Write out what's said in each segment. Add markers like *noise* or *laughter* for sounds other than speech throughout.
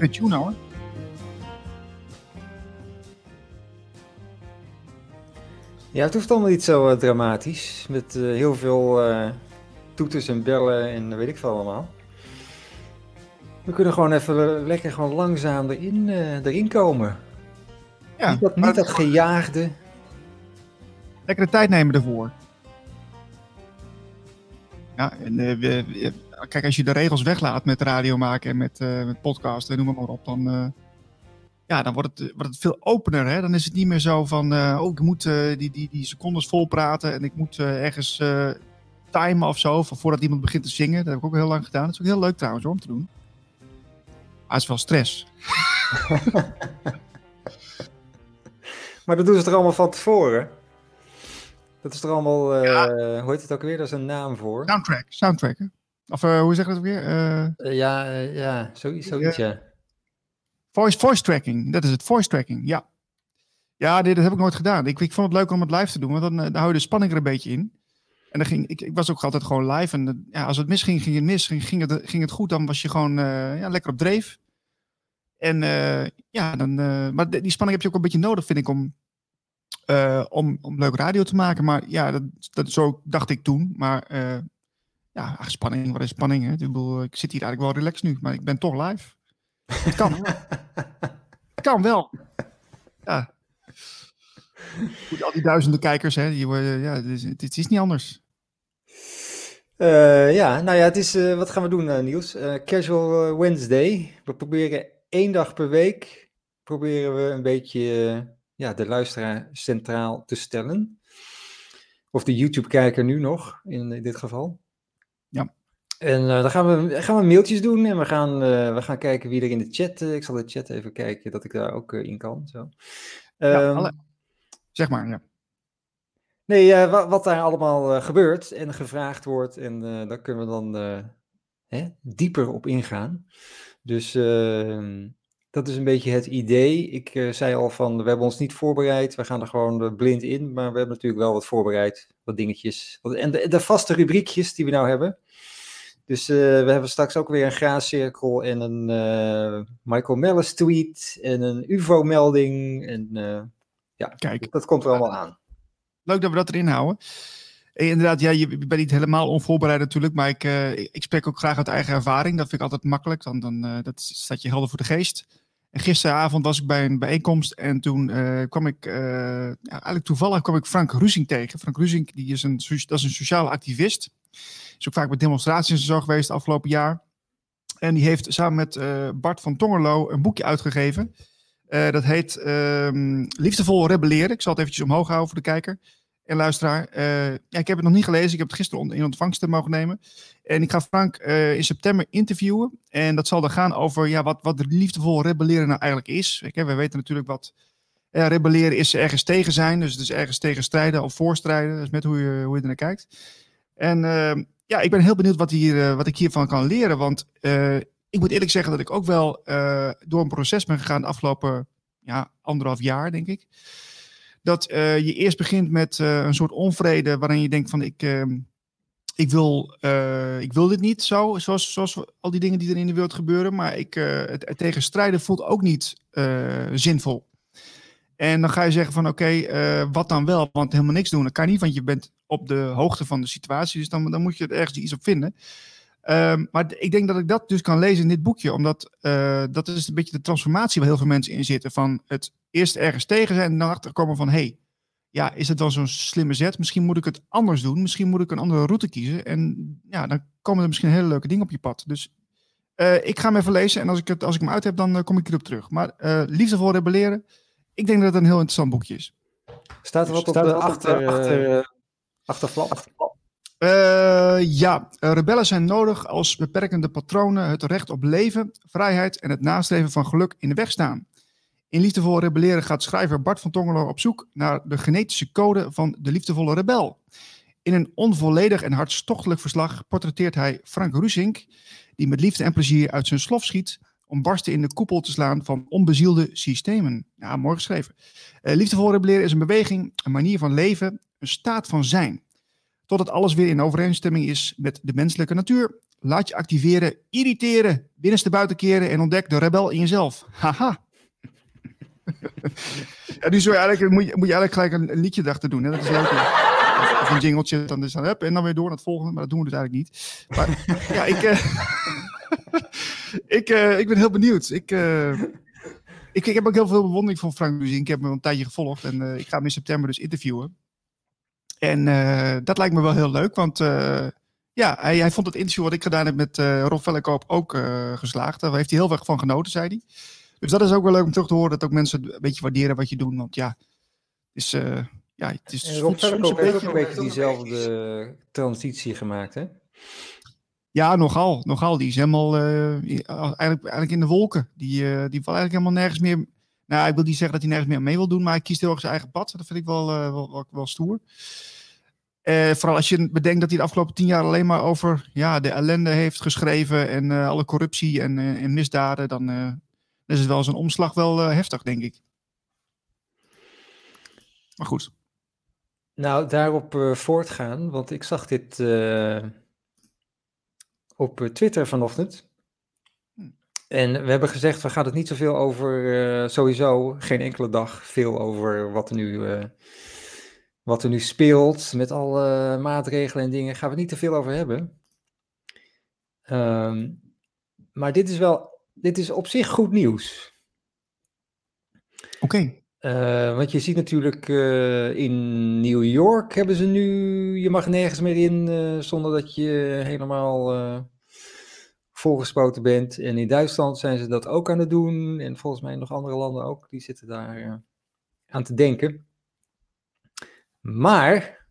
Lekker tune hoor. Ja, het hoeft allemaal niet zo eh, dramatisch. Met eh, heel veel eh, toeters en bellen en weet ik veel allemaal. We kunnen gewoon even lekker gewoon langzaam erin, erin komen. Ja, niet dat, niet gejaagde. lekker de tijd nemen ervoor. Ja, en, we- we- kijk, als je de regels weglaat met radio maken en met, eh met podcasten, noem maar op, dan, eh, ja, dan wordt, het, wordt het veel opener. Hè? Dan is het niet meer zo van, eh, oh, ik moet die, die, die secondes vol praten en ik moet ergens timen of zo, voor- voordat iemand begint te zingen. Dat heb ik ook heel lang gedaan. Dat is ook heel leuk trouwens hoor, om te doen. Maar het is wel stress. *laughs* Maar dat doen ze er allemaal van tevoren. Dat is er allemaal, Ja. hoe heet het ook weer? Daar is een naam voor. Soundtrack, soundtrack. Hè? Of eh, hoe zeg je dat weer? Eh, Eh, ja, ja, zoiets, zoiets ja. Voice, voice tracking, dat is het, voice tracking, ja. Ja, dit, dat heb ik nooit gedaan. Ik, ik vond het leuk om het live te doen, want dan, dan hou je de spanning er een beetje in. En dan ging, ik, ik was ook altijd gewoon live. En ja, als het misging, ging het mis. Ging, ging, het, ging het goed, dan was je gewoon ja, lekker op dreef. En ja, dan, maar die spanning heb je ook een beetje nodig, vind ik, om, eh, om, om leuk radio te maken. Maar ja, dat, dat, zo dacht ik toen. Maar ja, ach, spanning, wat is spanning? Hè? Ik, bedoel, ik zit hier eigenlijk wel relaxed nu, maar ik ben toch live. Het kan. *laughs* kan wel. Ja. Goed, al die duizenden kijkers, hè, die worden, ja, het is, het is niet anders. Eh, ja, nou ja, het is, eh, wat gaan we doen, eh, Niels? Casual Wednesday. We proberen één dag per week, proberen we een beetje ja, de luisteraar centraal te stellen. Of de YouTube-kijker nu nog, in, in dit geval. En eh, dan gaan we, gaan we mailtjes doen en we gaan, eh, we gaan kijken wie er in de chat, eh, ik zal de chat even kijken, dat ik daar ook in kan. Zo. Ja, Ehm, alle- zeg maar, ja. Nee, eh, wa- wat daar allemaal gebeurt en gevraagd wordt. En daar kunnen we dan hè, dieper op ingaan. Dus ehm, dat is een beetje het idee. Ik zei al van, we hebben ons niet voorbereid. We gaan er gewoon blind in. Maar we hebben natuurlijk wel wat voorbereid. Wat dingetjes. Wat- En de, de vaste rubriekjes die we nou hebben. Dus eh, we hebben straks ook weer een graascirkel en een eh, Michael Mellis tweet en een UFO-melding. En eh, ja, Kijk, dat komt er allemaal aan. leuk dat we dat erin houden. En inderdaad, ja, je bent niet helemaal onvoorbereid natuurlijk, maar ik, ik spreek ook graag uit eigen ervaring. Dat vind ik altijd makkelijk, dan, dan dat staat je helder voor de geest. En gisteravond was ik bij een bijeenkomst en toen kwam ik, ja, eigenlijk toevallig kwam ik Frank Ruzing tegen. Frank Ruzing, die is een, dat is een sociale activist. Is ook vaak bij demonstraties en zo geweest afgelopen jaar. En die heeft samen met eh, Bart van Tongerlo een boekje uitgegeven. Eh, dat heet ehm, Liefdevol Rebelleren. Ik zal het eventjes omhoog houden voor de kijker en luisteraar. Eh, ja, ik heb het nog niet gelezen. Ik heb het gisteren in ontvangst mogen nemen. En ik ga Frank in september interviewen. En dat zal dan gaan over ja, wat, wat liefdevol rebelleren nou eigenlijk is. We weten natuurlijk wat rebelleren is ergens tegen zijn. Dus het is ergens tegen strijden of voorstrijden. Dat is met hoe je, hoe je er naar kijkt. En eh, ja, ik ben heel benieuwd wat, hier, eh, wat ik hiervan kan leren. Want eh, ik moet eerlijk zeggen dat ik ook wel eh, door een proces ben gegaan de afgelopen ja, anderhalf jaar, denk ik. Dat je eerst begint met een soort onvrede waarin je denkt van ik, ik, wil, ik wil dit niet zo, zoals, zoals al die dingen die er in de wereld gebeuren. Maar ik, het, het tegen strijden voelt ook niet zinvol. En dan ga je zeggen van oké, wat dan wel? Want helemaal niks doen, dat kan niet, want je bent op de hoogte van de situatie. Dus dan, dan moet je er ergens iets op vinden. Ehm, maar ik denk dat ik dat dus kan lezen in dit boekje, omdat eh, dat is een beetje de transformatie waar heel veel mensen in zitten. Van het eerst ergens tegen zijn en dan achterkomen van hé, hey, ja, is het dan zo'n slimme zet? Misschien moet ik het anders doen, misschien moet ik een andere route kiezen. En ja, dan komen er misschien hele leuke dingen op je pad. Dus eh, ik ga hem even lezen en als ik, het, als ik hem uit heb, dan eh, kom ik erop terug. Maar eh liefdevol rebelleren, ik denk dat het een heel interessant boekje is. Staat er wat op Staat de er wat op achter, de achter, achter- achterflap? Eh, ja, eh, rebellen zijn nodig als beperkende patronen het recht op leven, vrijheid en het nastreven van geluk in de weg staan. In Liefdevol Rebelleren gaat schrijver Bart van Tongelo op zoek naar de genetische code van de liefdevolle rebel. In een onvolledig en hartstochtelijk verslag portretteert hij Frank Rusink, die met liefde en plezier uit zijn slof schiet om barsten in de koepel te slaan van onbezielde systemen. Ja, mooi geschreven. Eh, liefdevol rebelleren is een beweging, een manier van leven, een staat van zijn totdat alles weer in overeenstemming is met de menselijke natuur. Laat je activeren, irriteren, binnenste buiten keren en ontdek de rebel in jezelf. Haha. *laughs* ja, nu zou je eigenlijk, moet, je, moet je eigenlijk gelijk een, een liedje erachter doen. Hè? Dat is leuk. Of een jingletje, dan is en dan weer door naar het volgende. Maar dat doen we dus eigenlijk niet. Maar *laughs* ja, ik, uh, *laughs* ik, uh, ik ben heel benieuwd. Ik, uh, ik, ik heb ook heel veel bewondering voor Frank Muzien. Ik heb hem een tijdje gevolgd en ik ga hem in september dus interviewen. En dat lijkt me wel heel leuk, want ja, hij, hij, vond het interview wat ik gedaan heb met Rob Vellekoop ook geslaagd. Daar heeft hij heel erg van genoten, zei hij. Dus dat is ook wel leuk om terug te horen dat ook mensen een beetje waarderen wat je doet. Want ja, is, ja, het is en Rob soms een beetje, een beetje diezelfde transitie gemaakt, hè? Ja, nogal. nogal. Die is helemaal eigenlijk, eigenlijk in de wolken. Die, die valt eigenlijk helemaal nergens meer... Nou, ik wil niet zeggen dat hij nergens meer mee wil doen, maar hij kiest heel erg zijn eigen pad. Dat vind ik wel, wel, wel, wel, stoer. vooral als je bedenkt dat hij de afgelopen tien jaar alleen maar over ja, de ellende heeft geschreven en alle corruptie en, en misdaden, dan is het wel zo'n omslag wel heftig, denk ik. Maar goed. Nou, daarop voortgaan, want ik zag dit op Twitter vanochtend. En we hebben gezegd, we gaan het niet zoveel over, sowieso geen enkele dag, veel over wat er nu, wat er nu speelt. Met alle maatregelen en dingen, gaan we het niet te veel over hebben. Um, maar dit is wel dit is op zich goed nieuws. Oké. Okay. Uh, want je ziet natuurlijk uh, in New York hebben ze nu, je mag nergens meer in uh, zonder dat je helemaal volgespoten bent. En in Duitsland zijn ze dat ook aan het doen. En volgens mij nog andere landen ook, die zitten daar aan te denken. Maar,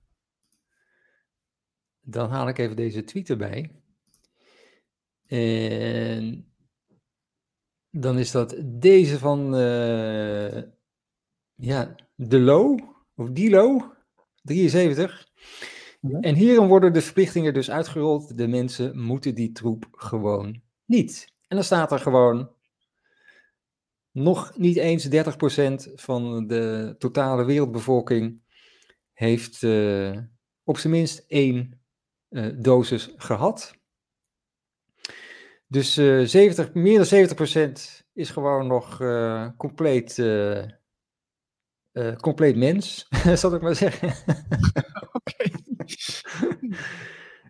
dan haal ik even deze tweet erbij. En dan is dat deze van uh, ja, De Low, of Dilo, 73. En hierom worden de verplichtingen dus uitgerold. De mensen moeten die troep gewoon niet. En dan staat er gewoon nog niet eens 30% van de totale wereldbevolking heeft uh, op zijn minst één uh, dosis gehad. Dus uh, 70, meer dan 70% is gewoon nog compleet, compleet mens, *laughs* zal ik maar zeggen. *laughs* Oké.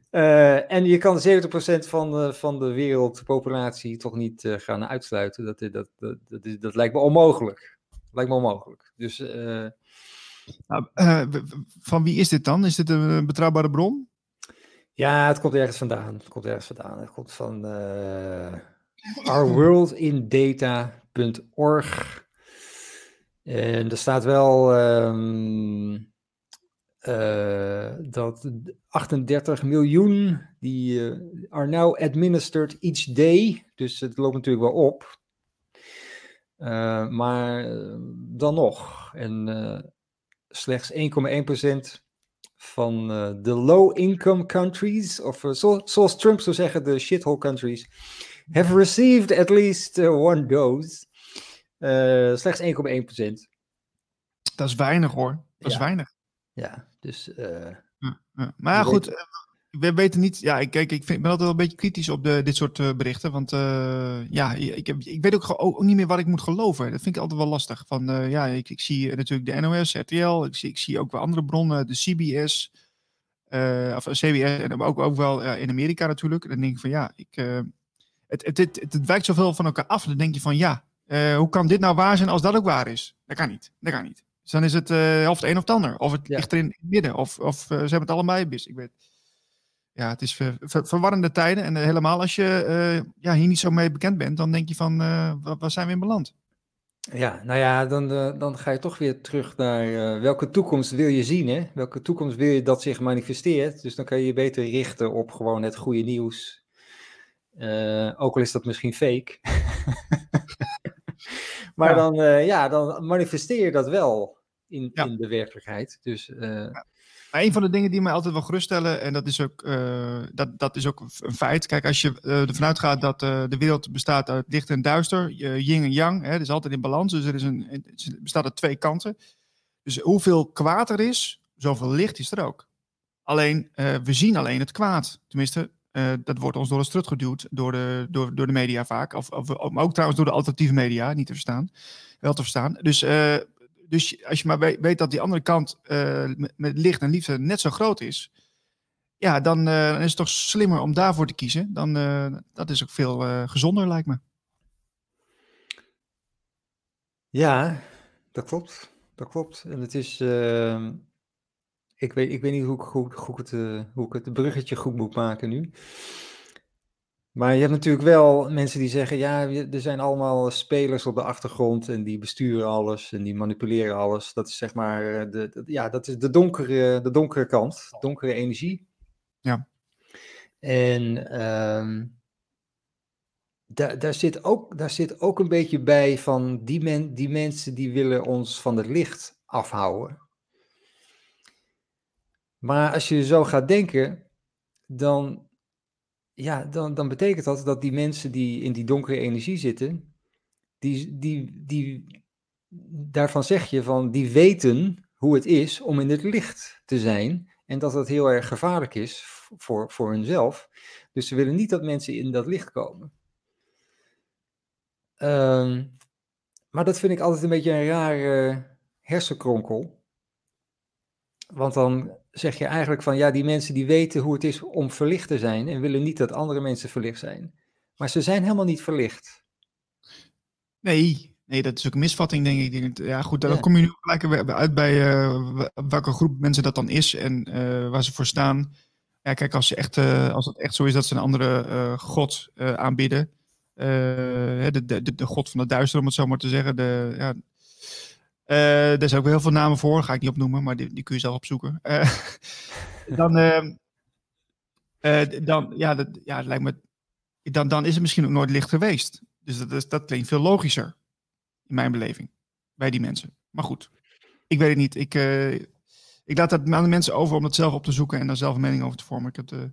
*laughs* en je kan 70% van, van de wereldpopulatie toch niet gaan uitsluiten. Dat, dat, dat, dat, dat, dat lijkt me onmogelijk. Lijkt me onmogelijk. Dus, nou, van wie is dit dan? Is dit een betrouwbare bron? Ja, het komt ergens vandaan. Het komt ergens vandaan. Het komt van ourworldindata.org. En er staat wel um, uh, dat 38 miljoen die uh, are now administered each day. Dus het loopt natuurlijk wel op. maar dan nog. En slechts 1,1% van de low-income countries, of zo, zoals Trump zou zeggen, de shithole countries, have received at least one dose. slechts 1,1%. Dat is weinig hoor. Dat ja. is weinig. Ja, dus. Ja, ja. Maar ja, goed, we weten niet. Ja, ik, kijk, ik, vind, ik ben altijd wel een beetje kritisch op de, dit soort uh, berichten. Want ja, ik, heb, ik weet ook, ook, niet meer wat ik moet geloven. Dat vind ik altijd wel lastig. Van ja, ik, ik zie natuurlijk de NOS, RTL. Ik zie, ik zie ook wel andere bronnen, de CBS. of CBS, en ook, ook wel in Amerika natuurlijk. Dan denk ik van ja, ik, het, het, het, het, wijkt zoveel van elkaar af. Dan denk je van ja, hoe kan dit nou waar zijn als dat ook waar is? Dat kan niet. Dat kan niet. Dus dan is het of het een of het ander. Of het ja. ligt er in het midden. Of, of ze hebben het allebei bis. Ik weet ja, het is ver, ver, verwarrende tijden. En uh, helemaal als je ja, hier niet zo mee bekend bent, dan denk je van, uh, waar zijn we in beland? Ja, nou ja, dan, dan ga je toch weer terug naar welke toekomst wil je zien, hè? Welke toekomst wil je dat zich manifesteert? Dus dan kan je je beter richten op gewoon het goede nieuws. ook al is dat misschien fake. *laughs* maar ja. dan, ja, dan manifesteer je dat wel in, ja. in de werkelijkheid. Dus... Ja. Maar een van de dingen die mij altijd wel geruststellen, en dat is ook, uh, dat, dat is ook een feit. Kijk, als je uh, ervan uitgaat dat de wereld bestaat uit licht en duister, yin en yang, hè, dat is altijd in balans. Dus er is een, het bestaat uit twee kanten. Dus hoeveel kwaad er is, zoveel licht is er ook. Alleen, we zien alleen het kwaad. Tenminste, Uh, dat wordt ons door de strut geduwd door de, door, door de media vaak. Of, of, maar ook trouwens door de alternatieve media, niet te verstaan. Wel te verstaan. Dus, uh, dus als je maar weet, dat die andere kant uh, met, licht en liefde net zo groot is. Ja, dan, dan, is het toch slimmer om daarvoor te kiezen. Dan, dat is ook veel gezonder, lijkt me. Ja, dat klopt. Dat klopt. En het is. Uh, ik, weet, ik weet niet hoe ik, hoe, hoe, het, uh, hoe ik het bruggetje goed moet maken nu. Maar je hebt natuurlijk wel mensen die zeggen: ja, er zijn allemaal spelers op de achtergrond en die besturen alles en die manipuleren alles. Dat is zeg maar eh, de, de ja, dat is de donkere, de donkere kant, donkere energie. Ja. En um, daar, daar, zit ook, daar zit ook een beetje bij van die, men, die mensen die willen ons van het licht afhouden. Maar als je zo gaat denken, dan, ja, dan, dan betekent dat dat die mensen die in die donkere energie zitten, die, die, die, daarvan zeg je van die weten hoe het is om in het licht te zijn en dat dat heel erg gevaarlijk is voor, voor hunzelf. Dus ze willen niet dat mensen in dat licht komen. Ehm, maar dat vind ik altijd een beetje een rare hersenkronkel. Want dan zeg je eigenlijk van ja, die mensen die weten hoe het is om verlicht te zijn en willen niet dat andere mensen verlicht zijn. Maar ze zijn helemaal niet verlicht. Nee, nee dat is ook een misvatting, denk ik. Ja, goed, dan kom je nu gelijk uit bij uh, welke groep mensen dat dan is en uh, waar ze voor staan. Ja, kijk, als, ze echt, uh, als het echt zo is dat ze een andere god aanbidden, uh, de, de, de, god van de duister, om het zo maar te zeggen. De, ja, uh, er zijn ook heel veel namen voor, ga ik niet opnoemen, maar die, die kun je zelf opzoeken. Uh, *laughs* dan, ehm, dan, ja, dat, ja, lijkt me, dan, dan is het misschien ook nooit licht geweest. Dus dat, is, dat klinkt veel logischer, in mijn beleving, bij die mensen. Maar goed, ik weet het niet. Ik, ik laat dat aan de mensen over om dat zelf op te zoeken en daar zelf een mening over te vormen. Ik heb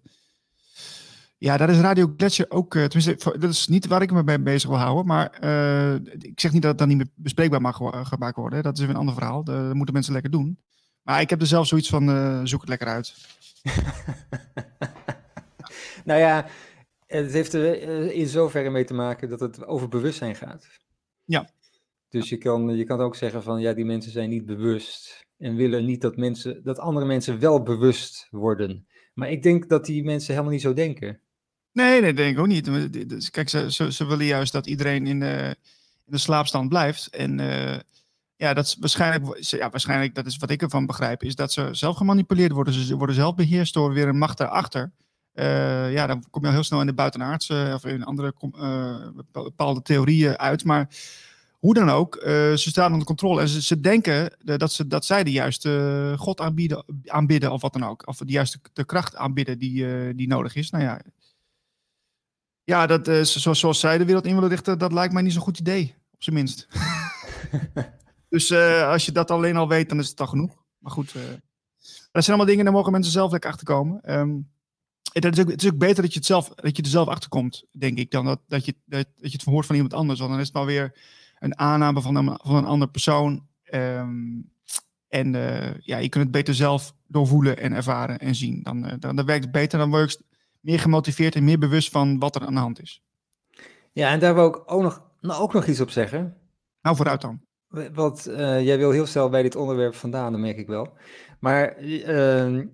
ja, dat is Radio Gletscher ook. Uh, tenminste, dat is niet waar ik me mee bezig wil houden. Maar uh, ik zeg niet dat het dan niet meer bespreekbaar mag gemaakt worden. Dat is weer een ander verhaal. Dat moeten mensen lekker doen. Maar ik heb er zelf zoiets van: uh, zoek het lekker uit. *laughs* nou ja, het heeft er in zoverre mee te maken dat het over bewustzijn gaat. Ja. Dus je kan, je kan ook zeggen van ja, die mensen zijn niet bewust. En willen niet dat, mensen, dat andere mensen wel bewust worden. Maar ik denk dat die mensen helemaal niet zo denken. Nee, nee, denk ik ook niet. Kijk, ze, ze, ze, willen juist dat iedereen in de, in de slaapstand blijft. En uh, ja, dat is waarschijnlijk, ja, waarschijnlijk, dat is wat ik ervan begrijp, is dat ze zelf gemanipuleerd worden. Ze worden zelf beheerst door weer een macht daarachter. Uh, ja, dan kom je al heel snel in de buitenaardse of in andere bepaalde theorieën uit. Maar hoe dan ook, ze staan onder controle en ze, ze denken dat, ze, dat zij de juiste God aanbieden, aanbidden of wat dan ook. Of de juiste de kracht aanbidden die, die nodig is. Nou ja, ja, dat, uh, zoals, zoals zij de wereld in willen richten, dat lijkt mij niet zo'n goed idee. Op zijn minst. *laughs* dus uh, als je dat alleen al weet, dan is het al genoeg. Maar goed, uh, dat zijn allemaal dingen, daar mogen mensen zelf lekker achter komen. Um, het, is ook, het is ook beter dat je, het zelf, dat je er zelf achter komt, denk ik, dan dat, dat, je, dat, dat je het verhoort van iemand anders. Want dan is het wel weer een aanname van een, van een andere persoon. Um, en ja, je kunt het beter zelf doorvoelen en ervaren en zien. Dan, dan, dan werkt het beter. Dan word meer gemotiveerd en meer bewust van wat er aan de hand is. Ja, en daar wil ik ook nog, nou, ook nog iets op zeggen. Nou, vooruit dan. Want uh, jij wil heel snel bij dit onderwerp vandaan, dat merk ik wel. Maar uh,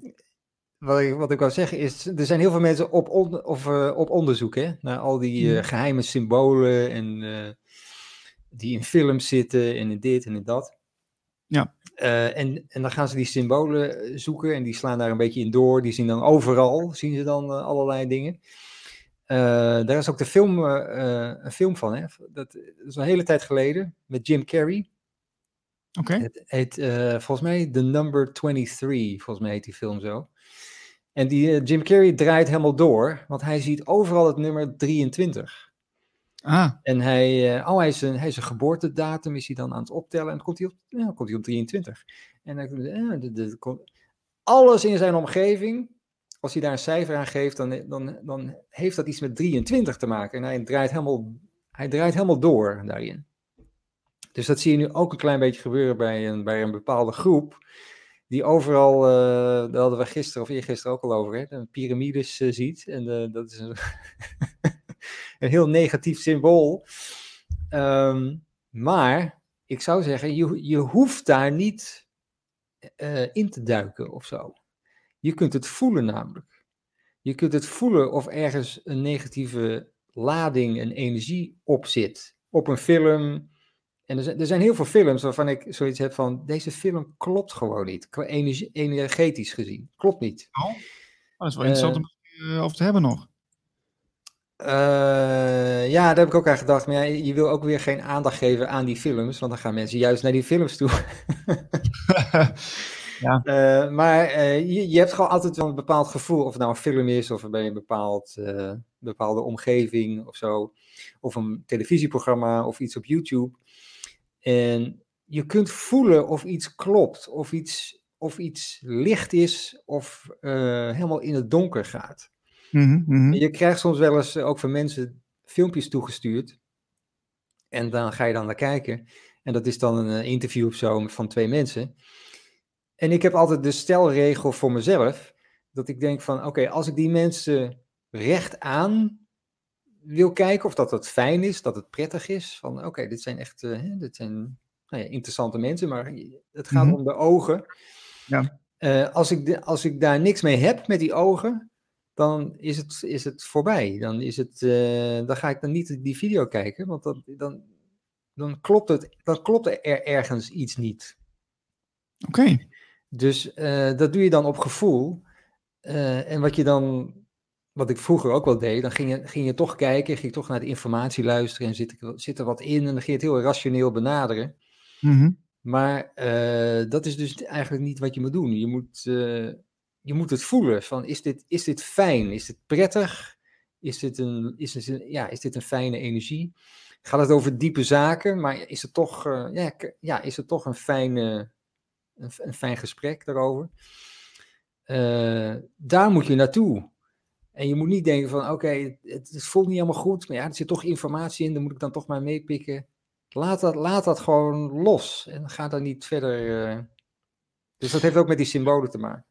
wat, ik, wat ik wou zeggen is, er zijn heel veel mensen op, on, of, uh, op onderzoek hè, naar al die hmm. geheime symbolen en die in films zitten en in dit en in dat. Ja. Uh, en, en dan gaan ze die symbolen eh, zoeken en die slaan daar een beetje in door. Die zien dan overal, zien ze dan uh, allerlei dingen. Uh, daar is ook de film, een film van, hè? Dat, dat, is een hele tijd geleden, met Jim Carrey. Oké. Okay. Het heet volgens mij The Number 23, volgens mij heet die film zo. En die Jim Carrey draait helemaal door, want hij ziet overal het nummer 23. Ah. En hij, uh, oh, hij, is een, hij is een geboortedatum, is hij dan aan het optellen. En dan komt hij op, ja, komt hij op 23. En dan, uh, de, alles in zijn omgeving, als hij daar een cijfer aan geeft, dan, dan, dan heeft dat iets met 23 te maken. En hij draait helemaal, hij draait helemaal door daarin. Dus dat zie je nu ook een klein beetje gebeuren bij een, bij een bepaalde groep. die overal, uh, daar hadden we gisteren of eergisteren ook al over, hè, de piramides ziet. En dat is een, *laughs* een, heel negatief symbool. Um, maar ik zou zeggen, je, je hoeft daar niet in te duiken of zo. Je kunt het voelen namelijk. Je kunt het voelen of ergens een negatieve lading en energie op zit. Op een film, en er zijn, er zijn heel veel films waarvan ik zoiets heb van, deze film klopt gewoon niet, energie, energetisch gezien. Klopt niet. Oh, dat is wel interessant om uh, over te hebben nog. Uh, ja, daar heb ik ook aan gedacht. Maar ja, je wil ook weer geen aandacht geven aan die films, want dan gaan mensen juist naar die films toe. *laughs* ja. Uh, maar je, je, hebt gewoon altijd wel een bepaald gevoel, of het nou een film is, of bij een bepaald, bepaalde omgeving of zo, of een televisieprogramma of iets op YouTube. En je kunt voelen of iets klopt, of iets, of iets licht is, of helemaal in het donker gaat. Mm -hmm. Je krijgt soms wel eens ook van mensen filmpjes toegestuurd. En dan ga je dan naar kijken. En dat is dan een eh, interview of zo van twee mensen. En ik heb altijd de stelregel voor mezelf. Dat ik denk van, oké, als ik die mensen recht aan wil kijken of dat het fijn is, dat het prettig is. Van oké, dit zijn echt uh, dit zijn, nou ja, interessante mensen, maar het gaat mhm. om de ogen. Ja. Uh, als, ik de, als ik daar niks mee heb met die ogen, dan is het, is het voorbij. Dan, is het, uh, dan ga ik dan niet die video kijken, want dan, dan, dan, klopt, het, dan klopt er ergens iets niet. Oké. Dus dat doe je dan op gevoel. en wat je dan wat ik vroeger ook wel deed, dan ging je, ging je toch kijken, ging je toch naar de informatie luisteren en zit, zit er wat in en dan ging je het heel rationeel benaderen. Mhm. Maar dat is dus eigenlijk niet wat je moet doen. Je moet, je moet het voelen van is dit, is dit fijn, is dit prettig, is dit, een, is, dit een, ja, is dit een fijne energie? Gaat het over diepe zaken, maar is het toch, uh, ja, ja, is het toch een, fijne, een, een fijn gesprek daarover? daar moet je naartoe. En je moet niet denken van, oké, het, het, voelt niet helemaal goed, maar ja, er zit toch informatie in, dan moet ik dan toch maar meepikken. Laat dat, laat dat gewoon los en ga daar niet verder. Uh... Dus dat heeft ook met die symbolen te maken.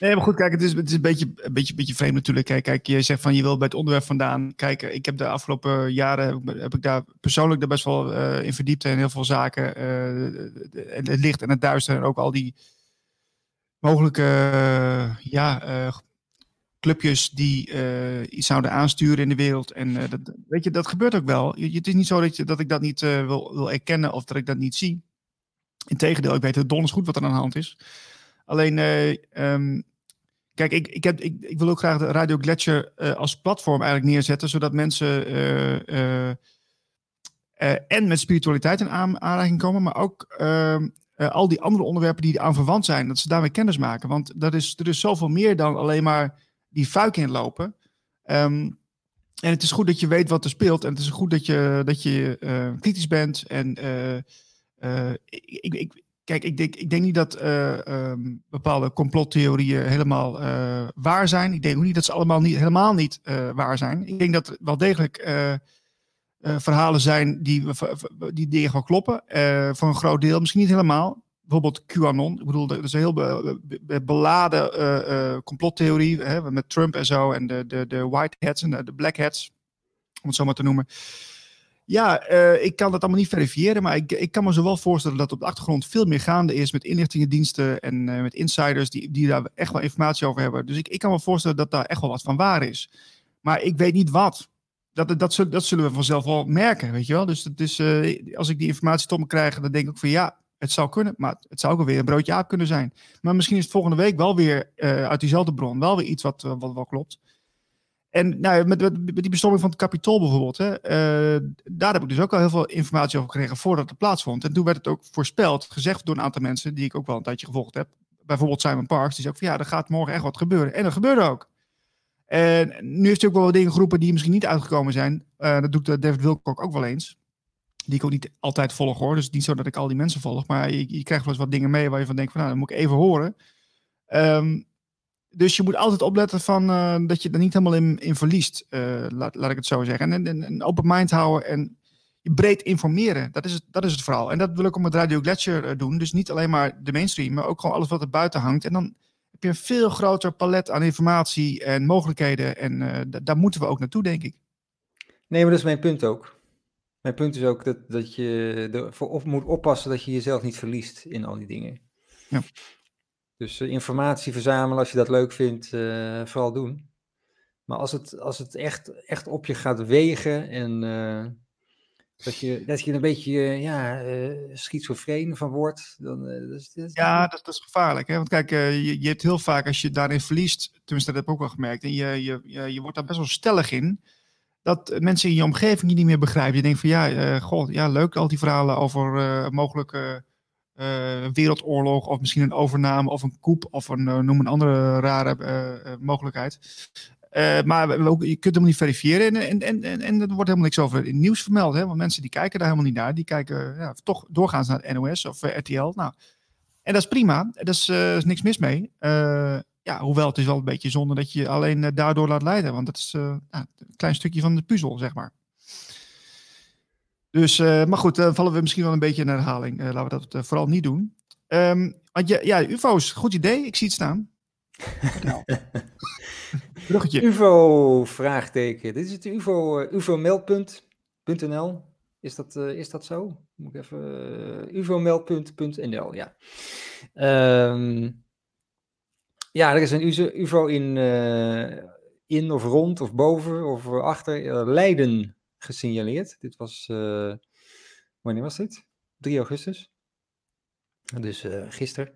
Nee, maar goed, kijk, het is, het is een, beetje, een beetje, vreemd natuurlijk. Kijk, kijk, je zegt van je wil bij het onderwerp vandaan. Kijk, ik heb de afgelopen jaren heb ik daar persoonlijk er best wel uh, in verdiept en heel veel zaken. Uh, het licht en het duister en ook al die mogelijke ja, clubjes die iets zouden aansturen in de wereld. En dat, weet je, dat gebeurt ook wel. Het is niet zo dat, je, dat ik dat niet wil, wil erkennen of dat ik dat niet zie. Integendeel, ik weet het donders goed wat er aan de hand is. Alleen, um, kijk, ik, ik, heb, ik, ik wil ook graag de Radio Gletscher als platform eigenlijk neerzetten, zodat mensen en met spiritualiteit in aan, aanraking komen, maar ook ehm, al die andere onderwerpen die aan verwant zijn, dat ze daarmee kennis maken. Want dat is, er is zoveel meer dan alleen maar die fuik inlopen. Um, en het is goed dat je weet wat er speelt. En het is goed dat je, dat je kritisch bent. En ik, ik, kijk, ik denk, ik denk niet dat um, bepaalde complottheorieën helemaal waar zijn. Ik denk ook niet dat ze allemaal niet, helemaal niet waar zijn. Ik denk dat er wel degelijk verhalen zijn die, die, die gewoon kloppen. voor een groot deel, misschien niet helemaal bijvoorbeeld QAnon. Ik bedoel, dat is een heel beladen complottheorie hè, met Trump en zo. En de, de, de white hats en de, de black hats, om het zo maar te noemen. Ja, uh, ik kan dat allemaal niet verifiëren, maar ik, ik kan me zo wel voorstellen dat op de achtergrond veel meer gaande is met inlichtingendiensten en uh, met insiders die, die daar echt wel informatie over hebben. Dus ik, ik kan me voorstellen dat daar echt wel wat van waar is. Maar ik weet niet wat. Dat, dat, zullen we vanzelf wel merken, weet je wel. Dus het is, uh, als ik die informatie tot me krijg, dan denk ik van ja, het zou kunnen, maar het zou ook weer een broodje aap kunnen zijn. Maar misschien is het volgende week wel weer uit diezelfde bron, wel weer iets wat, wat wel klopt. En nou, met, met, die bestorming van het kapitool bijvoorbeeld, hè, uh, daar heb ik dus ook al heel veel informatie over gekregen voordat het plaatsvond. En toen werd het ook voorspeld, gezegd door een aantal mensen die ik ook wel een tijdje gevolgd heb. Bijvoorbeeld Simon Parks, die zei ook van ja, er gaat morgen echt wat gebeuren. En dat gebeurde ook. En nu heeft hij ook wel wat dingen geroepen die misschien niet uitgekomen zijn. dat doet David Wilcock ook wel eens die ik ook niet altijd volg hoor. Dus niet zo dat ik al die mensen volg. Maar je, je krijgt wel eens wat dingen mee waar je van denkt van nou, dat moet ik even horen. Um, dus je moet altijd opletten van, uh, dat je er niet helemaal in, in verliest. Uh, laat, laat ik het zo zeggen. En een open mind houden. En je breed informeren. Dat is, het, dat is het vooral. En dat wil ik ook met Radio Gletscher doen. Dus niet alleen maar de mainstream, maar ook gewoon alles wat er buiten hangt. En dan heb je een veel groter palet aan informatie en mogelijkheden. En daar moeten we ook naartoe, denk ik. Nee, maar dat is mijn punt ook. Mijn punt is ook dat, dat je ervoor op moet oppassen dat je jezelf niet verliest in al die dingen. Ja. Dus uh, informatie verzamelen, als je dat leuk vindt, uh, vooral doen. Maar als het, als het echt, echt op je gaat wegen en uh, dat, je, dat je een beetje ja, schizofreen van wordt, dan... Dat dat ja, dat, dat, is gevaarlijk. Hè? Want kijk, je, je hebt heel vaak, als je daarin verliest, tenminste dat heb ik ook wel gemerkt, en je, je, je, je wordt daar best wel stellig in dat mensen in je omgeving je niet meer begrijpen. Je denkt van ja, uh, god, ja, leuk al die verhalen over uh, mogelijke uh, wereldoorlog of misschien een overname of een koep of een, noem een andere rare mogelijkheid. maar je kunt hem niet verifiëren en, en, en, en er wordt helemaal niks over in nieuws vermeld. Hè? Want mensen die kijken daar helemaal niet naar. Die kijken ja, toch doorgaans naar NOS of RTL. Nou, en dat is prima. Daar is, is niks mis mee. Ja, hoewel het is wel een beetje zonde dat je je alleen eh, daardoor laat leiden. Want dat is een klein stukje van de puzzel, zeg maar. Dus, uh, maar goed, dan vallen we misschien wel een beetje in herhaling. Uh, laten we dat vooral niet doen. Um, want je, ja, UFO's, goed idee. Ik zie het staan. *laughs* Bruggetje. UFO, vraagteken. Dit is het UFO, ufomeldpunt.nl. Is dat, is dat zo? Moet ik even... ufomeldpunt.nl, ja. Um, ja, er is een UFO in, uh, in of rond of boven of achter uh, Leiden gesignaleerd. Dit was, uh, wanneer was dit? 3 augustus. Dus gisteren.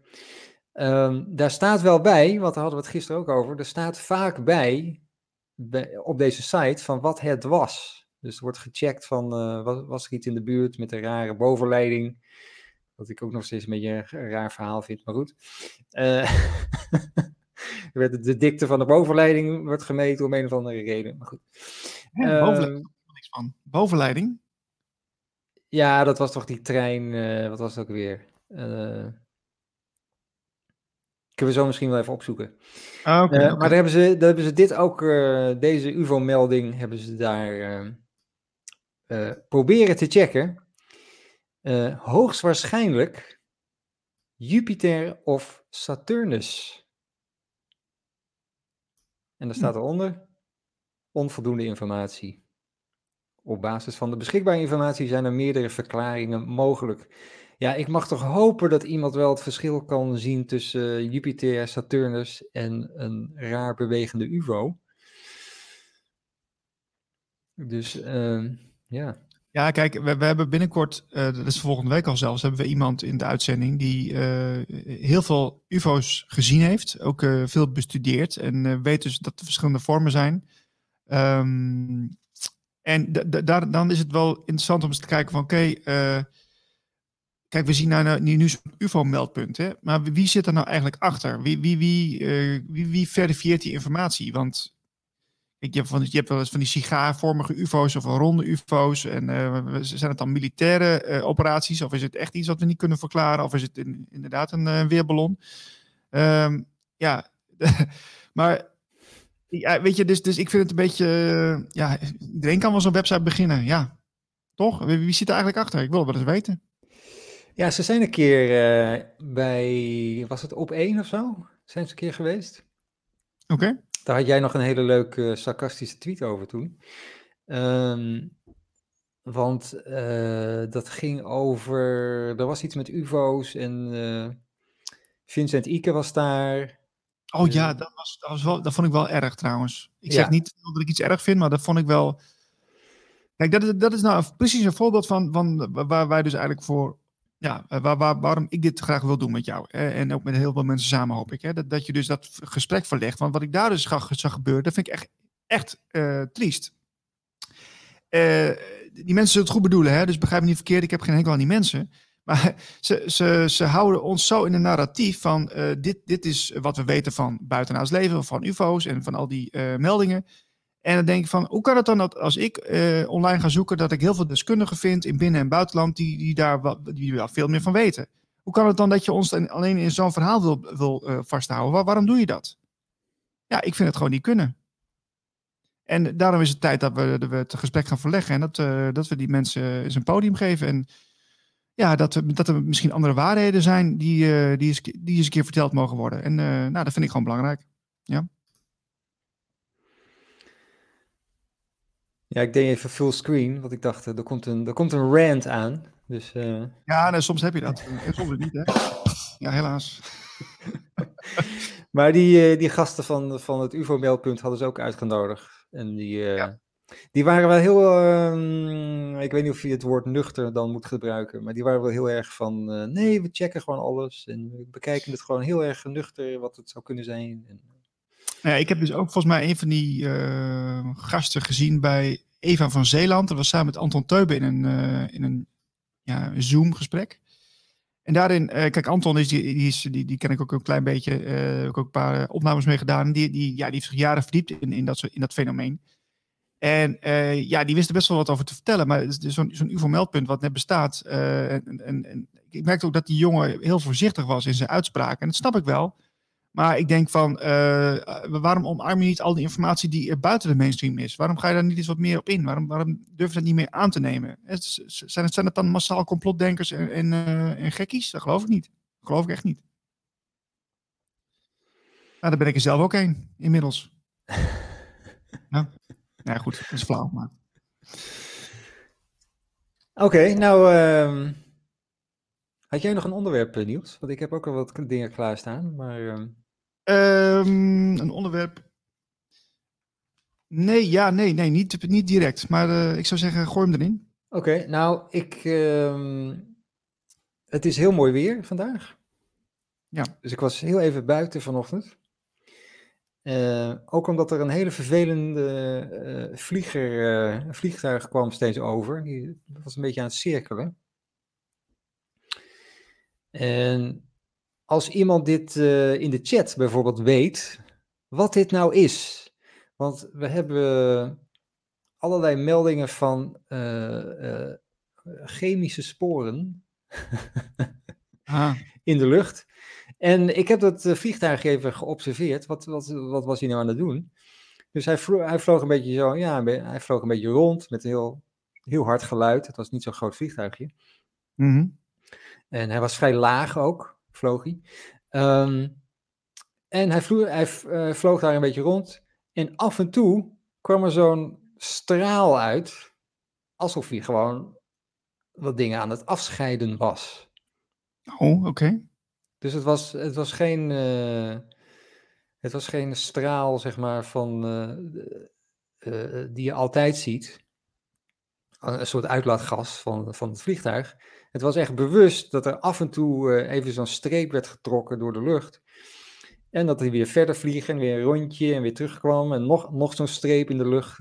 Um, daar staat wel bij, want daar hadden we het gisteren ook over, er staat vaak bij, bij op deze site van wat het was. Dus er wordt gecheckt van, was, was er iets in de buurt met een rare bovenleiding? Wat ik ook nog steeds een beetje een raar verhaal vind, maar goed. *laughs* Uh, de dikte van de bovenleiding wordt gemeten om een of andere reden. Maar goed. Ja, uh, niks van. Bovenleiding? Ja, dat was toch die trein, uh, wat was het ook weer? Uh, kunnen we zo misschien wel even opzoeken. Ah, okay, okay. Maar daar hebben, ze, daar hebben ze dit ook, deze UVO-melding, hebben ze daar proberen te checken. hoogstwaarschijnlijk Jupiter of Saturnus. En daar staat eronder onvoldoende informatie. Op basis van de beschikbare informatie zijn er meerdere verklaringen mogelijk. Ja, ik mag toch hopen dat iemand wel het verschil kan zien tussen Jupiter, Saturnus en een raar bewegende UFO. Dus uh, ja. Ja, kijk, we, we hebben binnenkort, uh, dat is volgende week al zelfs, hebben we iemand in de uitzending die uh, heel veel UFO's gezien heeft, ook veel bestudeerd en weet dus dat er verschillende vormen zijn. Um, en daar, dan is het wel interessant om eens te kijken van, oké, okay, kijk, we zien nou, nu, nu zo'n UFO-meldpunt, maar wie zit er nou eigenlijk achter? Wie, wie, wie, wie, wie verifieert die informatie? Want je, hebt van, je hebt wel eens van die sigaarvormige UFO's of ronde UFO's. En uh, zijn het dan militaire operaties? Of is het echt iets wat we niet kunnen verklaren? Of is het in, inderdaad een weerballon? Um, ja, *laughs* maar ja, weet je, dus, dus ik vind het een beetje. ja, iedereen kan wel zo'n website beginnen. Ja, toch? Wie, wie zit er eigenlijk achter? Ik wil het wel eens weten. Ja, ze zijn een keer bij. Was het op één of zo? Zijn ze een keer geweest? Oké. Okay. Daar had jij nog een hele leuke sarcastische tweet over toen. Um, want uh, dat ging over. Er was iets met UFO's en Vincent Ike was daar. Oh ja, dat, was, dat, was wel, dat vond ik wel erg trouwens. Ik zeg niet dat ik iets erg vind, maar dat vond ik wel. Kijk, dat is, dat is nou precies een voorbeeld van, van waar wij dus eigenlijk voor ja, eh, waar, waar, waarom ik dit graag wil doen met jou. Hè? En ook met heel veel mensen samen hoop ik. Hè? Dat, dat je dus dat gesprek verlegt. Want wat ik daar dus zag, zag gebeuren, dat vind ik echt, echt uh, triest. Uh, die mensen zullen het goed bedoelen, hè? dus begrijp me niet verkeerd. Ik heb geen enkel aan die mensen. Maar ze, ze, ze houden ons zo in een narratief van uh, dit, dit is wat we weten van buitenaards leven, van UFO's en van al die meldingen. En dan denk ik van, hoe kan het dan dat als ik uh, online ga zoeken, dat ik heel veel deskundigen vind in binnen- en buitenland die, die daar die daar veel meer van weten? Hoe kan het dan dat je ons alleen in zo'n verhaal wil, wil vasthouden? Waar, waarom doe je dat? Ja, ik vind het gewoon niet kunnen. En daarom is het tijd dat we, we het gesprek gaan verleggen en dat, dat we die mensen eens een podium geven. En ja, dat, er, dat er misschien andere waarheden zijn die, die, eens, die eens een keer verteld mogen worden. En nou, dat vind ik gewoon belangrijk. Ja. Ja, ik deed even full screen, want ik dacht, er komt een, er komt een rant aan. Dus, uh... Ja, nee, soms heb je dat. En soms niet, hè? Ja, helaas. *laughs* maar die, die gasten van, van het UFO-meldpunt hadden ze ook uitgenodigd. En die, ja. Die waren wel heel, uh, ik weet niet of je het woord nuchter dan moet gebruiken, maar die waren wel heel erg van, nee, we checken gewoon alles en we bekijken het gewoon heel erg nuchter wat het zou kunnen zijn. En, ja, ik heb dus ook volgens mij een van die uh, gasten gezien bij Eva van Zeeland. Dat was samen met Anton Teuben in een, in een ja, Zoom-gesprek. En daarin, kijk, Anton is die, die, die, ken ik ook een klein beetje. Heb ook een paar opnames mee gedaan. Die, die, ja, die heeft zich jaren verdiept in, in, dat, in dat fenomeen. En ja, die wist er best wel wat over te vertellen. Maar zo'n zo'n UFO-meldpunt wat net bestaat. En, en, en, ik merkte ook dat die jongen heel voorzichtig was in zijn uitspraken. En dat snap ik wel. Maar ik denk van, uh, waarom omarm je niet al die informatie die er buiten de mainstream is? Waarom ga je daar niet eens wat meer op in? Waarom, waarom durf je dat niet meer aan te nemen? Zijn het, zijn het dan massaal complotdenkers en, en, en gekkies? Dat geloof ik niet. Dat geloof ik echt niet. Nou, daar ben ik er zelf ook een, inmiddels. *laughs* ja. Ja, goed, dat is flauw, maar... Oké, okay, nou... Uh... Had jij nog een onderwerp, Niels? Want ik heb ook al wat dingen klaarstaan, maar... Uh... Um, een onderwerp. Nee, ja, nee, nee, niet, niet direct. Maar uh, ik zou zeggen, gooi hem erin. Oké, okay, nou, ik. Het is heel mooi weer vandaag. Ja. Dus ik was heel even buiten vanochtend. Uh, ook omdat er een hele vervelende vlieger, vliegtuig kwam steeds over. Die was een beetje aan het cirkelen. En als iemand dit uh, in de chat bijvoorbeeld weet, wat dit nou is. Want we hebben allerlei meldingen van uh, uh, chemische sporen ah. *laughs* in de lucht. En ik heb dat vliegtuig even geobserveerd. Wat, wat, wat was hij nou aan het doen? Dus hij, vlo hij vloog een beetje zo, ja, hij vloog een beetje rond met een heel, heel hard geluid. Het was niet zo'n groot vliegtuigje. Mm -hmm. En hij was vrij laag ook vloog hij. Um, en hij, vloog, hij uh, vloog daar een beetje rond. En af en toe kwam er zo'n straal uit, alsof hij gewoon wat dingen aan het afscheiden was. Oh, oké. Okay. Dus het was, het was geen. Uh, het was geen straal, zeg maar, van, uh, die je altijd ziet. Een soort uitlaatgas van, van het vliegtuig. Het was echt bewust dat er af en toe even zo'n streep werd getrokken door de lucht. En dat hij weer verder vliegen, en weer een rondje en weer terugkwam en nog, nog zo'n streep in de lucht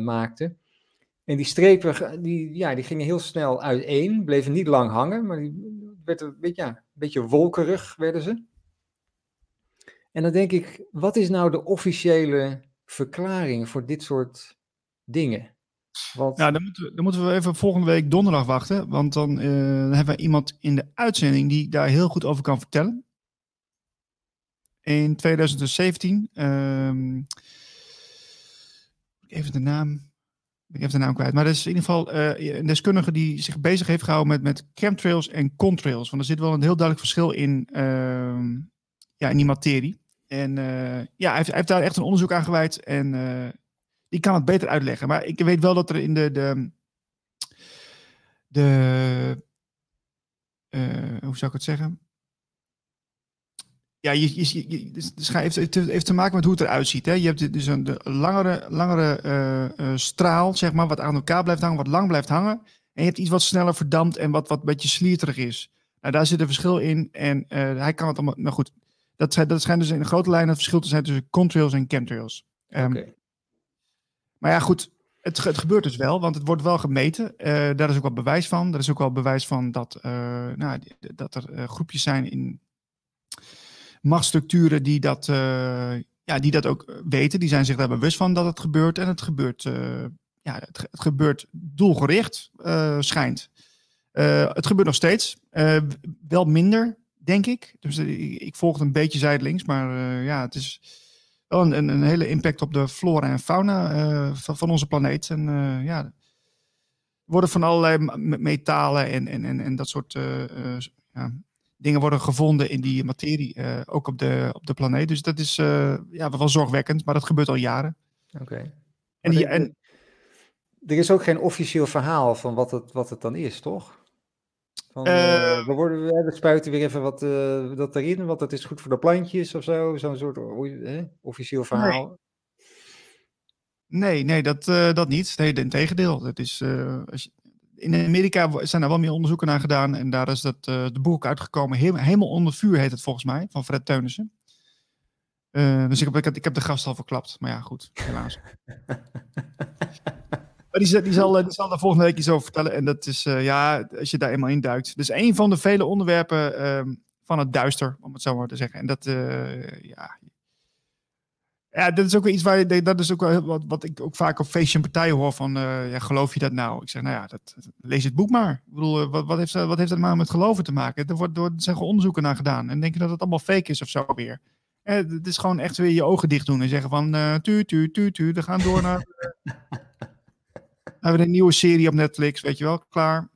maakte. En die strepen die, ja, die gingen heel snel uiteen, bleven niet lang hangen, maar die werden een beetje, een beetje wolkerig werden ze. En dan denk ik, wat is nou de officiële verklaring voor dit soort dingen? Wat... Ja, dan moeten, we, dan moeten we even volgende week donderdag wachten. Want dan, uh, dan hebben we iemand in de uitzending die daar heel goed over kan vertellen. In 2017. Um, even de naam. Ik heb de naam kwijt. Maar dat is in ieder geval uh, een deskundige die zich bezig heeft gehouden met, met chemtrails en contrails. Want er zit wel een heel duidelijk verschil in, uh, ja, in die materie. En uh, ja, hij heeft, daar echt een onderzoek aan gewijd. En die kan het beter uitleggen. Maar ik weet wel dat er in de. de, de hoe zou ik het zeggen? Ja, je, je, je, dus heeft, het heeft te maken met hoe het eruit ziet. Hè? Je hebt dus een de langere, langere uh, uh, straal, zeg maar, wat aan elkaar blijft hangen, wat lang blijft hangen. En je hebt iets wat sneller verdampt en wat, wat een beetje slierterig is. Nou, daar zit een verschil in. En hij kan het allemaal. Nou goed, dat, dat schijnt dus in grote lijn het verschil te zijn tussen contrails en chemtrails. Um, okay. Maar ja, goed, het, het, gebeurt dus wel, want het wordt wel gemeten. Daar is ook wel bewijs van. Er is ook wel bewijs van dat, nou, dat er groepjes zijn in machtsstructuren die dat, ja, die dat ook weten. Die zijn zich daar bewust van dat het gebeurt. En het gebeurt, ja, het, gebeurt doelgericht, schijnt. het gebeurt nog steeds. wel minder, denk ik. Dus ik volg het een beetje zijdelings, maar ja, het is wel een, een, hele impact op de flora en fauna eh, van, van onze planeet. En eh, ja, worden van allerlei metalen en, en, en, dat soort eh, eh, ja, dingen worden gevonden in die materie, eh, ook op de, op de planeet. Dus dat is eh, ja, wel zorgwekkend, maar dat gebeurt al jaren. Oké. En, die, en er is ook geen officieel verhaal van wat het, wat het dan is, toch? Van, Eh, we, worden, we spuiten weer even wat dat erin, want dat is goed voor de plantjes of zo. Zo'n soort officieel verhaal. Nee, nee, dat, dat niet. Nee, in tegendeel. Dat is, als je- in Amerika zijn er wel meer onderzoeken naar gedaan. En daar is dat, eh de boek uitgekomen. He- Helemaal onder vuur heet het volgens mij. Van Fred Teunissen. Eh, dus ik heb, ik, heb, ik heb de gast al verklapt. Maar ja, goed. Helaas. *laughs* Maar die, zal- die, zal, eh, die zal daar volgende week iets over vertellen. En dat is, ja, als je daar eenmaal in duikt. Dus een van de vele onderwerpen ehm, van het duister, om het zo maar te zeggen. En dat, ja. Ja, dat is ook wel iets waar je, dat is ook wel wat, wat ik ook vaak op feestjes en partijen hoor van, eh, ja, geloof je dat nou? Ik zeg, nou ja, dat, lees het boek maar. Ik bedoel, eh, wat, wat, heeft, dat- wat heeft dat nou met geloven te maken? Er, wordt, er zijn gewoon onderzoeken naar gedaan. En denk je dat het allemaal fake is of zo weer? Eh, het is gewoon echt weer je ogen dicht doen en zeggen van, eh tu, tu, tu, tu, we gaan door naar... *laughs* hebben we een nieuwe serie op Netflix, weet je wel, klaar.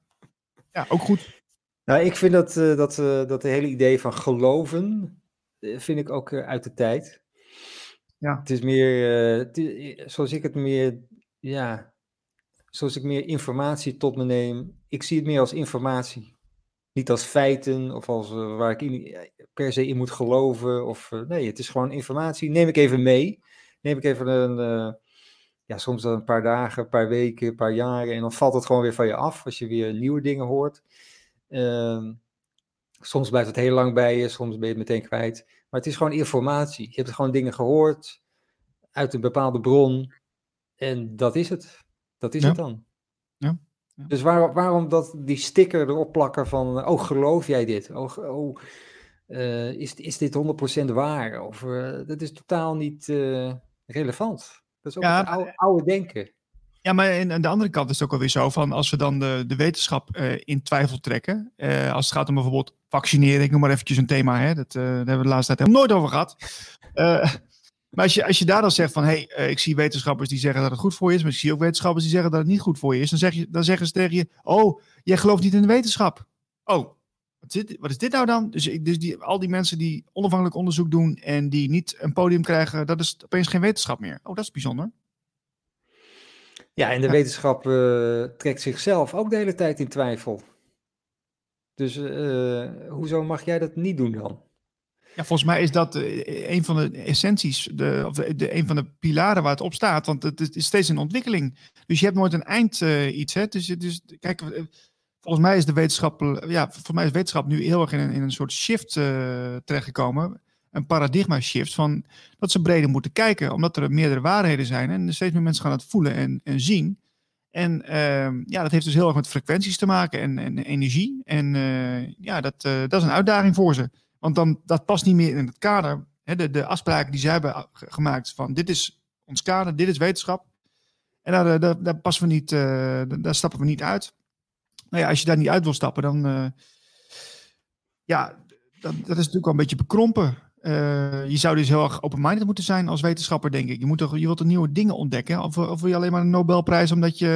Ja, ook goed. Nou, ik vind dat, dat, dat hele idee van geloven, vind ik ook uit de tijd. Ja. Het is meer, eh, i- zoals ik het meer, ja, zoals ik meer informatie tot me neem. Ik zie het meer als informatie. Niet als feiten of als eh, waar ik in, per se in moet geloven. Of, eh, nee, het is gewoon informatie. Neem ik even mee. Neem ik even een, eh, ja, soms dan een paar dagen, een paar weken, een paar jaren. En dan valt het gewoon weer van je af als je weer nieuwe dingen hoort. Ehm, soms blijft het heel lang bij je, soms ben je het meteen kwijt. Maar het is gewoon informatie. Je hebt gewoon dingen gehoord uit een bepaalde bron. En dat is het. Dat is Ja. het dan. Ja. Ja. Dus waar, waarom dat, die sticker erop plakken van, oh geloof jij dit? Oh, oh eh, is, is dit 100% waar? Of, eh, dat is totaal niet eh, relevant. Dat is ook Ja, het oude, oude denken. Ja, maar aan de andere kant is het ook alweer zo van als we dan de, de wetenschap eh, in twijfel trekken. eh, als het gaat om bijvoorbeeld vaccineren, ik noem maar eventjes een thema, hè, dat, eh, daar hebben we de laatste tijd helemaal nooit over gehad. Eh, maar als je, als je daar dan zegt van hé, hey, ik zie wetenschappers die zeggen dat het goed voor je is, maar ik zie ook wetenschappers die zeggen dat het niet goed voor je is, dan, zeg je, dan zeggen ze tegen je: Oh, jij gelooft niet in de wetenschap. Oh, wat is dit, wat is dit nou dan? Dus, dus die, al die mensen die onafhankelijk onderzoek doen en die niet een podium krijgen, dat is opeens geen wetenschap meer. Oh, dat is bijzonder. Ja, en de wetenschap eh, trekt zichzelf ook de hele tijd in twijfel. Dus eh, hoezo mag jij dat niet doen dan? Ja, volgens mij is dat eh, een van de essenties, de, of de, de- een van de pilaren waar het op staat. Want het, is- het is steeds een ontwikkeling. Dus je hebt nooit een eind iets. Hè? Dus, dus kijk, volgens mij is de wetenschap, ja, volgens mij is wetenschap nu heel erg in een, in een soort shift terechtgekomen. Een paradigma shift van dat ze breder moeten kijken, omdat er meerdere waarheden zijn. En steeds meer mensen gaan het voelen en, en zien. En ehm, ja, dat heeft dus heel erg met frequenties te maken en, en energie. En eh, ja, dat, eh, dat is een uitdaging voor ze. Want dan, dat past niet meer in het kader. Hè, de, de afspraken die zij hebben gemaakt van dit is ons kader, dit is wetenschap. En daar, eh, daar, daar passen we niet, daar- stappen we niet uit. Nou ja, als je daar niet uit wil stappen, dan ja, dat, dat is natuurlijk wel een beetje bekrompen. Eh, je zou dus heel erg open-minded moeten zijn als wetenschapper, denk ik. Je, moet toch, je wilt nieuwe dingen ontdekken? Of, of wil je alleen maar een Nobelprijs omdat je,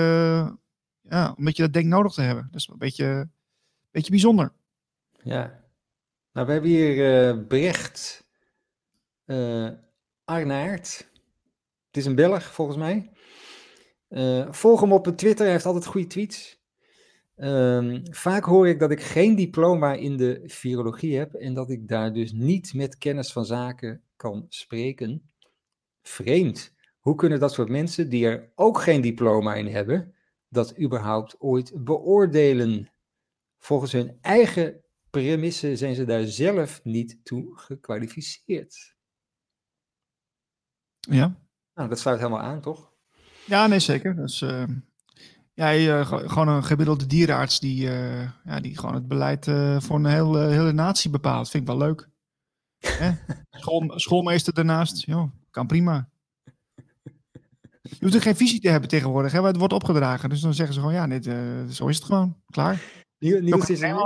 ja, omdat je dat denkt nodig te hebben? Dat is een beetje, beetje bijzonder. Ja. Nou, we hebben hier eh, Brecht eh Arnaert. Het is een Belg, volgens mij. Volg hem op Twitter, hij heeft altijd goede tweets. Ehm, vaak hoor ik dat ik geen diploma in de virologie heb en dat ik daar dus niet met kennis van zaken kan spreken. Vreemd. Hoe kunnen dat soort mensen, die er ook geen diploma in hebben, dat überhaupt ooit beoordelen? Volgens hun eigen premissen zijn ze daar zelf niet toe gekwalificeerd. Ja. Nou, dat sluit helemaal aan, toch? Ja, nee, zeker. Dat is, eh, ja, ge- gewoon een gemiddelde dierenarts die, eh, ja, die gewoon het beleid eh, voor een hele, hele natie bepaalt. Vind ik wel leuk. *laughs* School, schoolmeester daarnaast, joh, kan prima. Je hoeft er geen visie te hebben tegenwoordig, hè, maar het wordt opgedragen. Dus dan zeggen ze gewoon, ja, dit, eh, zo is het gewoon. Klaar. Niels, is, een,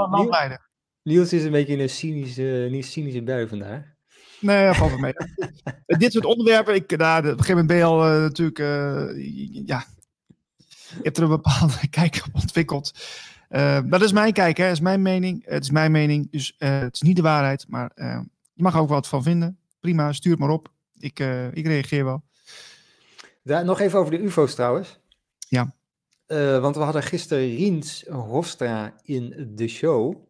Niels, is een beetje in een cynische, niet cynische bui vandaag. Nee, dat valt wel mee. *laughs* Dit soort onderwerpen, ik, nou, op een gegeven moment ben je al uh, natuurlijk, uh, ja, je hebt er een bepaalde *laughs* kijk op ontwikkeld. Uh, dat is mijn kijk, hè. dat is mijn mening. Het is mijn mening, dus het is niet de waarheid, maar je mag er ook wat van vinden. Prima, stuur het maar op. Ik, ik reageer wel. Daar, nog even over de UFO's trouwens. Ja. want we hadden gisteren Riens Hofstra in de show.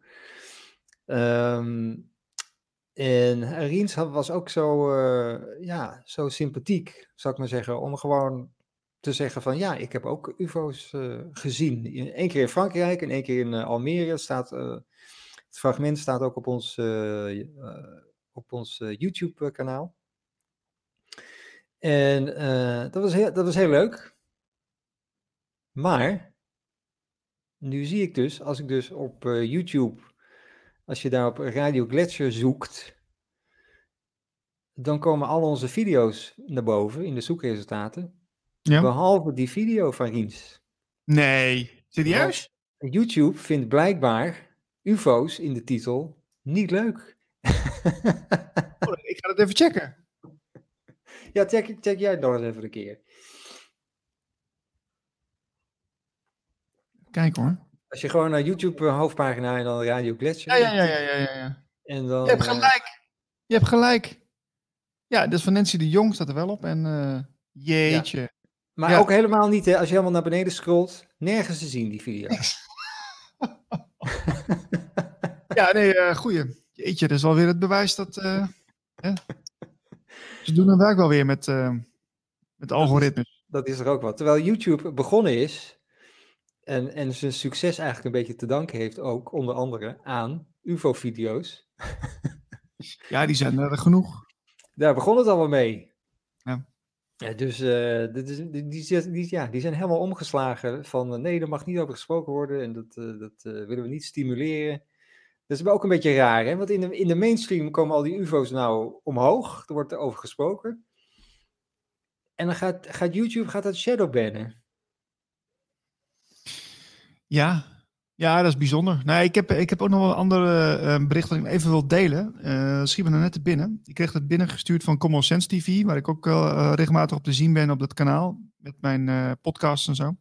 Um, en Riens was ook zo, ja, zo sympathiek, zou ik maar zeggen, om gewoon te zeggen van ja, ik heb ook UFO's uh, gezien. Eén keer in Frankrijk en één keer in uh, Almere. Staat, het fragment staat ook op ons, op ons YouTube-kanaal. En dat, was heel, dat was heel leuk. Maar nu zie ik dus, als ik dus op YouTube als je daar op Radio Gletscher zoekt, dan komen al onze video's naar boven in de zoekresultaten. Ja. Behalve die video van Riens. Nee, serieus? YouTube vindt blijkbaar UFO's in de titel niet leuk. Oh, ik ga het even checken. Ja, check, check jij nog eens even een keer. Kijk hoor. Als je gewoon naar YouTube eh, hoofdpagina en dan Radio Gletscher. Ja, ja, ja, ja, ja. ja. En dan, je hebt eh, gelijk. Je hebt gelijk. Ja, dus van Nancy de Jong staat er wel op. En uh, jeetje. Maar ook helemaal niet, hè, als je helemaal naar beneden scrolt. Nergens te zien, die video. *laughs* *laughs* ja, nee, uh, goeie. Jeetje, dat is alweer het bewijs dat... Uh, Ze doen hun werk wel weer met, met algoritmes. Dat is, dat is er ook wat. Terwijl YouTube begonnen is en, en zijn succes eigenlijk een beetje te danken heeft ook, onder andere, aan UFO-video's. *laughs* ja, die zijn er genoeg. Daar begon het allemaal mee. Ja. Ja dus uh, die, die, ja, die zijn helemaal omgeslagen van uh, nee, er mag niet over gesproken worden en dat, uh, dat willen we niet stimuleren. Dat is ook een beetje raar, hè? want in de, in de mainstream komen al die UFO's nou omhoog, er wordt er over gesproken. En dan gaat, gaat YouTube gaat dat shadowbannen. Ja, ja, dat is bijzonder. Nee, ik heb, ik heb ook nog wel een andere uh, bericht dat ik even wil delen. Uh, schiet me net te binnen. Ik kreeg het binnengestuurd van Common Sense TV, waar ik ook uh, regelmatig op te zien ben op dat kanaal. Met mijn uh, podcasts en zo.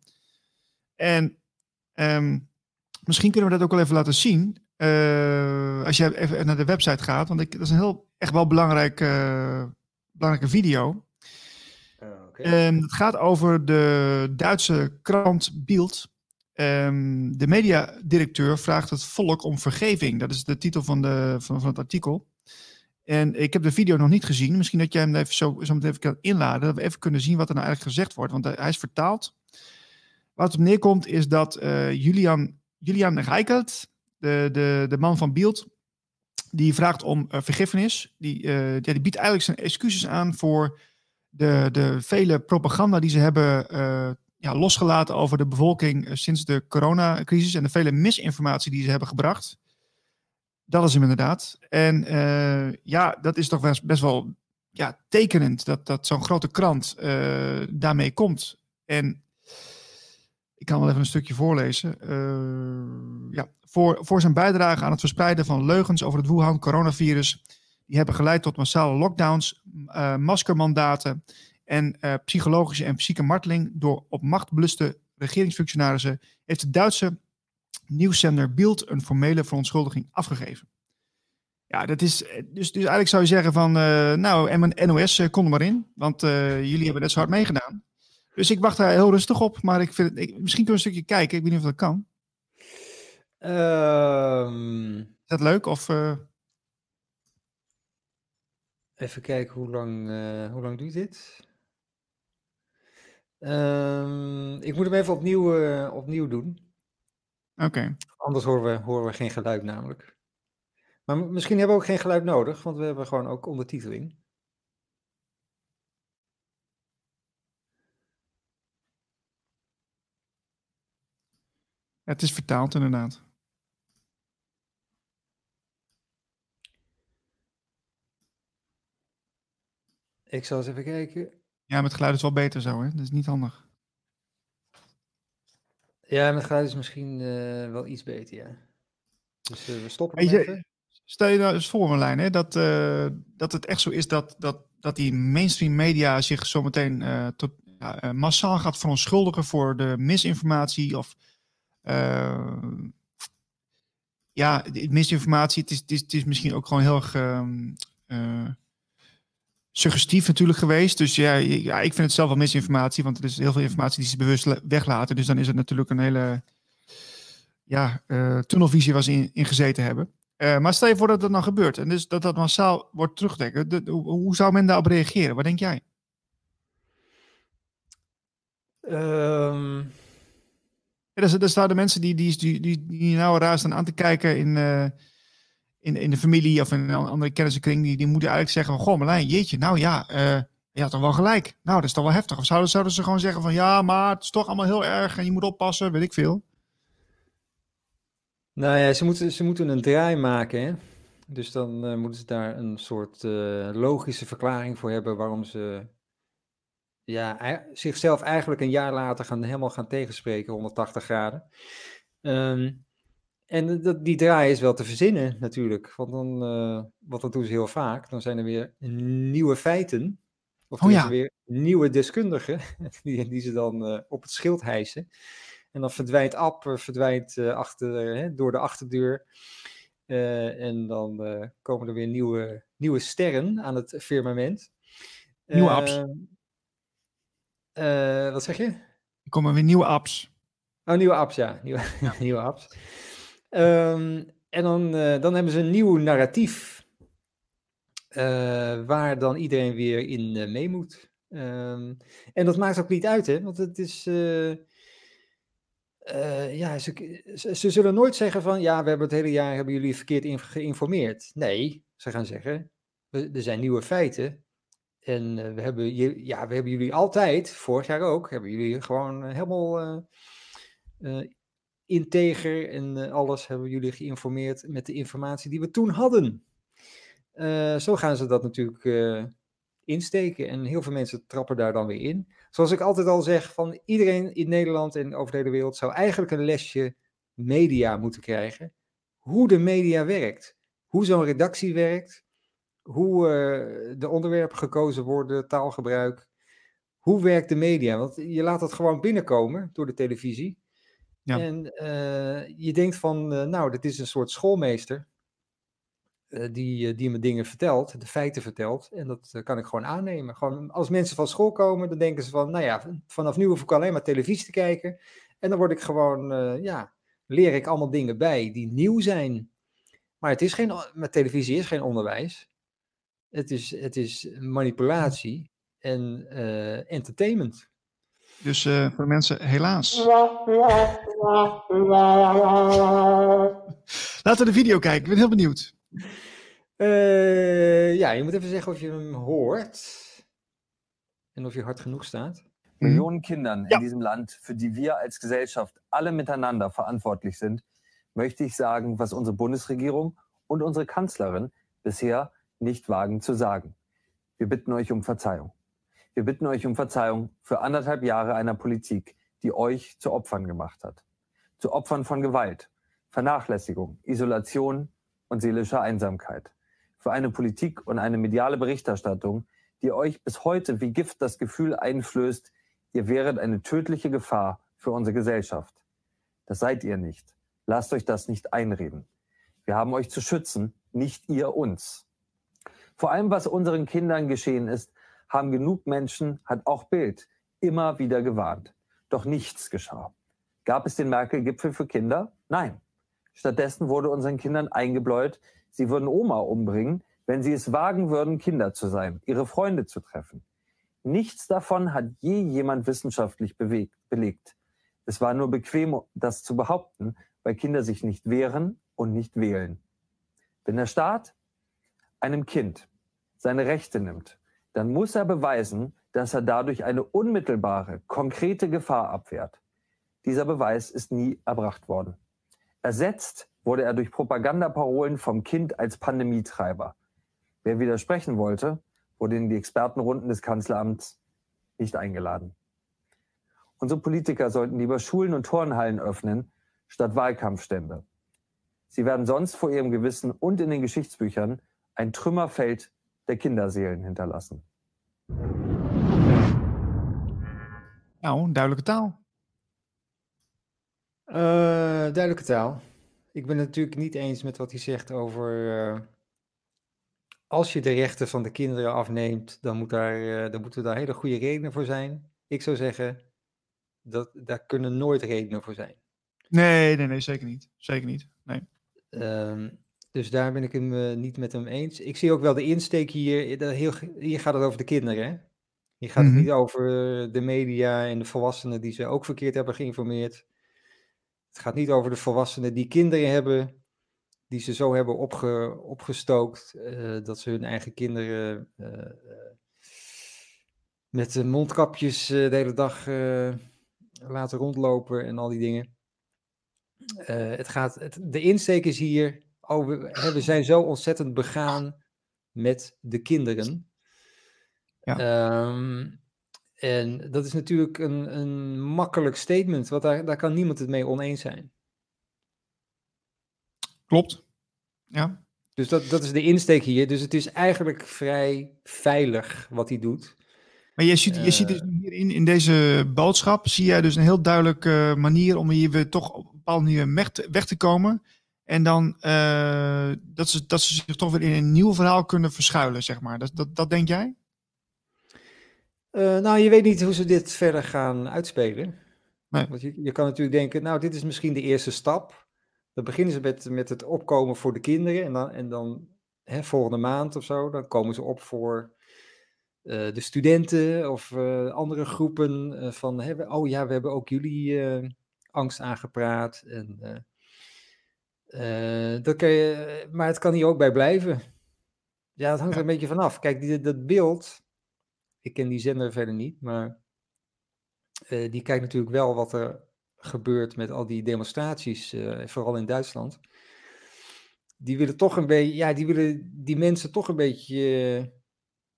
En um, misschien kunnen we dat ook wel even laten zien. als je even naar de website gaat. Want ik, dat is een heel, echt wel belangrijk, belangrijke video. Okay. Um, het gaat over de Duitse krant Bild. Um, de mediadirecteur vraagt het volk om vergeving. Dat is de titel van, de, van, van het artikel. En ik heb de video nog niet gezien. Misschien dat jij hem even zo, zo meteen even kan inladen. Dat we even kunnen zien wat er nou eigenlijk gezegd wordt. Want hij is vertaald. Wat het op neerkomt is dat uh, Julian, Julian Reikelt, de, de, de man van Beeld, die vraagt om uh, vergiffenis. Die, ja, die biedt eigenlijk zijn excuses aan voor de, de vele propaganda die ze hebben ja, losgelaten over de bevolking eh, sinds de coronacrisis en de vele misinformatie die ze hebben gebracht. Dat is hem inderdaad. En uh, ja, dat is toch best, wel ja, tekenend dat, dat zo'n grote krant uh, daarmee komt. En ik kan wel even een stukje voorlezen. Uh, ja, voor, voor zijn bijdrage aan het verspreiden van leugens over het Wuhan coronavirus. Die hebben geleid tot massale lockdowns, maskermandaten en uh, psychologische en fysieke marteling door op macht beluste regeringsfunctionarissen heeft de Duitse nieuwszender Bild een formele verontschuldiging afgegeven. Ja, dat is, eh, dus, dus eigenlijk zou je zeggen van, uh, nou, NOS, uh, kom er maar in, want jullie hebben net zo hard meegedaan. Dus ik wacht daar heel rustig op, maar ik vind het, ik, misschien kunnen we een stukje kijken, ik weet niet of dat kan. Um... Is dat leuk of... Even kijken, hoe lang, hoe lang duurt dit? Um, ik moet hem even opnieuw, uh, opnieuw doen. Oké. Okay. Anders horen we, horen we geen geluid namelijk. Maar misschien hebben we ook geen geluid nodig, want we hebben gewoon ook ondertiteling. Ja, het is vertaald inderdaad. Ik zal eens even kijken. Ja, met geluid is wel beter zo, hè? Dat is niet handig. Ja, met geluid is misschien uh, wel iets beter, ja. Dus uh, we stoppen Weet je, even. Stel je nou eens voor, Marlijn, hè, dat, uh, dat het echt zo is dat, dat, dat die mainstream media zich zometeen tot, massaal gaat verontschuldigen voor de misinformatie of ja, misinformatie. Het is, het, is, het is misschien ook gewoon heel erg ehm, suggestief natuurlijk geweest. Dus ja, ja, ik vind het zelf wel misinformatie, want er is heel veel informatie die ze bewust weglaten. Dus dan is het natuurlijk een hele ja, tunnelvisie waar ze in, in gezeten hebben. Uh, maar stel je voor dat dat dan gebeurt en dus dat dat massaal wordt teruggedekken. Hoe, hoe, zou men daarop reageren? Wat denk jij? Um... Ja, er, staan de mensen die, die, die, die, die nou raar staan aan te kijken in, uh, in, in de familie of in een andere kennissenkring. Die, die moeten eigenlijk zeggen van, goh Marlijn, jeetje, nou ja, uh, je had toch wel gelijk. Nou, dat is toch wel heftig. Of zouden, zouden ze gewoon zeggen van, ja, maar het is toch allemaal heel erg en je moet oppassen, weet ik veel. Nou ja, ze moeten, ze moeten een draai maken. Hè? Dus dan uh, moeten ze daar een soort uh, logische verklaring voor hebben waarom ze ja, zichzelf eigenlijk een jaar later gaan, helemaal gaan tegenspreken, 180 graden. Um, en dat, die draai is wel te verzinnen natuurlijk. Want dan, uh, wat dat doen ze heel vaak, dan zijn er weer nieuwe feiten. Of oh, ja. weer nieuwe deskundigen *laughs* die, die ze dan op het schild hijsen. En dan verdwijnt App, eh, verdwijnt uh, achter, hè, door de achterdeur. En dan komen er weer nieuwe, nieuwe sterren aan het firmament. Nieuwe apps. wat zeg je? Er komen weer nieuwe apps. Oh, nieuwe apps, ja. Nieuwe, ja. *laughs* nieuwe apps. Um, en dan, dan hebben ze een nieuw narratief. waar dan iedereen weer in mee moet. Um, en dat maakt ook niet uit, hè? Want het is ja, ze, ze, zullen nooit zeggen van ja, we hebben het hele jaar hebben jullie verkeerd geïnformeerd. Nee, ze gaan zeggen, er zijn nieuwe feiten. En we, hebben, ja, we hebben jullie altijd, vorig jaar ook, hebben jullie gewoon helemaal integer en alles hebben jullie geïnformeerd met de informatie die we toen hadden. zo gaan ze dat natuurlijk insteken. En heel veel mensen trappen daar dan weer in. Zoals ik altijd al zeg, van iedereen in Nederland en over de hele wereld zou eigenlijk een lesje media moeten krijgen. Hoe de media werkt. Hoe zo'n redactie werkt. Hoe de onderwerpen gekozen worden, taalgebruik. Hoe werkt de media? Want je laat het gewoon binnenkomen door de televisie. En uh, je denkt van, uh, nou, dit is een soort schoolmeester. Eh, die, eh, die me dingen vertelt, de feiten vertelt. En dat eh, kan ik gewoon aannemen. Gewoon, als mensen van school komen, dan denken ze van, nou ja, vanaf nu hoef ik alleen maar televisie te kijken. En dan word ik gewoon, ja, leer ik allemaal dingen bij die nieuw zijn. Maar het is geen, met televisie is geen onderwijs. Het is, het is manipulatie en entertainment. Dus uh, voor mensen, helaas. *laughs* Laten we de video kijken, ik ben heel benieuwd. Uh, ja, je moet even zeggen of je hem hoort en of je hard genoeg staat. Millionen Kindern ja. in diesem Land, für die wir als Gesellschaft alle miteinander verantwortlich sind, möchte ich sagen, was unsere Bundesregierung und unsere Kanzlerin bisher nicht wagen zu sagen. Wir bitten euch um Verzeihung. Wir bitten euch um Verzeihung für anderthalb Jahre einer Politik, die euch zu Opfern gemacht hat. Zu Opfern von Gewalt, Vernachlässigung, Isolation, und seelischer Einsamkeit. Für eine Politik und eine mediale Berichterstattung, die euch bis heute wie Gift das Gefühl einflößt, ihr wäret eine tödliche Gefahr für unsere Gesellschaft. Das seid ihr nicht. Lasst euch das nicht einreden. Wir haben euch zu schützen, nicht ihr uns. Vor allem, was unseren Kindern geschehen ist, haben genug Menschen, hat auch Bild, immer wieder gewarnt. Doch nichts geschah. Gab es den Merkel-Gipfel für Kinder? Nein. Stattdessen wurde unseren Kindern eingebläut, sie würden Oma umbringen, wenn sie es wagen würden, Kinder zu sein, ihre Freunde zu treffen. Nichts davon hat je jemand wissenschaftlich bewegt, belegt. Es war nur bequem, das zu behaupten, weil Kinder sich nicht wehren und nicht wählen. Wenn der Staat einem Kind seine Rechte nimmt, dann muss er beweisen, dass er dadurch eine unmittelbare, konkrete Gefahr abwehrt. Dieser Beweis ist nie erbracht worden. Ersetzt wurde er durch Propagandaparolen vom Kind als Pandemietreiber. Wer widersprechen wollte, wurde in die Expertenrunden des Kanzleramts nicht eingeladen. Unsere Politiker sollten lieber Schulen und Turnhallen öffnen, statt Wahlkampfstände. Sie werden sonst vor ihrem Gewissen und in den Geschichtsbüchern ein Trümmerfeld der Kinderseelen hinterlassen. Nou, duidelijke taal. Uh, duidelijke taal. Ik ben het natuurlijk niet eens met wat hij zegt over. Uh, als je de rechten van de kinderen afneemt, dan, moet daar, uh, dan moeten daar hele goede redenen voor zijn. Ik zou zeggen, dat, daar kunnen nooit redenen voor zijn. Nee, nee, nee, zeker niet. Zeker niet. Nee. Um, dus daar ben ik hem niet met hem eens. Ik zie ook wel de insteek hier. Heel, hier gaat het over de kinderen. Hè? Hier gaat het mm -hmm. niet over de media en de volwassenen die ze ook verkeerd hebben geïnformeerd. Het gaat niet over de volwassenen die kinderen hebben, die ze zo hebben opge, opgestookt, uh, dat ze hun eigen kinderen uh, met mondkapjes de hele dag laten rondlopen en al die dingen. het gaat, het, de insteek is hier, oh, we, hè, we, zijn zo ontzettend begaan met de kinderen. Ja. Um, en dat is natuurlijk een, een makkelijk statement, want daar, daar kan niemand het mee oneens zijn. Klopt. Ja. Dus dat, dat is de insteek hier. Dus het is eigenlijk vrij veilig wat hij doet. Maar je ziet, je ziet dus hier in, in deze boodschap, zie jij dus een heel duidelijke manier om hier weer toch op een bepaalde manier weg te, weg te komen. En dan uh, dat, ze, dat ze zich toch weer in een nieuw verhaal kunnen verschuilen, zeg maar. Dat, dat, dat denk jij? Uh, nou, je weet niet hoe ze dit verder gaan uitspelen. Nee. Want je, je kan natuurlijk denken, nou, dit is misschien de eerste stap. Dan beginnen ze met, met het opkomen voor de kinderen. En dan, en dan hè, volgende maand of zo, dan komen ze op voor uh, de studenten of uh, andere groepen. van, hè, oh ja, we hebben ook jullie angst aangepraat. En, dat kan je, maar het kan hier ook bij blijven. Ja, het hangt er een beetje vanaf. Kijk, die, dat beeld ik ken die zender verder niet, maar uh, die kijkt natuurlijk wel wat er gebeurt met al die demonstraties, uh, vooral in Duitsland. Die willen toch een beetje, ja, die willen die mensen toch een beetje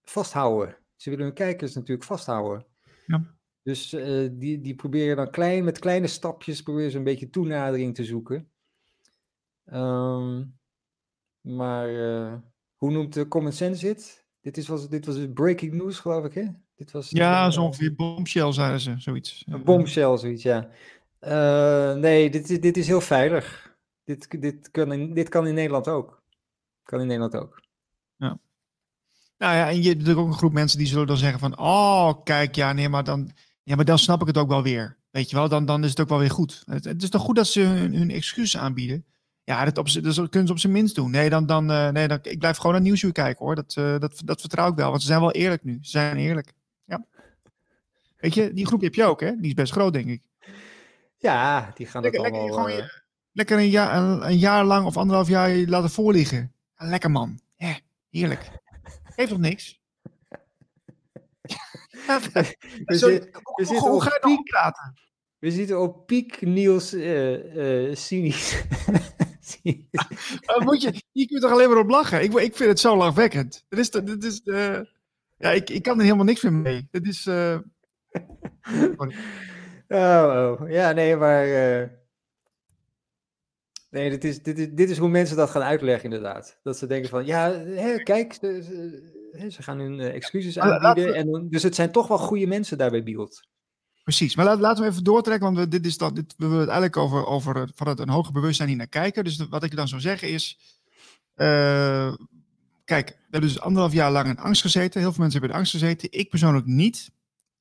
vasthouden. Ze willen hun kijkers natuurlijk vasthouden. Ja. Dus die, die proberen dan klein, met kleine stapjes proberen ze een beetje toenadering te zoeken. Um, maar hoe noemt de Common Sense het? Dit, is, was, dit was dus breaking news, geloof ik, hè? Dit was, ja, uh, zo ongeveer bombshell, zeiden ze, zoiets. Een bombshell, zoiets, ja. Uh, nee, dit, dit is heel veilig. Dit, dit, kan in, dit kan in Nederland ook. Kan in Nederland ook. Ja. Nou ja, en je hebt natuurlijk ook een groep mensen die zullen dan zeggen van... Oh, kijk, ja, nee, maar dan, ja, maar dan snap ik het ook wel weer. Weet je wel, dan, dan is het ook wel weer goed. Het, het is toch goed dat ze hun, hun excuses aanbieden. Ja, dat, op, dat kunnen ze op zijn minst doen. Nee, dan, dan, uh, nee dan, ik blijf gewoon naar Nieuwsuur kijken hoor. Dat, uh, dat, dat vertrouw ik wel, want ze zijn wel eerlijk nu. Ze zijn eerlijk. Ja. Weet je, die groep heb je ook, hè? Die is best groot, denk ik. Ja, die gaan lekker, allemaal... Lekker, gewoon, uh... lekker een, jaar, een, een, jaar lang of anderhalf jaar laten voorliggen. Lekker man. Ja, heerlijk. Geeft toch niks? *laughs* ja, we, *laughs* we, zit, we zitten hoe ga je piek praten? We zitten op piek Niels uh, cynisch. *laughs* *laughs* moet je, je kunt toch alleen maar op lachen? Ik, ik vind het zo lachwekkend. Dit is, dit is, uh, ja, ik, ik kan er helemaal niks meer mee. Dit is. Uh... *laughs* oh, oh, ja, nee, maar. Uh... Nee, dit is, dit, is, dit is hoe mensen dat gaan uitleggen, inderdaad. Dat ze denken van, ja, hè, kijk, ze, ze, ze gaan hun excuses aanbieden. En, dus het zijn toch wel goede mensen daarbij beeld. Precies, maar laten we even doortrekken, want dit is dan, dit, we willen het eigenlijk over, over van het, een hoger bewustzijn hier naar kijken. Dus wat ik dan zou zeggen is, uh, kijk, we hebben dus anderhalf jaar lang in angst gezeten. Heel veel mensen hebben in angst gezeten. Ik persoonlijk niet.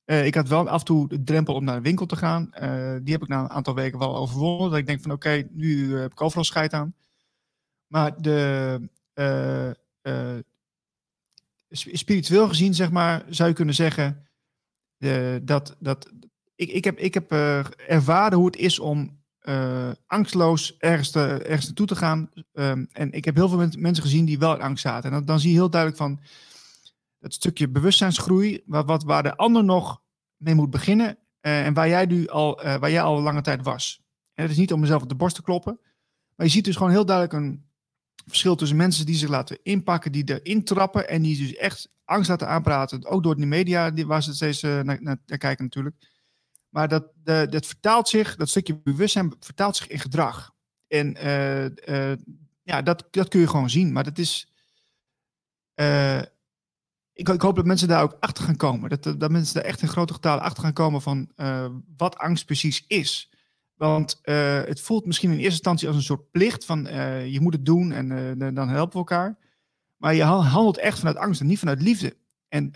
Uh, ik had wel af en toe de drempel om naar de winkel te gaan. Uh, die heb ik na een aantal weken wel overwonnen. Dat ik denk van oké, nu heb ik overal scheid aan. Maar de, spiritueel gezien, zeg maar, zou je kunnen zeggen... dat, dat ik, ik heb, ik heb uh, ervaren hoe het is om uh, angstloos ergens, naartoe te gaan. Um, en ik heb heel veel mensen gezien die wel in angst zaten. En dan, dan zie je heel duidelijk van het stukje bewustzijnsgroei, wat, waar de ander nog mee moet beginnen. Uh, en waar jij nu al, waar jij al lange tijd was. En het is niet om mezelf op de borst te kloppen. Maar je ziet dus gewoon heel duidelijk een verschil tussen mensen die zich laten inpakken, die erin trappen en die dus echt angst laten aanpraten. Ook door de media, waar ze steeds naar, naar kijken natuurlijk. Maar dat, de, dat vertaalt zich, dat stukje bewustzijn vertaalt zich in gedrag. En ja, dat, dat kun je gewoon zien. Maar dat is. ik, ik, hoop dat mensen daar ook achter gaan komen. Dat, dat mensen daar echt in grote getalen achter gaan komen van wat angst precies is. Want het voelt misschien in eerste instantie als een soort plicht van je moet het doen en dan helpen we elkaar. Maar je handelt echt vanuit angst en niet vanuit liefde. En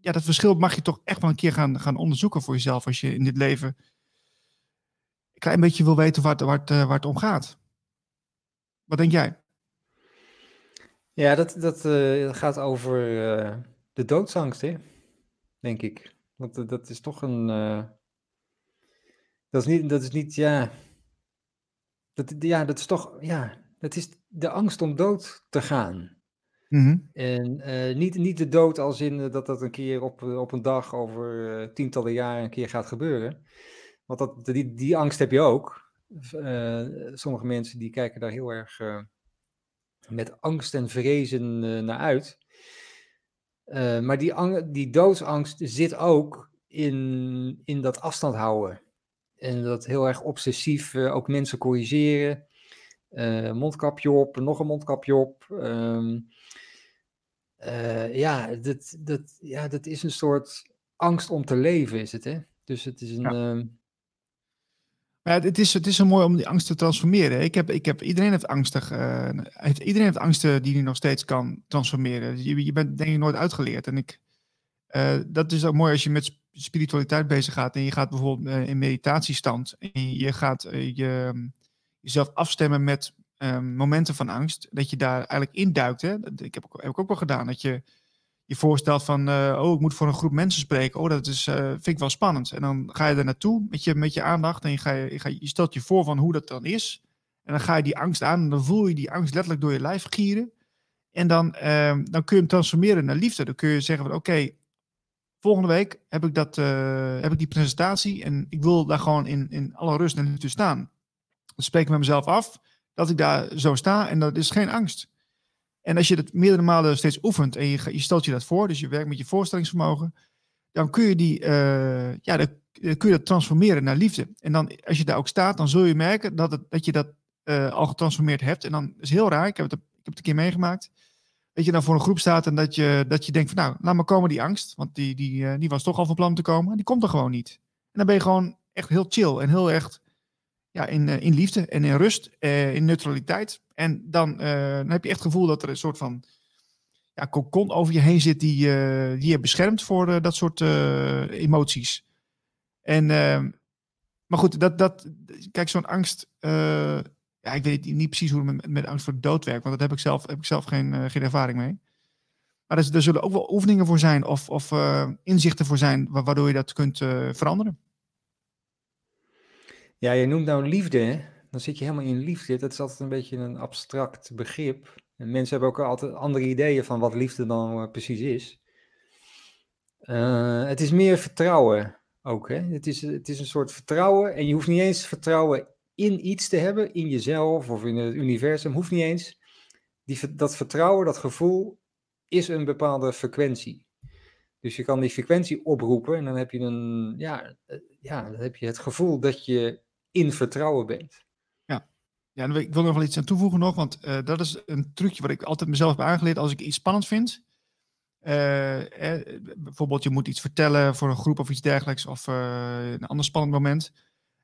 ja, dat verschil mag je toch echt wel een keer gaan, gaan onderzoeken voor jezelf als je in dit leven een klein beetje wil weten waar waar het, waar het om gaat. Wat denk jij? Ja, dat, dat uh, gaat over uh, de doodsangst, hè? denk ik. Want dat is toch een. dat, is niet, dat is niet, ja. Dat, ja, dat is toch, ja. Dat is de angst om dood te gaan. Mhm. En uh, niet, niet de dood als in uh, dat dat een keer op, uh, op een dag over tientallen jaren een keer gaat gebeuren. Want dat, die, die angst heb je ook. sommige mensen die kijken daar heel erg met angst en vrezen naar uit. maar die, die doodsangst zit ook in, in dat afstand houden. En dat heel erg obsessief ook mensen corrigeren. mondkapje op, nog een mondkapje op. Um, uh, ja, dat, dat, ja, dat is een soort angst om te leven, is het, hè? Dus het is een... Ja. Uh... Ja, het, is, het is zo mooi om die angst te transformeren. Ik heb, ik heb, iedereen heeft angstig. Uh, heeft, iedereen heeft angsten die hij nog steeds kan transformeren. Je, je bent denk ik nooit uitgeleerd. En ik, uh, dat is ook mooi als je met spiritualiteit bezig gaat. En je gaat bijvoorbeeld in meditatiestand. En je gaat je, jezelf afstemmen met um, momenten van angst, dat je daar eigenlijk induikt. Hè? Dat, ik heb, heb ik ook wel gedaan. Dat je je voorstelt van, uh, oh, ik moet voor een groep mensen spreken. Oh, dat is, uh, vind ik wel spannend. En dan ga je er naartoe met je, met je aandacht en je, ga je, je, stelt je voor van hoe dat dan is. En dan ga je die angst aan en dan voel je die angst letterlijk door je lijf gieren. En dan, uh, dan kun je hem transformeren naar liefde. Dan kun je zeggen van, oké, volgende week heb ik, dat, uh, heb ik die presentatie en ik wil daar gewoon in, in alle rust en liefde staan. Dan spreek ik met mezelf af dat ik daar zo sta en dat is geen angst. En als je dat meerdere malen steeds oefent en je, je stelt je dat voor, dus je werkt met je voorstellingsvermogen, dan kun je, die, uh, ja, dan, kun je dat transformeren naar liefde. En dan, als je daar ook staat, dan zul je merken dat, het, dat je dat uh, al getransformeerd hebt. En dan is heel raar, ik heb het, ik heb het een keer meegemaakt, dat je dan voor een groep staat en dat je, dat je denkt van nou, laat maar komen die angst, want die, die, uh, die was toch al van plan te komen, die komt er gewoon niet. En dan ben je gewoon echt heel chill en heel echt ja, in, uh, in liefde en in rust, uh, in neutraliteit. En dan, uh, dan heb je echt het gevoel dat er een soort van ja, kokon over je heen zit die, die je beschermt voor dat soort emoties. En, ehm, maar goed, dat, dat, kijk, zo'n angst. ja, ik weet niet precies hoe het met, met angst voor dood werkt, want dat heb ik zelf, heb ik zelf geen, geen ervaring mee. Maar er, er, zullen ook wel oefeningen voor zijn of, of inzichten voor zijn, waardoor je dat kunt veranderen. Ja, je noemt nou liefde? Dan zit je helemaal in liefde. Dat is altijd een beetje een abstract begrip. En mensen hebben ook altijd andere ideeën van wat liefde dan uh, precies is. Uh, het is meer vertrouwen ook, hè? Het is, het is een soort vertrouwen. En je hoeft niet eens vertrouwen in iets te hebben, in jezelf of in het universum. Hoeft niet eens. Die, dat vertrouwen, dat gevoel, is een bepaalde frequentie. Dus je kan die frequentie oproepen en dan heb je, een, ja, eh, ja, dan heb je het gevoel dat je in vertrouwen bent. Ja, ja ik wil nog wel iets aan toevoegen nog, want uh, dat is een trucje wat ik altijd mezelf heb aangeleerd als ik iets spannend vind. Eh, bijvoorbeeld je moet iets vertellen voor een groep of iets dergelijks, of uh, een ander spannend moment.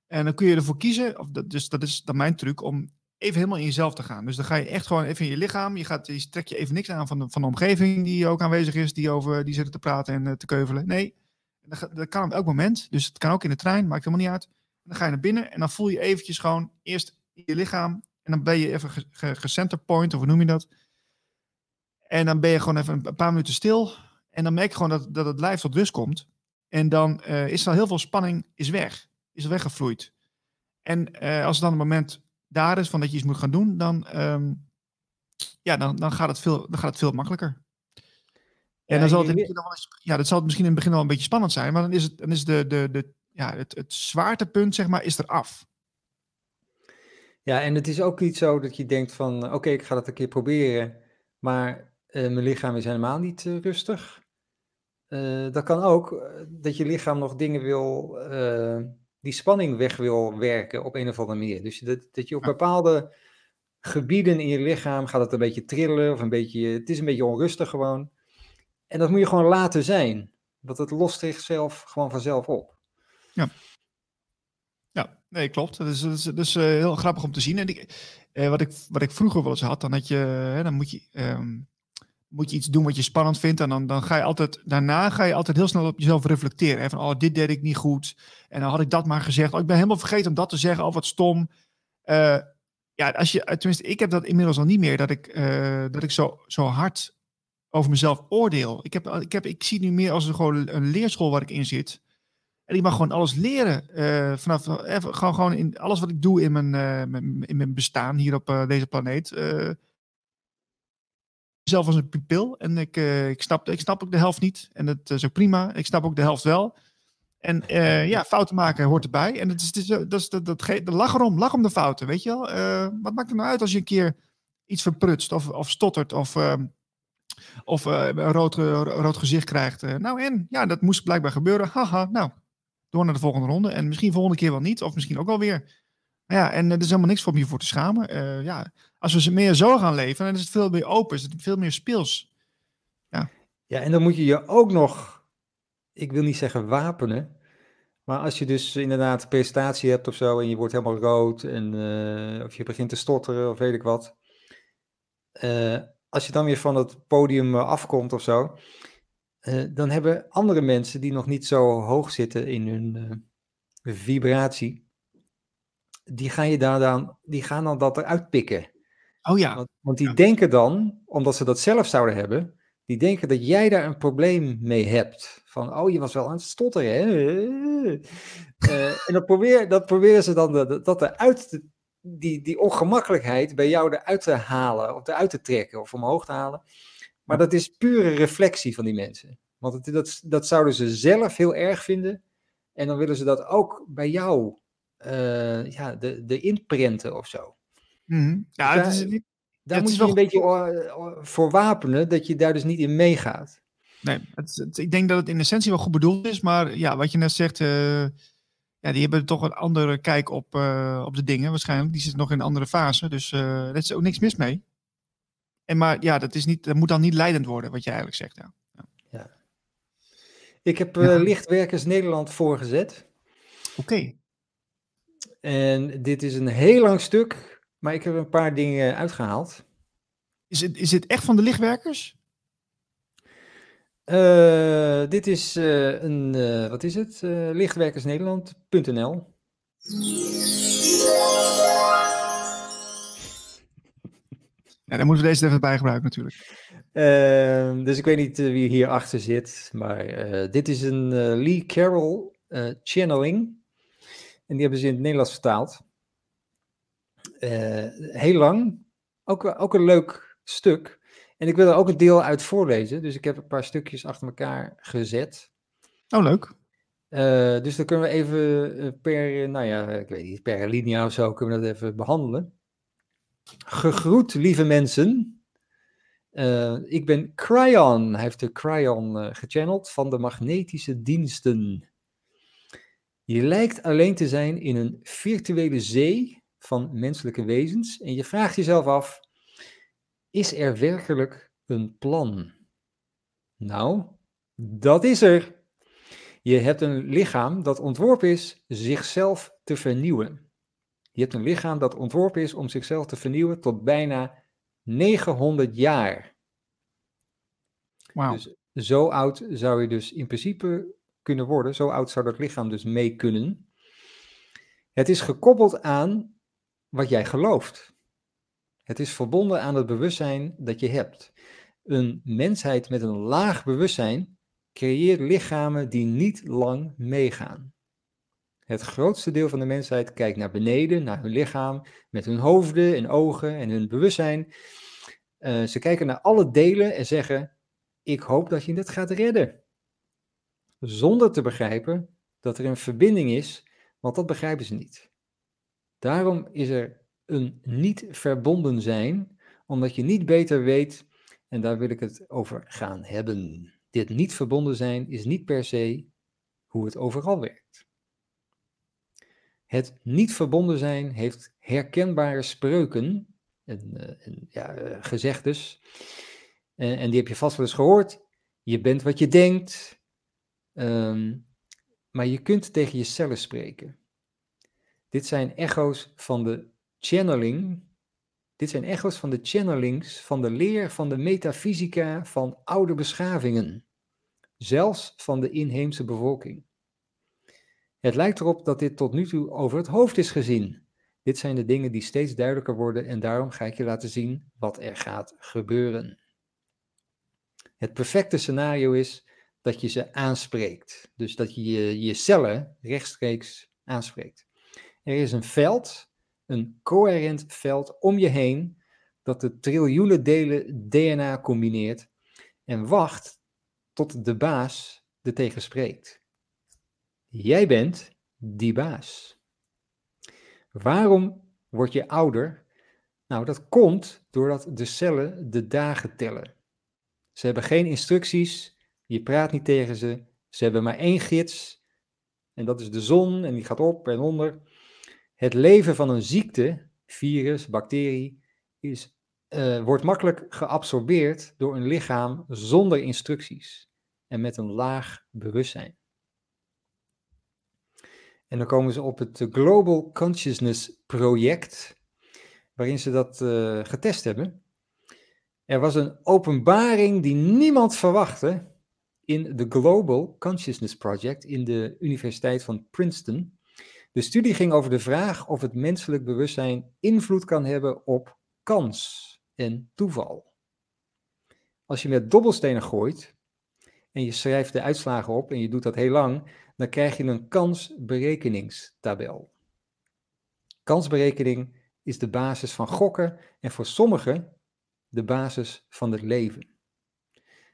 En dan kun je ervoor kiezen, of dat, dus dat is dan mijn truc, om even helemaal in jezelf te gaan. Dus dan ga je echt gewoon even in je lichaam. Je, gaat, je trekt je even niks aan van de, van de omgeving die ook aanwezig is, die, over, die zitten te praten en te keuvelen. Nee, dat, dat, kan op elk moment. Dus het kan ook in de trein, maakt helemaal niet uit. Dan ga je naar binnen en dan voel je eventjes gewoon eerst je lichaam. En dan ben je even gecenter point, of hoe noem je dat? En dan ben je gewoon even een paar minuten stil. En dan merk je gewoon dat, dat het lijf tot rust komt. En dan uh, is er al heel veel spanning is weg. Is er weggevloeid. En uh, als het dan een moment daar is van dat je iets moet gaan doen, dan, um, ja, dan, dan, gaat het veel, dan gaat het veel makkelijker. En ja, dan zal het, in het eens, ja, dat zal het misschien in het begin wel een beetje spannend zijn, maar dan is, het, dan is de, de, de, ja, het, het zwaartepunt, zeg maar, is er af. Ja, en het is ook niet zo dat je denkt van, oké, okay, ik ga dat een keer proberen, maar uh, mijn lichaam is helemaal niet uh, rustig. Uh, dat kan ook, dat je lichaam nog dingen wil die spanning weg wil werken op een of andere manier. Dus dat, dat je op bepaalde gebieden in je lichaam gaat het een beetje trillen of een beetje, het is een beetje onrustig gewoon. En dat moet je gewoon laten zijn. Dat het lost zichzelf gewoon vanzelf op. Ja. Ja, nee, klopt. Dat is, dat is, uh, heel grappig om te zien. En uh, wat, ik, wat ik vroeger wel eens had, dan, had je, hè, dan moet, je, um, moet je iets doen wat je spannend vindt. En dan, dan ga je altijd, daarna ga je altijd heel snel op jezelf reflecteren. Hè, van, oh, dit deed ik niet goed. En dan had ik dat maar gezegd. Oh, ik ben helemaal vergeten om dat te zeggen. Oh, wat stom. Uh, ja, als je, tenminste, ik heb dat inmiddels al niet meer. Dat ik, dat ik zo, zo hard over mezelf oordeel. Ik, heb, ik, heb, ik zie nu meer als een, gewoon een leerschool waar ik in zit. En ik mag gewoon alles leren. Uh, vanaf even, gewoon, gewoon in alles wat ik doe in mijn, uh, in mijn bestaan hier op deze planeet. zelf als een pupil. En ik, ik, snap, ik snap ook de helft niet. En dat is ook prima. Ik snap ook de helft wel. En ja, fouten maken hoort erbij. En het is, het is, dat is, dat, dat, dat, lach erom, lach om de fouten, weet je wel. wat maakt het nou uit als je een keer iets verprutst of, of stottert of ehm, of een rood, rood gezicht krijgt. Nou en, ja, dat moest blijkbaar gebeuren. Haha, nou, naar de volgende ronde. En misschien volgende keer wel niet, of misschien ook wel weer. Ja, en er is helemaal niks voor je voor te schamen. Uh, ja, als we ze meer zo gaan leven, dan is het veel meer open, is het veel meer speels. Ja. ja, en dan moet je je ook nog, ik wil niet zeggen wapenen, maar als je dus inderdaad een presentatie hebt of zo en je wordt helemaal rood en uh, of je begint te stotteren of weet ik wat. Als je dan weer van het podium afkomt of zo, uh, dan hebben andere mensen die nog niet zo hoog zitten in hun uh, vibratie, die gaan, je daar dan, die gaan dan dat eruit pikken. Oh ja. Want, want die ja. denken dan, omdat ze dat zelf zouden hebben, die denken dat jij daar een probleem mee hebt. Van, oh, je was wel aan het stotteren, hè? Uh, en dat, probeer, dat proberen ze dan de, dat eruit te, die, die ongemakkelijkheid bij jou eruit te halen, of eruit te trekken, of omhoog te halen. Maar dat is pure reflectie van die mensen. Want het, dat, dat zouden ze zelf heel erg vinden. En dan willen ze dat ook bij jou uh, ja, de, de of zo. Mm -hmm. Ja, dus daar, is niet, daar moet je wel... een beetje uh, voor wapenen, dat je daar dus niet in meegaat. Nee, het, het, ik denk dat het in essentie wel goed bedoeld is. Maar ja, wat je net zegt, uh, ja, die hebben toch een andere kijk op, op de dingen waarschijnlijk. Die zitten nog in een andere fase. Dus er is ook niks mis mee. En maar ja, dat, is niet, dat moet dan niet leidend worden, wat je eigenlijk zegt. Ja. ja. Ik heb uh, Lichtwerkers Nederland voorgezet. Oké. Okay. En dit is een heel lang stuk, maar ik heb een paar dingen uitgehaald. Is het, is het echt van de lichtwerkers? Uh, dit is uh, een, wat is het? lichtwerkersnederland.nl. Ja, dan moeten we deze even bij gebruiken natuurlijk. Uh, dus ik weet niet uh, wie hier achter zit, maar uh, dit is een Lee Carroll channeling. En die hebben ze in het Nederlands vertaald. heel lang, ook, ook een leuk stuk. En ik wil er ook een deel uit voorlezen, dus ik heb een paar stukjes achter elkaar gezet. Oh, leuk. dus dan kunnen we even per, nou ja, ik weet niet, per linia of zo kunnen we dat even behandelen. Gegroet, lieve mensen. Uh, ik ben Cryon. Hij heeft de Cryon uh, gechanneld van de magnetische diensten. Je lijkt alleen te zijn in een virtuele zee van menselijke wezens en je vraagt jezelf af: is er werkelijk een plan? Nou, dat is er. Je hebt een lichaam dat ontworpen is zichzelf te vernieuwen. Je hebt een lichaam dat ontworpen is om zichzelf te vernieuwen tot bijna 900 jaar. Wow. Dus zo oud zou je dus in principe kunnen worden. Zo oud zou dat lichaam dus mee kunnen. Het is gekoppeld aan wat jij gelooft. Het is verbonden aan het bewustzijn dat je hebt. Een mensheid met een laag bewustzijn creëert lichamen die niet lang meegaan. Het grootste deel van de mensheid kijkt naar beneden, naar hun lichaam, met hun hoofden en ogen en hun bewustzijn. Uh, ze kijken naar alle delen en zeggen: Ik hoop dat je dit gaat redden. Zonder te begrijpen dat er een verbinding is, want dat begrijpen ze niet. Daarom is er een niet verbonden zijn, omdat je niet beter weet, en daar wil ik het over gaan hebben. Dit niet verbonden zijn is niet per se hoe het overal werkt. Het niet verbonden zijn heeft herkenbare spreuken en, uh, en ja, uh, gezegdes. Uh, en die heb je vast wel eens gehoord. Je bent wat je denkt. Um, maar je kunt tegen je cellen spreken. Dit zijn echo's van de channeling. Dit zijn echo's van de channelings van de leer van de metafysica van oude beschavingen. Zelfs van de inheemse bevolking. Het lijkt erop dat dit tot nu toe over het hoofd is gezien. Dit zijn de dingen die steeds duidelijker worden en daarom ga ik je laten zien wat er gaat gebeuren. Het perfecte scenario is dat je ze aanspreekt. Dus dat je je, cellen rechtstreeks aanspreekt. Er is een veld, een coherent veld om je heen, dat de triljoenen delen DNA combineert en wacht tot de baas er tegen spreekt. Jij bent die baas. Waarom word je ouder? Nou, dat komt doordat de cellen de dagen tellen. Ze hebben geen instructies, je praat niet tegen ze, ze hebben maar één gids, en dat is de zon, en die gaat op en onder. Het leven van een ziekte, virus, bacterie, is, uh, wordt makkelijk geabsorbeerd door een lichaam zonder instructies en met een laag bewustzijn. En dan komen ze op het Global Consciousness Project, waarin ze dat uh, getest hebben. Er was een openbaring die niemand verwachtte in de Global Consciousness Project in de Universiteit van Princeton. De studie ging over de vraag of het menselijk bewustzijn invloed kan hebben op kans en toeval. Als je met dobbelstenen gooit en je schrijft de uitslagen op en je doet dat heel lang, dan krijg je een kansberekeningstabel. Kansberekening is de basis van gokken en voor sommigen de basis van het leven.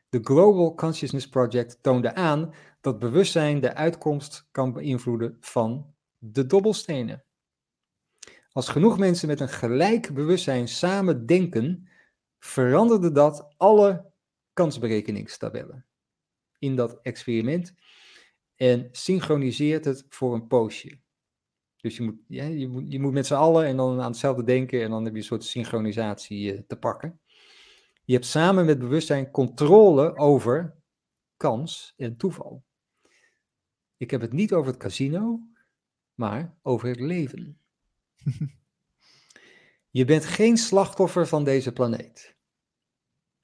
De Global Consciousness Project toonde aan dat bewustzijn de uitkomst kan beïnvloeden van de dobbelstenen. Als genoeg mensen met een gelijk bewustzijn samen denken, veranderde dat alle kansberekeningstabellen in dat experiment en synchroniseert het voor een poosje. Dus je moet, ja, je moet, je moet met z'n allen en dan aan hetzelfde denken en dan heb je een soort synchronisatie uh, te pakken. Je hebt samen met bewustzijn controle over kans en toeval. Ik heb het niet over het casino, maar over het leven. *laughs* Je bent geen slachtoffer van deze planeet.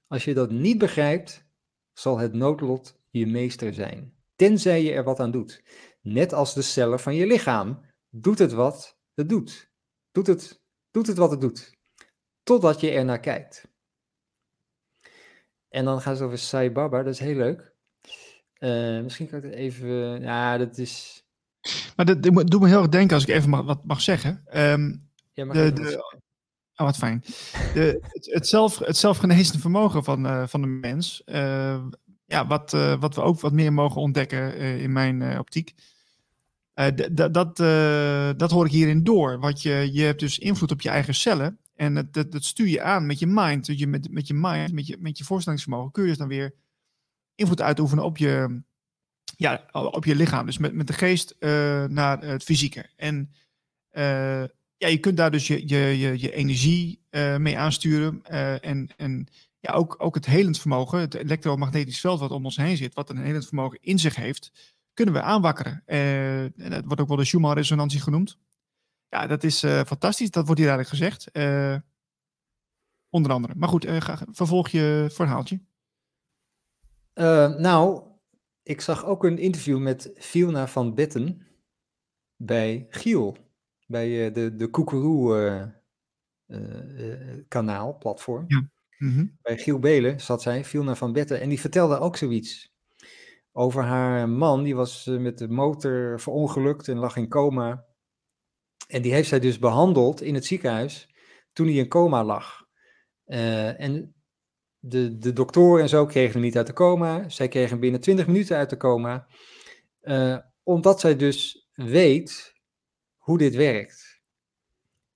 Als je dat niet begrijpt, zal het noodlot je meester zijn, tenzij je er wat aan doet. Net als de cellen van je lichaam. Doet het wat het doet. Doet het, doet het wat het doet. Totdat je er naar kijkt. En dan gaan ze over Sai Baba, dat is heel leuk. Uh, misschien kan ik het even. Ja, dat is. Maar dat, dat doet me heel erg denken, als ik even mag, wat mag zeggen. Um, ja, mag de, de, oh, wat fijn. De, het, het, zelf, het zelfgenezende vermogen van, uh, van de mens. Ja, wat, uh, wat we ook wat meer mogen ontdekken in mijn optiek. dat, dat, hoor ik hierin door. Want je, je hebt dus invloed op je eigen cellen. En dat, dat, dat stuur je aan met je mind. Je, met, met je mind, met je, met je voorstellingsvermogen, kun je dus dan weer invloed uitoefenen op je, ja, op je lichaam. Dus met, met de geest naar het fysieke. En ja, je kunt daar dus je, je, je, je energie mee aansturen. en en ja, ook, ook het helend vermogen, het elektromagnetisch veld wat om ons heen zit, wat een helend vermogen in zich heeft, kunnen we aanwakkeren. en dat wordt ook wel de Schumann-resonantie genoemd. Ja, dat is uh, fantastisch. Dat wordt hier eigenlijk gezegd. Uh, onder andere. Maar goed, uh, ga, vervolg je verhaaltje. nou, ik zag ook een interview met Fiona van Betten bij Giel. Bij de, de Koekeroe kanaal, platform. Ja. -hmm. Bij Giel Belen zat zij, Fiona van Betten. En die vertelde ook zoiets. Over haar man, die was met de motor verongelukt en lag in coma. En die heeft zij dus behandeld in het ziekenhuis toen hij in coma lag. Uh, en de, de doktoren en zo kregen hem niet uit de coma. Zij kregen hem binnen 20 minuten uit de coma. Uh, omdat zij dus weet hoe dit werkt.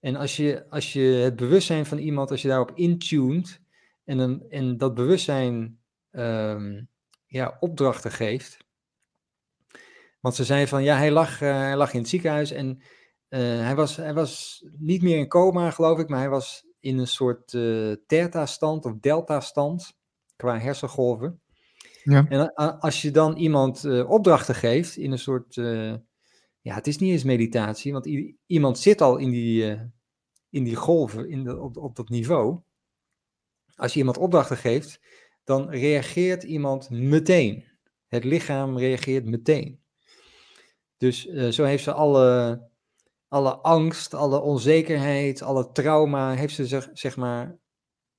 En als je, als je het bewustzijn van iemand, als je daarop intuned en, een, en dat bewustzijn um, ja, opdrachten geeft. Want ze zei van ja, hij lag, uh, hij lag in het ziekenhuis en hij, was, hij was niet meer in coma, geloof ik, maar hij was in een soort uh, theta-stand of delta-stand qua hersengolven. Ja. En als je dan iemand opdrachten geeft in een soort, ja, het is niet eens meditatie, want iemand zit al in die, in die golven, in de, op, op dat niveau. Als je iemand opdrachten geeft, dan reageert iemand meteen. Het lichaam reageert meteen. Dus zo heeft ze alle alle angst, alle onzekerheid, alle trauma heeft ze zich, zeg maar,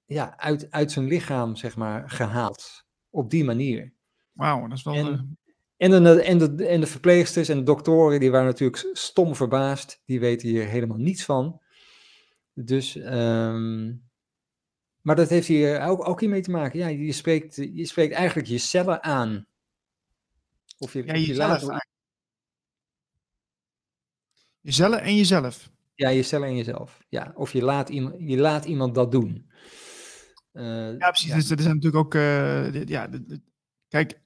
ja, uit, uit zijn lichaam, zeg maar, gehaald. Op die manier. Wauw, dat is wel... En, uh... en, de, en, de, en de verpleegsters en de doktoren, die waren natuurlijk stom verbaasd. Die weten hier helemaal niets van. Dus, um... maar dat heeft hier ook, ook mee te maken. Ja, je spreekt, je spreekt eigenlijk je cellen aan. Of je, ja, je, laat, je cellen en jezelf. Ja, je cellen en jezelf. Ja, of je laat, iemand, je laat iemand dat doen. Uh, ja, precies. Ja. Dus er zijn natuurlijk ook. Uh, ja, kijk,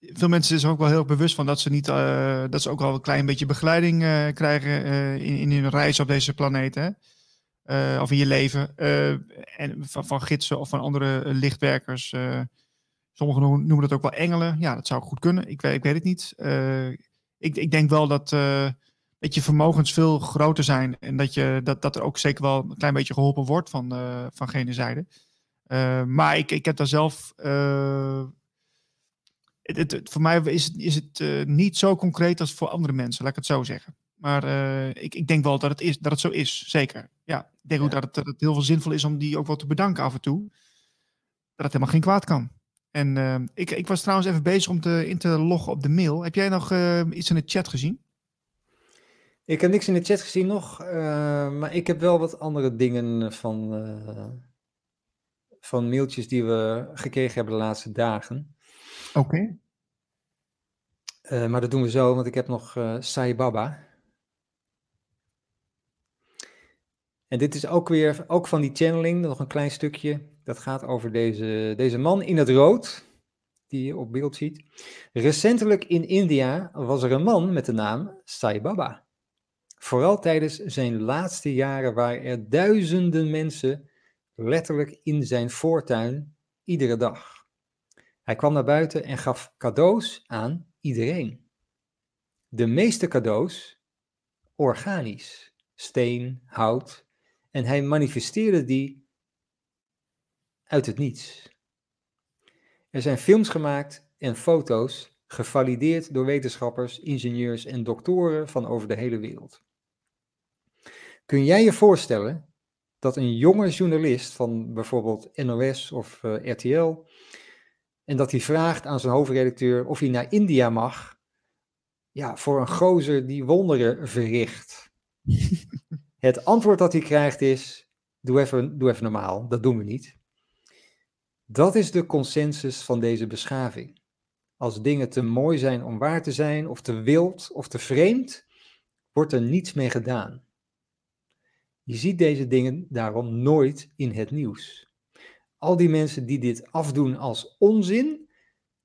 veel mensen zijn ook wel heel bewust van dat ze niet. Uh, dat ze ook al een klein beetje begeleiding krijgen in, in hun reis op deze planeet. Hè? Of in je leven. en van, van gidsen of van andere lichtwerkers. sommigen noemen dat ook wel engelen. Ja, dat zou goed kunnen. Ik weet, ik weet het niet. ik, ik denk wel dat dat je vermogens veel groter zijn. En dat, je, dat, dat er ook zeker wel een klein beetje geholpen wordt van, van gene zijde. Maar ik, ik heb daar zelf. Het, het, voor mij is, is het niet zo concreet als voor andere mensen, laat ik het zo zeggen. Maar ik, ik denk wel dat het, is, dat het zo is, zeker. Ik denk ook dat het, dat het heel veel zinvol is om die ook wel te bedanken af en toe. Dat het helemaal geen kwaad kan. En ik, ik was trouwens even bezig om te, in te loggen op de mail. Heb jij nog iets in de chat gezien? Ik heb niks in de chat gezien nog, uh, maar ik heb wel wat andere dingen van, uh, van mailtjes die we gekregen hebben de laatste dagen. Oké. Okay. Maar dat doen we zo, want ik heb nog Sai Baba. En dit is ook weer, ook van die channeling, nog een klein stukje. Dat gaat over deze, deze man in het rood, die je op beeld ziet. Recentelijk in India was er een man met de naam Sai Baba. Vooral tijdens zijn laatste jaren waren er duizenden mensen letterlijk in zijn voortuin iedere dag. Hij kwam naar buiten en gaf cadeaus aan iedereen. De meeste cadeaus organisch, steen, hout, en hij manifesteerde die uit het niets. Er zijn films gemaakt en foto's gevalideerd door wetenschappers, ingenieurs en doktoren van over de hele wereld. Kun jij je voorstellen dat een jonge journalist van bijvoorbeeld NOS of eh, RTL, en dat hij vraagt aan zijn hoofdredacteur of hij naar India mag, ja, voor een gozer die wonderen verricht. *laughs* Het antwoord dat hij krijgt is, doe even, doe even normaal, dat doen we niet. Dat is de consensus van deze beschaving. Als dingen te mooi zijn om waar te zijn, of te wild of te vreemd, wordt er niets mee gedaan. Je ziet deze dingen daarom nooit in het nieuws. Al die mensen die dit afdoen als onzin,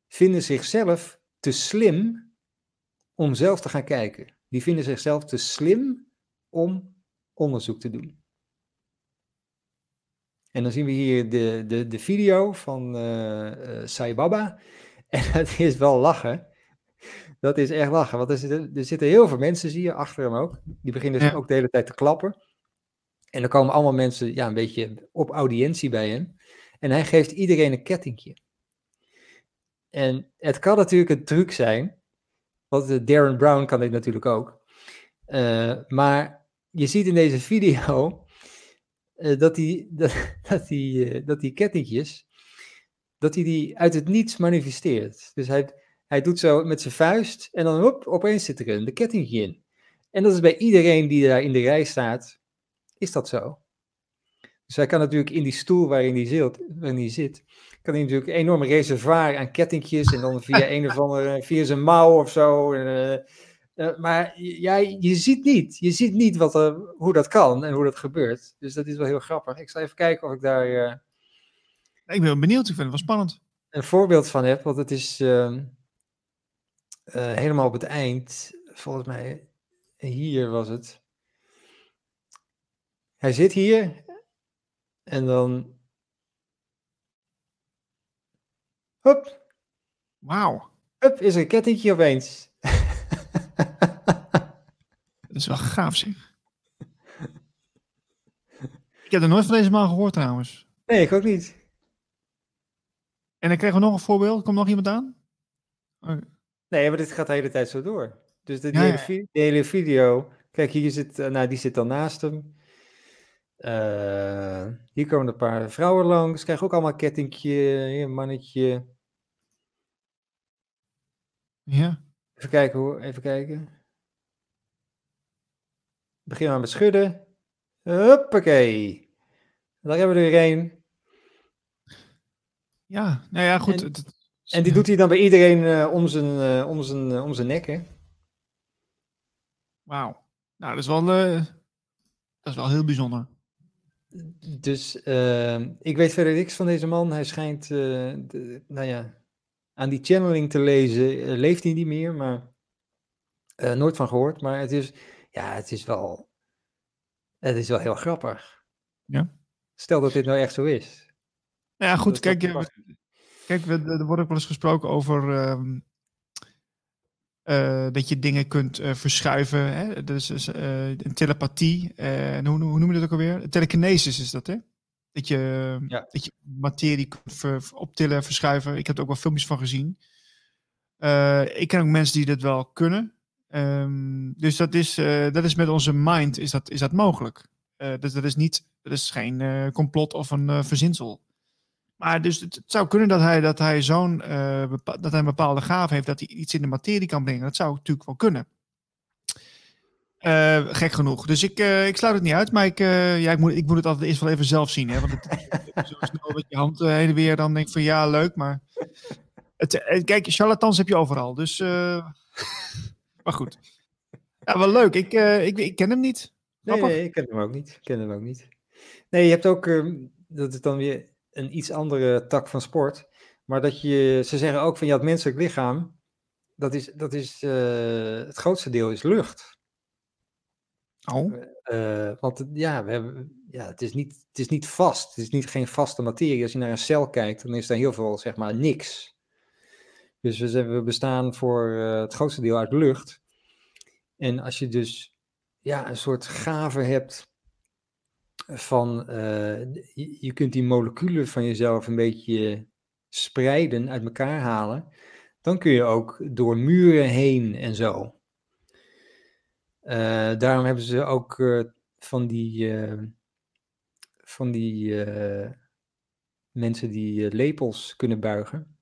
vinden zichzelf te slim om zelf te gaan kijken. Die vinden zichzelf te slim om onderzoek te doen. En dan zien we hier de, de, de video van uh, Sai Baba. *laughs* En het is wel lachen. Dat is echt lachen. Want er zitten, er zitten heel veel mensen, zie je, achter hem ook. Die beginnen dus ook de hele tijd te klappen. En er komen allemaal mensen ja, een beetje op audiëntie bij hem. En hij geeft iedereen een kettingje. En het kan natuurlijk een truc zijn. Want Darren Brown kan dit natuurlijk ook. Uh, maar je ziet in deze video uh, dat, die, dat, *laughs* die, uh, dat die kettingjes, dat hij die uit het niets manifesteert. Dus hij, hij doet zo met zijn vuist en dan hop, opeens zit er een kettingje in. En dat is bij iedereen die daar in de rij staat, is dat zo. Dus hij kan natuurlijk in die stoel waarin hij zit, waarin hij zit kan hij natuurlijk een enorme reservoir aan kettingjes en dan via een of andere, via zijn mouw of zo. Uh, uh, maar jij, je ziet niet, je ziet niet wat hoe dat kan en hoe dat gebeurt. Dus dat is wel heel grappig. Ik zal even kijken of ik daar... Uh, ik ben benieuwd, ik vind het wel spannend. Een voorbeeld van heb, want het is ehm, helemaal op het eind, volgens mij, hier was het. hij zit hier en dan. Hop, Wauw. hup, is er een kettingje opeens. Dat is wel gaaf zeg. *laughs* Ik heb er nooit van deze man gehoord trouwens. nee, ik ook niet. En dan krijgen we nog een voorbeeld. Komt nog iemand aan? Nee, maar dit gaat de hele tijd zo door. Dus de, Ja, hele, ja. de hele video. Kijk, hier zit, eh, nou, die zit dan naast hem. Eh, hier komen een paar vrouwen langs. Krijgen ook allemaal kettingje. Hier een mannetje. Ja. Even kijken hoor, even kijken. Begin maar met schudden. Huppakee. Daar hebben we er weer één. Ja, nou ja, goed. En- die doet hij dan bij iedereen eh, om, zijn, eh, om, zijn, eh, om zijn nek, hè? Wauw. Nou, dat is wel, dat is wel heel bijzonder. Dus eh, ik weet verder niks van deze man. Hij schijnt, de- nou ja, aan die channeling te lezen. leeft hij niet meer, maar nooit van gehoord. Maar het is, ja, het is wel, het is wel heel grappig. Ja. Stel dat dit nou echt zo is. Nou ja, goed. Kijk, kijk we- er wordt ook wel eens gesproken over ehm, eh, dat je dingen kunt eh, verschuiven. Hè? Dus dus, eh, telepathie. en hoe, hoe noem je dat ook alweer? Telekinesis is dat, hè? Dat je, Ja. dat je materie kunt ver- optillen, verschuiven. Ik heb er ook wel filmpjes van gezien. Ik ken ook mensen die dat wel kunnen. Ehm, dus dat is, eh, dat is met onze mind is dat, is dat mogelijk. Eh, dus dat is niet, dat is geen eh, complot of een verzinsel. Maar dus het, zou kunnen dat hij, dat hij zo'n dat hij een bepaalde gave heeft dat hij iets in de materie kan brengen. Dat zou natuurlijk wel kunnen. Gek genoeg. Dus ik, ik sluit het niet uit, maar ik, ja, ik, moet, ik moet het altijd eerst wel even zelf zien. Hè? Want het, zo snel met je hand heen en weer, dan denk ik van ja, leuk, maar... Het, kijk, charlatans heb je overal, dus... maar goed. *laughs* Ja, wel leuk. Ik, eh, ik, ik ken hem niet. Nee, ik ken hem ook niet. Ik ken hem ook niet. Nee, je hebt ook, ehm, dat is dan weer een iets andere tak van sport. Maar dat je, ze zeggen ook van ja, het menselijk lichaam, dat is, dat is eh, het grootste deel is lucht. Oh, Eh, want het- ja, we hebben, ja het, is niet, het is niet vast. Het is niet geen vaste materie. Als je naar een cel kijkt, dan is daar heel veel, zeg maar, niks. Dus we, bestaan voor eh, het grootste deel uit lucht. En als je dus ja, een soort gave hebt van, eh, je, kunt die moleculen van jezelf een beetje spreiden, uit elkaar halen, dan kun je ook door muren heen en zo. Eh, daarom hebben ze ook van die, van die mensen die lepels kunnen buigen.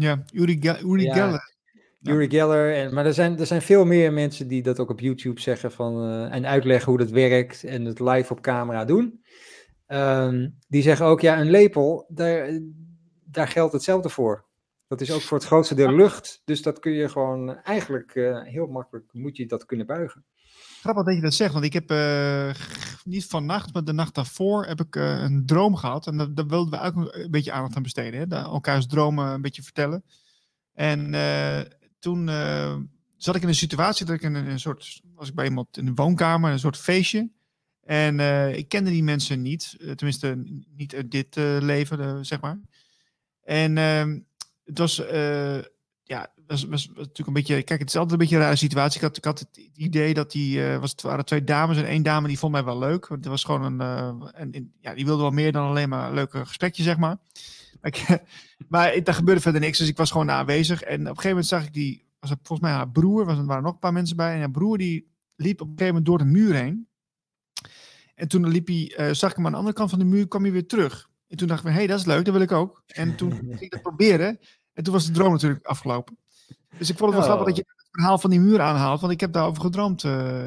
Ja. Uri, Ge- Uri Ja. Geller. Ja. Uri Geller, en, maar er zijn, er zijn veel meer mensen die dat ook op YouTube zeggen van, eh, en uitleggen hoe dat werkt en het live op camera doen. Ehm, die zeggen ook, ja, een lepel, daar, daar geldt hetzelfde voor. Dat is ook voor het grootste deel lucht, dus dat kun je gewoon eigenlijk eh, heel makkelijk, moet je dat kunnen buigen. Grappig dat je dat zegt, want ik heb eh, niet vannacht, maar de nacht daarvoor heb ik eh, een droom gehad. En daar, wilden we ook een beetje aandacht aan besteden. Hè? Daar elkaars dromen een beetje vertellen. En eh, toen zat ik in een situatie dat ik een, een soort, was ik bij iemand in een woonkamer, een soort feestje. En ik kende die mensen niet, tenminste niet uit dit leven, zeg maar. En ehm, het was, was, natuurlijk een beetje. Kijk, het is altijd een beetje een rare situatie. Ik had, ik had het idee dat die. eh, was, het waren twee dames en één dame die vond mij wel leuk. Het was gewoon een. eh, en, ja, die wilde wel meer dan alleen maar een leuke gesprekje, zeg *laughs* maar. Ik, maar daar gebeurde verder niks. Dus ik was gewoon aanwezig. En op een gegeven moment zag ik die. Was het volgens mij haar broer. Was, er waren nog een paar mensen bij. En haar broer die liep op een gegeven moment door de muur heen. En toen liep hij, eh, zag ik hem aan de andere kant van de muur, kwam hij weer terug. En toen dacht ik, hé, hey, dat is leuk, dat wil ik ook. En toen ging ik dat proberen. En toen was de droom natuurlijk afgelopen. Dus ik vond het wel Oh. grappig dat je het verhaal van die muur aanhaalt. Want ik heb daarover gedroomd eh,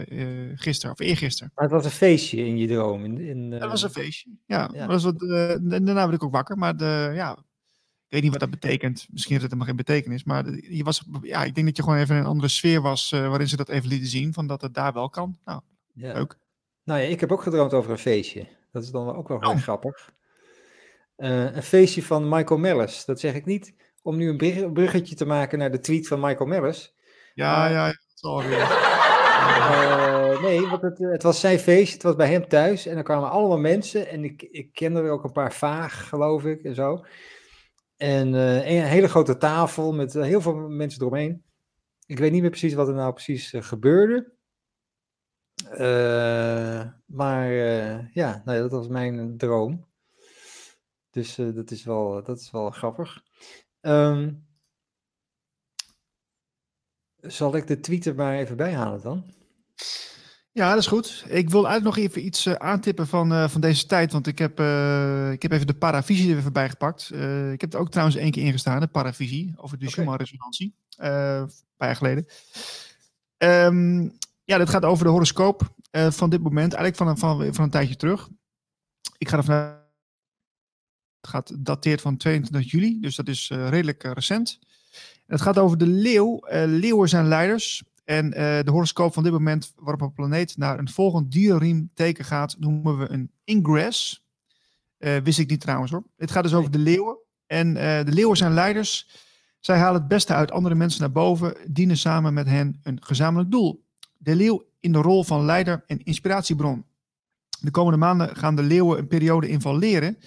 gisteren, of eergisteren. Maar het was een feestje in je droom. In, in, Dat eh, was een feestje. Ja, was wat, daarna werd ik ook wakker. Maar de, ja, ik weet niet wat dat betekent. Misschien heeft het helemaal geen betekenis. Maar de- je was, ja, ik denk dat je gewoon even in een andere sfeer was. waarin ze dat even lieten zien. Van dat het daar wel kan. Nou, ja. leuk. Nou ja, ik heb ook gedroomd over een feestje. Dat is dan ook wel heel Oh. grappig. Een feestje van Michael Mellis. Dat zeg ik niet om nu een brug- bruggetje te maken naar de tweet van Michael Mellis. Ja, ja, weer. *laughs* Eh, nee, want het, het was zijn feest, het was bij hem thuis en er kwamen allemaal mensen en ik, ik kende er ook een paar vaag, geloof ik, en zo. En eh, een hele grote tafel met eh, heel veel mensen eromheen. Ik weet niet meer precies wat er nou precies eh, gebeurde. Eh, maar eh, ja, nou ja, dat was mijn eh, droom. Dus eh, dat, is wel, dat is wel grappig. Ehm, zal ik de tweet er maar even bij halen dan? Ja, dat is goed. Ik wil eigenlijk nog even iets eh, aantippen van, eh, van deze tijd. Want ik heb, eh, ik heb even de paravisie er even bij gepakt. Ik heb er ook trouwens één keer ingestaan, de paravisie. Over de Oké. Schumann-resonantie. een paar jaar geleden. Ehm, ja, dat gaat over de horoscoop van dit moment. Eigenlijk van, een- van, van een tijdje terug. Ik ga ervan uit. Het gaat dateert van 22 juli. Dus dat is eh, redelijk eh, recent. Het gaat over de leeuw. Eh, leeuwen zijn leiders. En de horoscoop van dit moment waarop een planeet naar een volgend dierenriemteken gaat, noemen we een ingress. Wist ik niet trouwens hoor. Het gaat dus over de leeuwen. En de leeuwen zijn leiders. Zij halen het beste uit andere mensen naar boven, dienen samen met hen een gezamenlijk doel. De leeuw in de rol van leider en inspiratiebron. De komende maanden gaan de leeuwen een periode in van leren.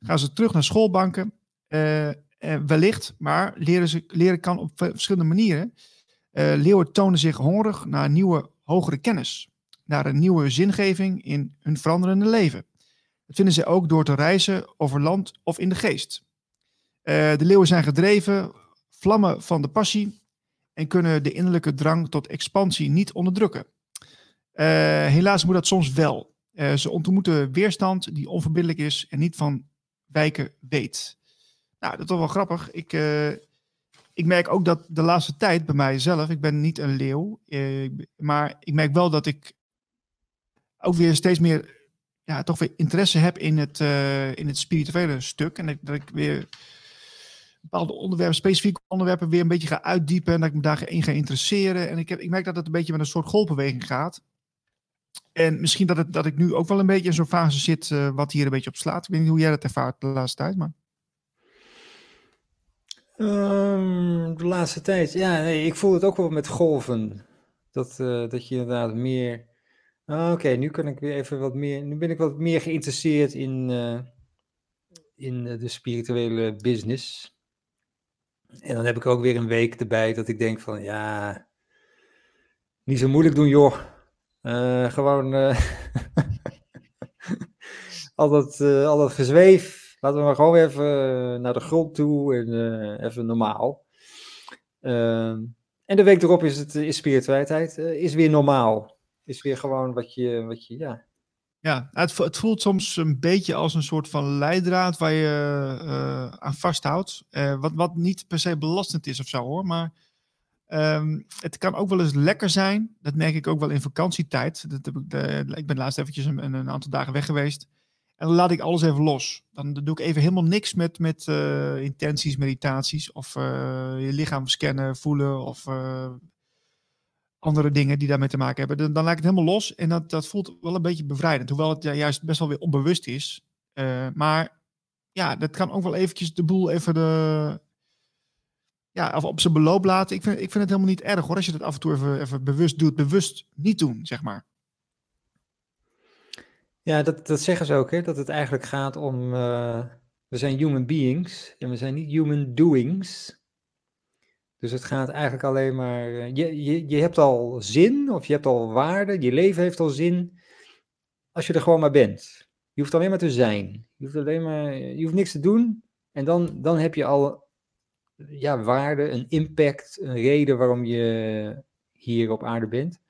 Gaan ze terug naar schoolbanken, eh, eh, wellicht, maar leren, ze, leren kan op verschillende manieren. Eh, leeuwen tonen zich hongerig naar nieuwe, hogere kennis. Naar een nieuwe zingeving in hun veranderende leven. Dat vinden ze ook door te reizen over land of in de geest. De leeuwen zijn gedreven, vlammen van de passie en kunnen de innerlijke drang tot expansie niet onderdrukken. Helaas moet dat soms wel. Ze ontmoeten weerstand die onverbiddelijk is en niet van wijken weet. Nou, dat is toch wel grappig. Ik, eh, ik merk ook dat de laatste tijd bij mijzelf, ik ben niet een leeuw, eh, maar ik merk wel dat ik ook weer steeds meer, ja, toch weer interesse heb in het, eh, in het spirituele stuk. En dat, dat ik weer bepaalde onderwerpen, specifieke onderwerpen weer een beetje ga uitdiepen en dat ik me daarin ga interesseren. En ik, heb, ik merk dat het een beetje met een soort golfbeweging gaat. En misschien dat, het, dat ik nu ook wel een beetje in zo'n fase zit eh, wat hier een beetje op slaat. Ik weet niet hoe jij dat ervaart de laatste tijd, maar... Ehm, de laatste tijd, ja, ik voel het ook wel met golven. Dat, eh, dat je inderdaad meer. Ah, Oké, nu kan ik weer even wat meer. Nu ben ik wat meer geïnteresseerd in, eh, in de spirituele business. En dan heb ik ook weer een week erbij dat ik denk van ja, niet zo moeilijk doen, joh. Eh, gewoon eh, *laughs* al, dat, eh, al dat gezweef. Laten we maar gewoon even naar de grond toe en even normaal. Ehm, en de week erop is het is spiritualiteit, is weer normaal. Is weer gewoon wat je, wat je ja. Ja, het, het voelt soms een beetje als een soort van leidraad waar je aan vasthoudt. Wat, wat niet per se belastend is of zo hoor. Maar ehm, het kan ook wel eens lekker zijn. Dat merk ik ook wel in vakantietijd. Dat heb ik, de, ik ben laatst eventjes een, een aantal dagen weg geweest. En dan laat ik alles even los. Dan doe ik even helemaal niks met, met eh, intenties, meditaties. Of eh, je lichaam scannen, voelen. Of eh, andere dingen die daarmee te maken hebben. Dan, dan laat ik het helemaal los. En dat, dat voelt wel een beetje bevrijdend. Hoewel het ja, juist best wel weer onbewust is. Maar ja, dat kan ook wel eventjes de boel even de, ja, of op zijn beloop laten. Ik vind, ik vind het helemaal niet erg hoor. Als je dat af en toe even, bewust doet. Bewust niet doen, zeg maar. Ja, dat, dat zeggen ze ook, hè? Dat het eigenlijk gaat om. eh, we zijn human beings en we zijn niet human doings. Dus het gaat eigenlijk alleen maar. eh, je, je, je hebt al zin of je hebt al waarde, je leven heeft al zin. Als je er gewoon maar bent. Je hoeft alleen maar te zijn. Je hoeft alleen maar. Je hoeft niks te doen. En dan, dan heb je al. Ja, waarde, een impact, een reden waarom je hier op aarde bent.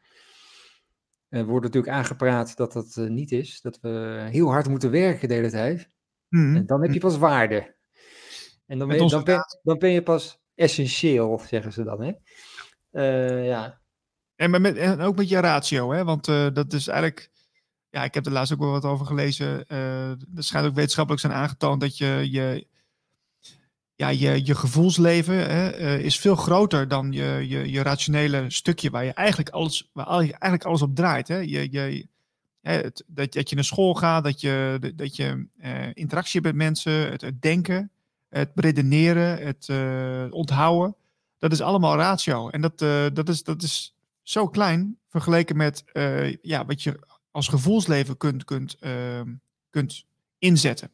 Er wordt natuurlijk aangepraat dat dat eh, niet is. Dat we heel hard moeten werken de hele tijd. Mhm. En dan heb je pas waarde. En dan ben, je, dan, ben, dan ben je pas essentieel, zeggen ze dan. Hè? Eh, ja. En, met, en ook met je ratio, hè? want eh, dat is eigenlijk. Ja, ik heb er laatst ook wel wat over gelezen. eh dat schijnt ook wetenschappelijk zijn aangetoond dat je je, ja, je, je gevoelsleven hè, eh, is veel groter dan je, je, je rationele stukje waar je eigenlijk alles, waar eigenlijk alles op draait. Hè? Je, je, hè, het, dat, dat je naar school gaat, dat je, dat je eh, interactie hebt met mensen, het, denken, het redeneren, het eh, onthouden. Dat is allemaal ratio. En dat, dat, is, dat is zo klein vergeleken met ja, wat je als gevoelsleven kunt, kunt, kunt inzetten.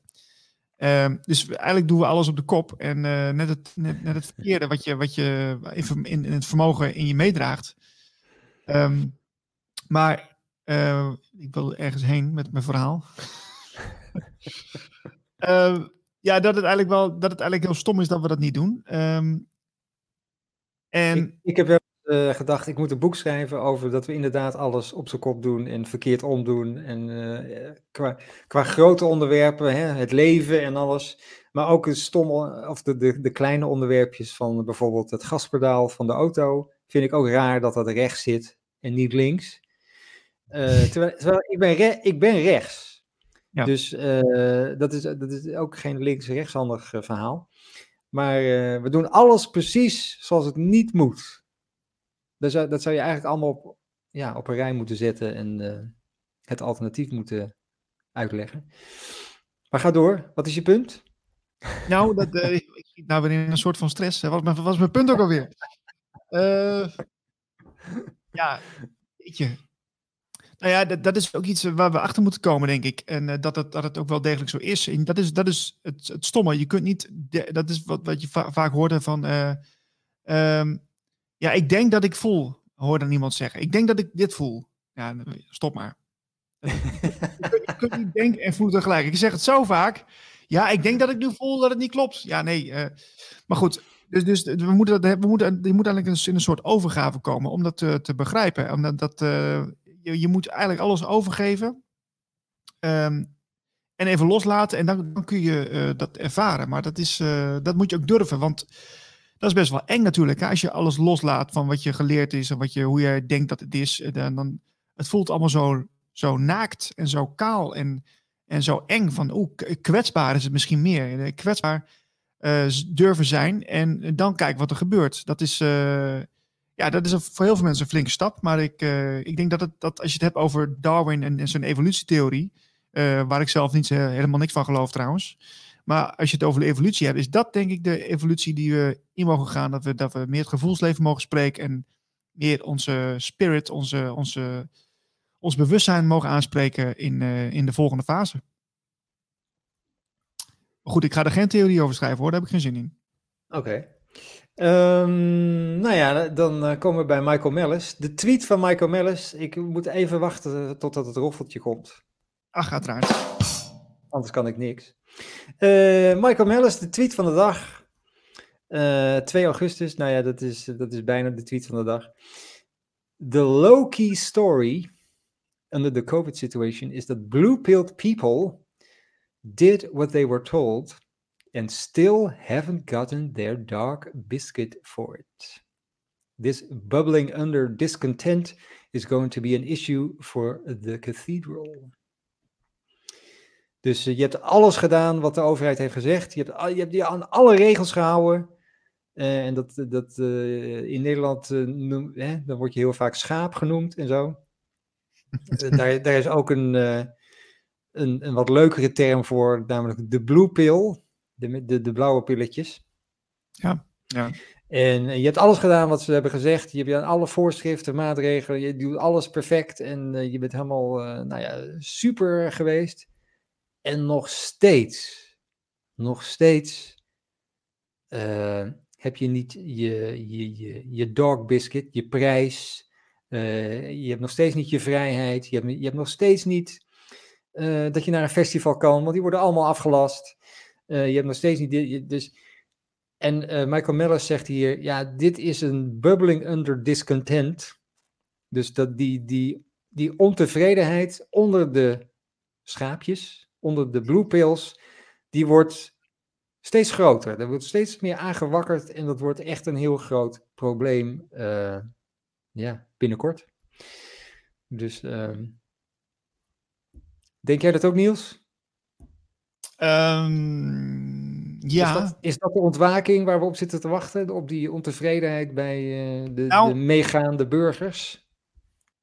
Ehm, dus eigenlijk doen we alles op de kop. En net, het, net, het verkeerde wat je, wat je in, in, het vermogen in je meedraagt. Ehm, maar ik wil ergens heen met mijn verhaal. *laughs* ja, dat het eigenlijk wel dat het eigenlijk heel stom is dat we dat niet doen. en ik, heb uh, gedacht, ik moet een boek schrijven over dat we inderdaad alles op zijn kop doen en verkeerd omdoen. En uh, qua, qua grote onderwerpen, hè, het leven en alles. Maar ook de stomme, of de, de, de kleine onderwerpjes van bijvoorbeeld het gaspedaal van de auto. Vind ik ook raar dat dat rechts zit en niet links. Uh, terwijl, terwijl, ik, ben ik ben rechts. Ja. Dus dat, is, dat is ook geen links-rechtshandig verhaal. Maar we doen alles precies zoals het niet moet. Dat zou, dat zou je eigenlijk allemaal op, ja, op een rij moeten zetten en uh, het alternatief moeten uitleggen. Maar ga door. Wat is je punt? *laughs* Nou, dat, uh, ik zit nou weer in een soort van stress. Wat was, mijn punt ook alweer? Uh, ja, weet je. Nou ja, dat, dat, is ook iets waar we achter moeten komen, denk ik. En dat, het, dat het ook wel degelijk zo is. En dat is, dat is het, het stomme. Je kunt niet, dat is wat, wat je va vaak hoorde van. Um, ja, ik denk dat ik voel, hoorde iemand zeggen. Ik denk dat ik dit voel. Ja, stop maar. *laughs* je kunt niet denken en voelen tegelijk. Ik zeg het zo vaak. Ja, ik denk dat ik nu voel dat het niet klopt. Ja, nee. Uh, maar goed, dus, dus we moeten, we moeten, je moet eigenlijk in een soort overgave komen om dat te, te begrijpen. Omdat dat, uh, je, je moet eigenlijk alles overgeven. Um, en even loslaten en dan, dan kun je uh, dat ervaren. Maar dat, is, dat moet je ook durven, want dat is best wel eng natuurlijk. Hè? Als je alles loslaat van wat je geleerd is en wat je, hoe jij denkt dat het is. Eh, dan, dan, het voelt allemaal zo, zo naakt en zo kaal en, en zo eng. Van kwetsbaar is het misschien meer. Eh, kwetsbaar uh, durven zijn en dan kijken wat er gebeurt. Dat is, ja, dat is voor heel veel mensen een flinke stap. Maar ik, ik denk dat, het, dat als je het hebt over Darwin en, en zijn evolutietheorie, waar ik zelf niet helemaal niks van geloof trouwens. Maar als je het over de evolutie hebt, is dat denk ik de evolutie die we in mogen gaan. Dat we, dat we meer het gevoelsleven mogen spreken en meer onze spirit, onze, onze, ons bewustzijn mogen aanspreken in, uh, in de volgende fase. Maar goed, ik ga er geen theorie over schrijven hoor, daar heb ik geen zin in. Oké. Okay. Um, nou ja, dan uh, komen we bij Michael Mellis. De tweet van Michael Mellis. Ik moet even wachten totdat het roffeltje komt. Ach, uiteraard. Anders kan ik niks. Uh, Michael Mellis, de tweet van de dag. Uh, eh, 2 augustus, nou ja, dat is, dat is bijna de tweet van de dag. The low-key story under the COVID situation is that blue-pilled people did what they were told and still haven't gotten their dark biscuit for it. This bubbling under discontent is going to be an issue for the cathedral. Dus eh, je hebt alles gedaan wat de overheid heeft gezegd. Je hebt, je hebt je aan alle regels gehouden. Uh, en dat, dat uh, in Nederland, noem, hè, dan word je heel vaak schaap genoemd en zo. *laughs* daar, daar is ook een, een, een wat leukere term voor, namelijk de blue pill. De, de, de blauwe pilletjes. Ja, ja. En je hebt alles gedaan wat ze hebben gezegd. Je hebt aan alle voorschriften, maatregelen. Je doet alles perfect. En je bent helemaal nou ja, super geweest. En nog steeds, nog steeds uh, heb je niet je, je, je, je dog biscuit, je prijs. Uh, je hebt nog steeds niet je vrijheid. Je hebt, je hebt nog steeds niet uh, dat je naar een festival kan, want die worden allemaal afgelast. je hebt nog steeds niet. Dus, en Michael Mellers zegt hier: ja, dit is een bubbling under discontent. Dus dat die, die, die ontevredenheid onder de schaapjes, onder de blue pills, die wordt steeds groter. Er wordt steeds meer aangewakkerd en dat wordt echt een heel groot probleem uh, ja, binnenkort. Dus uh, denk jij dat ook, Niels? Um, ja. Is dat, is dat, de ontwaking waar we op zitten te wachten? Op die ontevredenheid bij uh, de, nou, de meegaande burgers?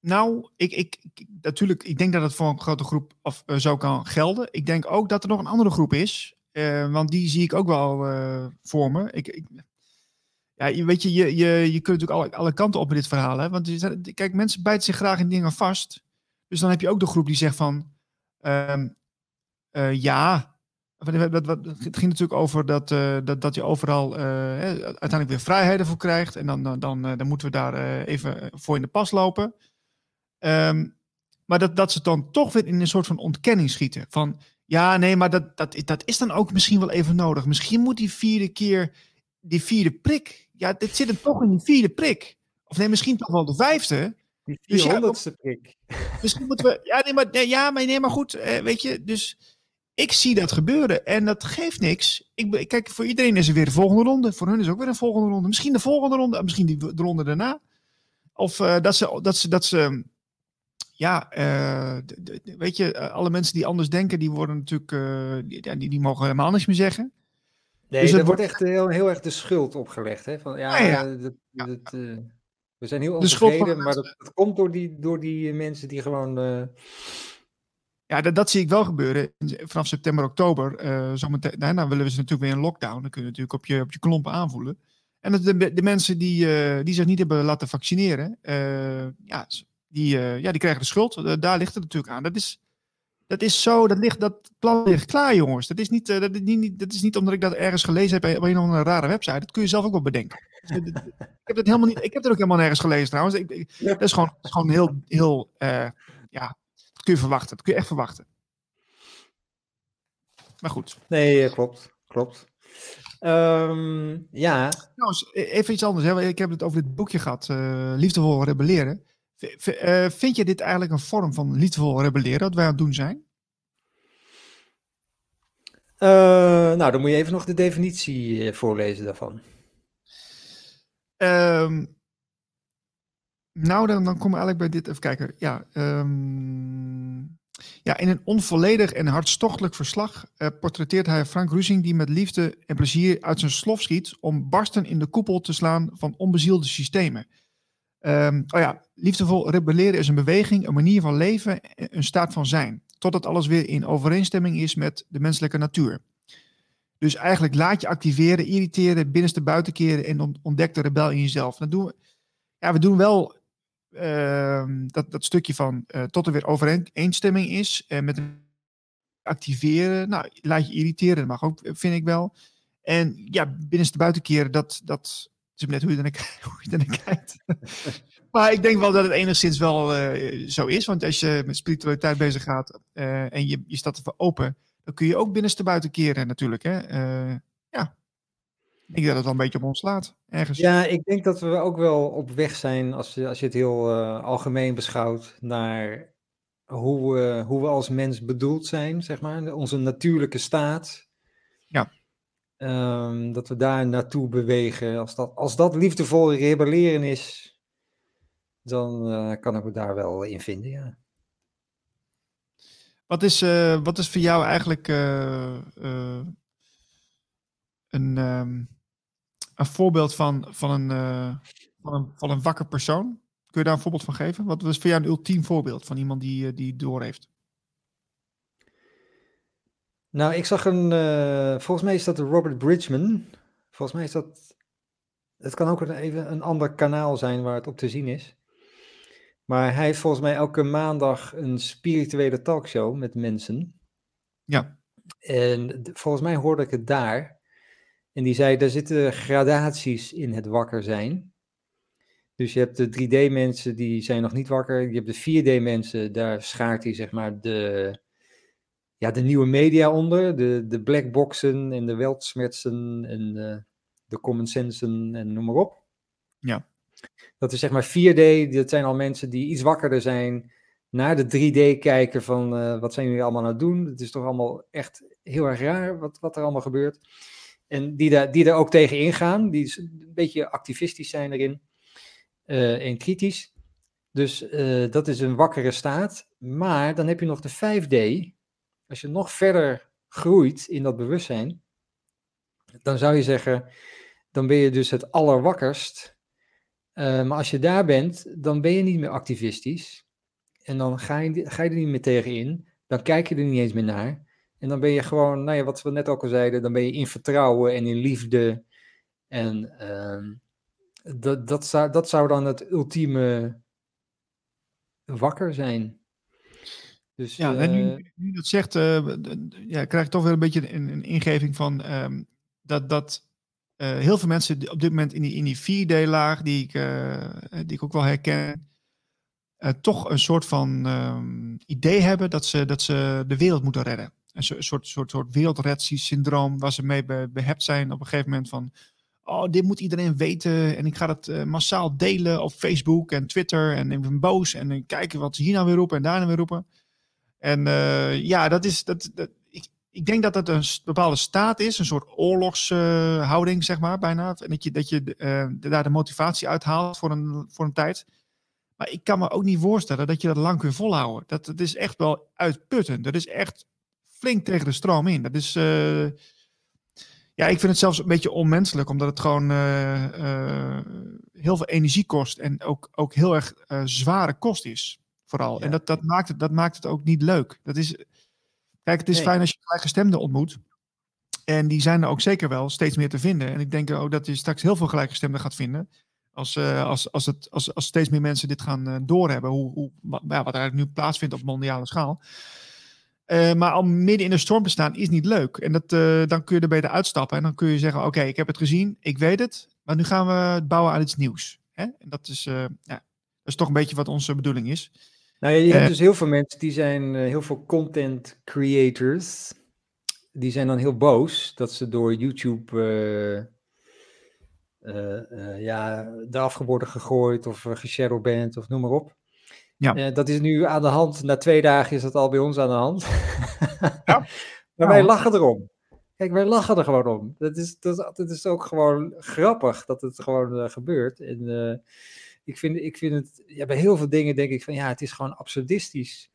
Nou, ik, ik, natuurlijk, ik denk dat het voor een grote groep of, uh, zo kan gelden. Ik denk ook dat er nog een andere groep is. Uh, want die zie ik ook wel uh, voor me. Ik, ik, ja, je, weet je, je, je, je kunt natuurlijk alle, kanten op met dit verhaal. Hè? Want kijk, mensen bijten zich graag in dingen vast. Dus dan heb je ook de groep die zegt van, uh, ja. Het ging natuurlijk over dat, dat, dat je overal uiteindelijk weer vrijheden voor krijgt. En dan, dan, dan, dan moeten we daar even voor in de pas lopen. Um, maar dat, dat ze dan toch weer in een soort van ontkenning schieten. Van ja, nee, maar dat, dat, dat is dan ook misschien wel even nodig. Misschien moet die vierde keer, die vierde prik. Ja, dit zit hem toch in die vierde prik. Of nee, misschien toch wel de vijfde. Die dus ja, prik. *laughs* Misschien moeten we. Ja, nee, maar, nee, ja, maar, nee, maar goed. Eh, weet je, dus ik zie dat gebeuren. En dat geeft niks. Ik, kijk, voor iedereen is er weer de volgende ronde. Voor hun is ook weer een volgende ronde. Misschien de volgende ronde, misschien die, de ronde daarna. Of uh, dat ze. Dat ze, dat ze ja, uh, weet je, eh, alle mensen die anders denken, die worden natuurlijk, uh, die, die, die, mogen helemaal niks meer zeggen. Nee, dus er wordt echt heel, heel erg de schuld opgelegd. Hè? Van, ja, ja, ja. Dat, ja. Dat, we zijn heel ontevreden, maar dat, dat, komt door die, door die mensen die gewoon... Ja, dat, dat, zie ik wel gebeuren. Vanaf september, oktober, zometeen, nou, dan willen we ze natuurlijk weer een lockdown. Dan kun je natuurlijk op je, op je klompen aanvoelen. En dat de, de mensen die, die zich niet hebben laten vaccineren, ja, die, uh, ja, die krijgen de schuld. Uh, daar ligt het natuurlijk aan. Dat is, dat is zo, dat, ligt, dat plan ligt klaar, jongens. Dat is niet, uh, dat, is niet, dat is niet omdat ik dat ergens gelezen heb op een of andere rare website. Dat kun je zelf ook wel bedenken. Dus, ik heb het helemaal niet, ik heb het ook helemaal nergens gelezen trouwens. Ik, ik, dat is gewoon, is gewoon heel, heel ja, dat kun je verwachten. Dat kun je echt verwachten. Maar goed. Nee, klopt. Klopt. Um, ja. Nou, even iets anders. Hè. Ik heb het over dit boekje gehad, Liefdevol Rebelleren. Uh, vind je dit eigenlijk een vorm van liefdevol rebelleren, wat wij aan het doen zijn? Uh, nou, dan moet je even nog de definitie eh, voorlezen daarvan. Um, nou, dan, dan komen we eigenlijk bij dit. Even kijken. Ja, um, ja, in een onvolledig en hartstochtelijk verslag uh, portretteert hij Frank Rusing die met liefde en plezier uit zijn slof schiet om barsten in de koepel te slaan van onbezielde systemen. Um, oh ja, liefdevol rebelleren is een beweging, een manier van leven, een staat van zijn. Totdat alles weer in overeenstemming is met de menselijke natuur. Dus eigenlijk laat je activeren, irriteren, binnenste buiten keren en ontdek de rebel in jezelf. Dat doen we, ja, we doen wel uh, dat, dat stukje van uh, tot er weer overeenstemming is. Uh, met activeren, nou, laat je irriteren, dat mag ook, vind ik wel. En ja, binnenste buiten keren, dat, dat, is net hoe je er naar, *laughs* kijkt. maar ik denk wel dat het enigszins wel uh, zo is. Want als je met spiritualiteit bezig gaat uh, en je, je staat ervoor open, dan kun je ook binnenste buiten keren natuurlijk. Hè? Uh, ja, ik denk dat het wel een beetje op ons slaat. Ergens. Ja, ik denk dat we ook wel op weg zijn, als je, als je het heel algemeen beschouwt, naar hoe, we, hoe we als mens bedoeld zijn, zeg maar. Onze natuurlijke staat. Um, dat we daar naartoe bewegen. Als dat, als dat liefdevol rebelleren is, dan uh, kan ik me daar wel in vinden, ja. Wat is, uh, wat is voor jou eigenlijk uh, een, um, een voorbeeld van, van, een, van, een, van een wakker persoon? Kun je daar een voorbeeld van geven? Wat is voor jou een ultiem voorbeeld van iemand die, die door heeft? Nou, ik zag een, uh, volgens mij is dat Robert Bridgman. Volgens mij is dat, het kan ook even een ander kanaal zijn waar het op te zien is. Maar hij heeft volgens mij elke maandag een spirituele talkshow met mensen. Ja. En volgens mij hoorde ik het daar. En die zei, er zitten gradaties in het wakker zijn. Dus je hebt de 3D-mensen, die zijn nog niet wakker. Je hebt de 4D-mensen, daar schaart hij zeg maar de, ja, de nieuwe media onder. De, de blackboxen en de weltsmertsen en de, de common sensen en noem maar op. Ja. Dat is zeg maar 4D. Dat zijn al mensen die iets wakkerder zijn. Naar de 3D kijken van uh, wat zijn jullie allemaal aan het doen. Het is toch allemaal echt heel erg raar wat, wat er allemaal gebeurt. En die daar, die daar ook tegen ingaan. Die een beetje activistisch zijn erin. Uh, en kritisch. Dus uh, dat is een wakkere staat. Maar dan heb je nog de 5D als je nog verder groeit in dat bewustzijn, dan zou je zeggen, dan ben je dus het allerwakkerst. Uh, maar als je daar bent, dan ben je niet meer activistisch. En dan ga je, ga je er niet meer tegen in. Dan kijk je er niet eens meer naar. En dan ben je gewoon, nou ja, wat we net ook al zeiden, dan ben je in vertrouwen en in liefde. En uh, dat, dat zou dan het ultieme wakker zijn. Dus, ja, en nu, nu dat zegt, ja, krijg ik toch weer een beetje een, een ingeving van ehm, dat, dat heel veel mensen op dit moment in die, in die 4D-laag, die, ik die ik ook wel herken, toch een soort van ehm, idee hebben dat ze, dat ze de wereld moeten redden. Een soort, soort, soort wereldredsyndroom waar ze mee behept zijn op een gegeven moment van oh, dit moet iedereen weten en ik ga uh, massaal delen op Facebook en Twitter en ik ben boos en ik kijken wat ze hier nou weer roepen en daar nou weer roepen. En uh, ja, dat is, dat, dat, ik, ik denk dat dat een bepaalde staat is, een soort oorlogshouding, zeg maar, bijna. En dat je, dat je daar de motivatie uithaalt voor een, voor een tijd. Maar ik kan me ook niet voorstellen dat je dat lang kunt volhouden. Dat, is echt wel uitputtend. Dat is echt flink tegen de stroom in. Dat is, uh, ja, ik vind het zelfs een beetje onmenselijk, omdat het gewoon heel veel energie kost en ook, ook heel erg zware kost is. Vooral. Ja. En dat, dat, maakt het, dat maakt het ook niet leuk. Dat is, kijk, het is nee. fijn als je gelijkgestemden ontmoet. En die zijn er ook zeker wel steeds meer te vinden. En ik denk ook dat je straks heel veel gelijkgestemden gaat vinden. Als, uh, als, als, het, als, als steeds meer mensen dit gaan uh, doorhebben, hoe, hoe, ja, wat er eigenlijk nu plaatsvindt op mondiale schaal. Uh, maar al midden in de storm te staan is niet leuk. En dat, dan kun je er beter uitstappen. En dan kun je zeggen, oké, okay, ik heb het gezien, ik weet het. Maar nu gaan we het bouwen aan iets nieuws. Hè? En dat is, ja, dat is toch een beetje wat onze bedoeling is. Nou, je hebt dus heel veel mensen, die zijn heel veel content creators. Die zijn dan heel boos dat ze door YouTube uh, uh, ja, eraf worden gegooid of uh, geshadowband of noem maar op. Ja. dat is nu aan de hand. Na twee dagen is dat al bij ons aan de hand. ja. *laughs* maar wij lachen erom. Kijk, wij lachen er gewoon om. Dat is, dat, dat is ook gewoon grappig dat het gewoon gebeurt. En ik, vind, ik vind het, ja, bij heel veel dingen denk ik van ja, het is gewoon absurdistisch.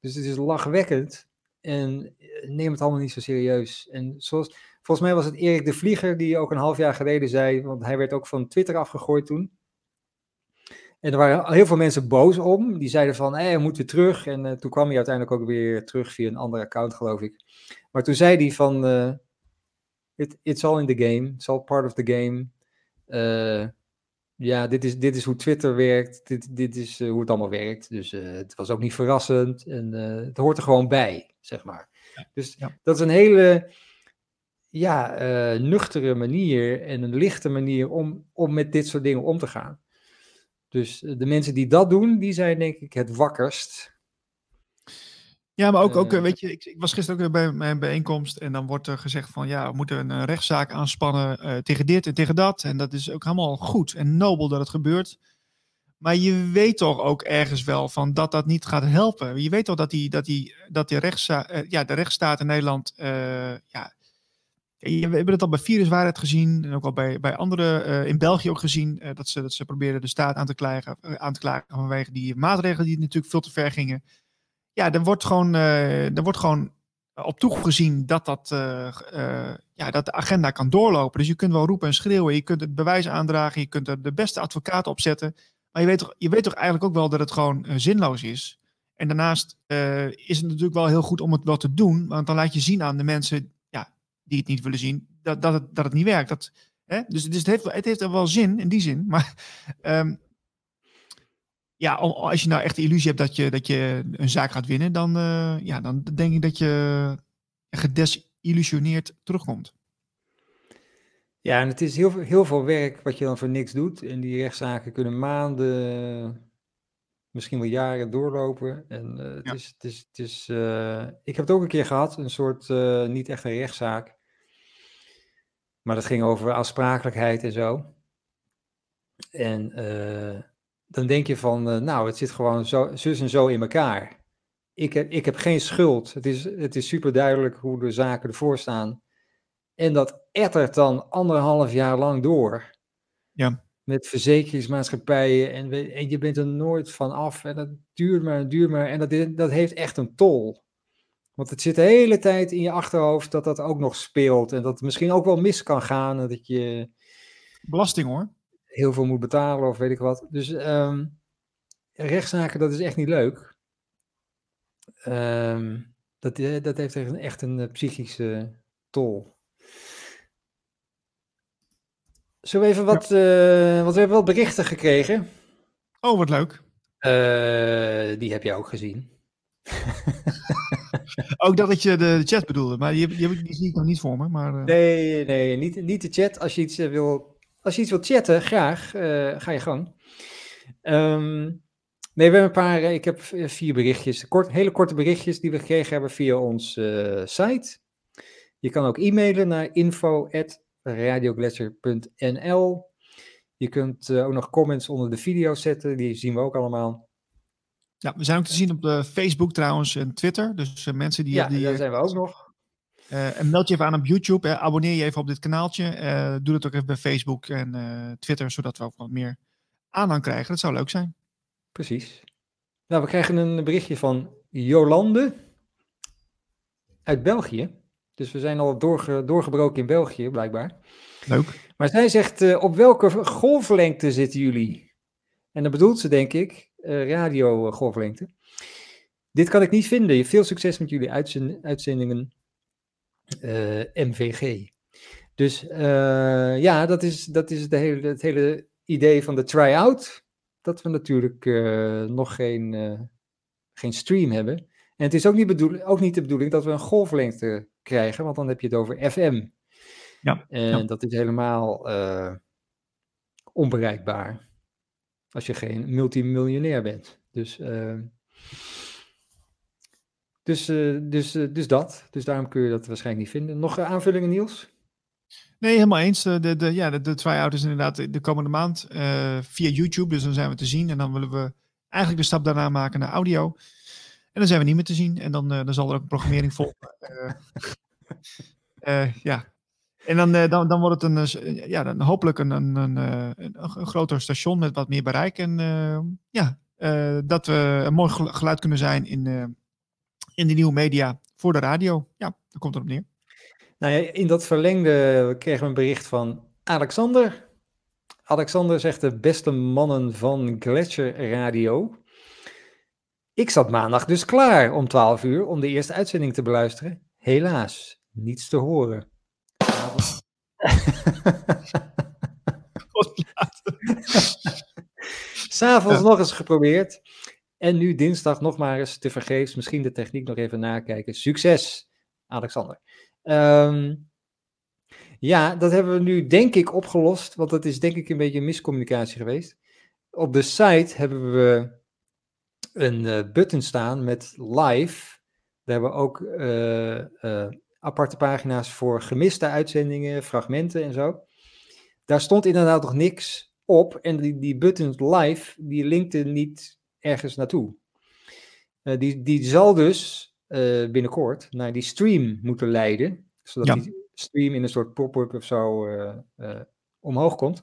Dus het is lachwekkend. En neem het allemaal niet zo serieus. En zoals, Volgens mij was het Erik de Vlieger die ook een half jaar geleden zei, want hij werd ook van Twitter afgegooid toen. En er waren heel veel mensen boos om. Die zeiden van, hé, hey, we moeten terug. En uh, toen kwam hij uiteindelijk ook weer terug via een ander account, geloof ik. Maar toen zei hij van, uh, It, it's all in the game. It's all part of the game. Uh, ja, dit is, dit is hoe Twitter werkt. Dit, dit is hoe het allemaal werkt. Dus het was ook niet verrassend. En het hoort er gewoon bij, zeg maar. Ja. Dus ja. dat is een hele ja, uh, nuchtere manier en een lichte manier om, om met dit soort dingen om te gaan. Dus eh, de mensen die dat doen, die zijn denk ik het wakkerst. Ja, maar ook, ook uh, weet je, ik, ik, was gisteren ook bij mijn bijeenkomst en dan wordt er gezegd van ja, we moeten een rechtszaak aanspannen uh, tegen dit en tegen dat. En dat is ook helemaal goed en nobel dat het gebeurt. Maar je weet toch ook ergens wel van dat dat niet gaat helpen. Je weet toch dat die, dat die, dat die rechtsza ja, de rechtsstaat in Nederland ja, we hebben het al bij viruswaarheid gezien en ook al bij, bij anderen in België ook gezien dat, ze, dat ze probeerden de staat aan te, klagen, aan te klagen vanwege die maatregelen die natuurlijk veel te ver gingen. Ja, er wordt gewoon, er wordt gewoon op toegezien dat, dat, ja, dat de agenda kan doorlopen. Dus je kunt wel roepen en schreeuwen, je kunt het bewijs aandragen, je kunt er de beste advocaat op zetten. Maar je weet toch, je weet toch eigenlijk ook wel dat het gewoon zinloos is. En daarnaast is het natuurlijk wel heel goed om het wel te doen, want dan laat je zien aan de mensen die het niet willen zien, dat, dat, het, dat het niet werkt. Dat, hè? Dus, het, heeft, het heeft er wel zin in die zin. *laughs* Maar um, ja, als je nou echt de illusie hebt dat je, dat je een zaak gaat winnen, dan, uh, ja, dan denk ik dat je gedesillusioneerd terugkomt. Ja, en het is heel, heel veel werk wat je dan voor niks doet. En die rechtszaken kunnen maanden, misschien wel jaren doorlopen. En uh, het ja. is, het is, het is uh, ik heb het ook een keer gehad, een soort, niet echt een rechtszaak. Maar dat ging over aansprakelijkheid en zo. En dan denk je van, nou, het zit gewoon zo, zus en zo in elkaar. Ik heb, ik heb geen schuld. Het is, het is super duidelijk hoe de zaken ervoor staan. En dat ettert dan anderhalf jaar lang door. Ja met verzekeringsmaatschappijen en, en, je bent er nooit van af en dat duurt maar en duurt maar en dat, dat heeft echt een tol. Want het zit de hele tijd in je achterhoofd dat dat ook nog speelt en dat het misschien ook wel mis kan gaan dat je... Belasting hoor. Heel veel moet betalen of weet ik wat. Dus um, rechtszaken, dat is echt niet leuk. Um, dat, eh, dat heeft echt een, echt een psychische tol. We even wat, uh, want we hebben wel berichten gekregen. Oh, wat leuk. Uh, die heb jij ook gezien. *laughs* ook dat ik je de chat bedoelde, maar die, die, die zie ik nog niet voor me. Maar, uh... Nee, nee niet, niet de chat. Als je iets, wil, als je iets wilt chatten, graag, ga je gang. Um, nee, we hebben een paar, ik heb vier berichtjes, kort, hele korte berichtjes die we gekregen hebben via onze site. Je kan ook e-mailen naar info@ radioglacier.nl. Je kunt uh, ook nog comments onder de video zetten, die zien we ook allemaal. Ja, we zijn ook te zien op de Facebook trouwens en Twitter. Dus mensen die. Ja, die, daar zijn we ook nog. Uh, en meld je even aan op YouTube. abonneer je even op dit kanaaltje. doe dat ook even bij Facebook en Twitter, zodat we ook wat meer aanhang krijgen. Dat zou leuk zijn. Precies. Nou, we krijgen een berichtje van Jolande uit België. Dus we zijn al doorge, doorgebroken in België, blijkbaar. Leuk. Maar zij zegt, uh, op welke golflengte zitten jullie? En dan bedoelt ze, denk ik, uh, radio-golflengte. Dit kan ik niet vinden. Veel succes met jullie uitzend uitzendingen uh, eh, MVG. Dus ja, dat is, dat is het, hele, het hele idee van de try-out. Dat we natuurlijk nog geen, geen stream hebben. En het is ook niet, bedoel, ook niet de bedoeling dat we een golflengte krijgen, want dan heb je het over FM. Ja, en dat is helemaal uh, onbereikbaar als je geen multimiljonair bent. Dus, uh, dus, uh, dus, dus dat. Dus daarom kun je dat waarschijnlijk niet vinden. Nog aanvullingen, Niels? Nee, helemaal eens. De, de, ja, de, de try-out is inderdaad de komende maand via YouTube. Dus dan zijn we te zien. En dan willen we eigenlijk de stap daarna maken naar audio. En dan zijn we niet meer te zien. En dan, uh, dan zal er ook een programmering volgen. Uh, *laughs* ja. En dan, dan, dan wordt het een, ja, dan hopelijk een, een, een, een, een groter station met wat meer bereik. En ja, dat we een mooi geluid kunnen zijn in, in de nieuwe media voor de radio. Ja, daar komt het op neer. Nou ja, in dat verlengde kregen we een bericht van Alexander. Alexander zegt de beste mannen van Gletscher Radio. Ik zat maandag dus klaar om 12 uur om de eerste uitzending te beluisteren. Helaas, niets te horen. *laughs* S'avonds ja. nog eens geprobeerd. En nu dinsdag nog maar eens te vergeefs. Misschien de techniek nog even nakijken. Succes, Alexander. Um, ja, dat hebben we nu denk ik opgelost. Want dat is denk ik een beetje miscommunicatie geweest. Op de site hebben we een uh, button staan met live. Daar hebben we ook uh, uh, aparte pagina's voor gemiste uitzendingen, fragmenten en zo. Daar stond inderdaad nog niks op. En die, die button live, die linkte niet ergens naartoe. die, die zal dus binnenkort naar die stream moeten leiden. Zodat ja. die stream in een soort pop-up of zo omhoog komt.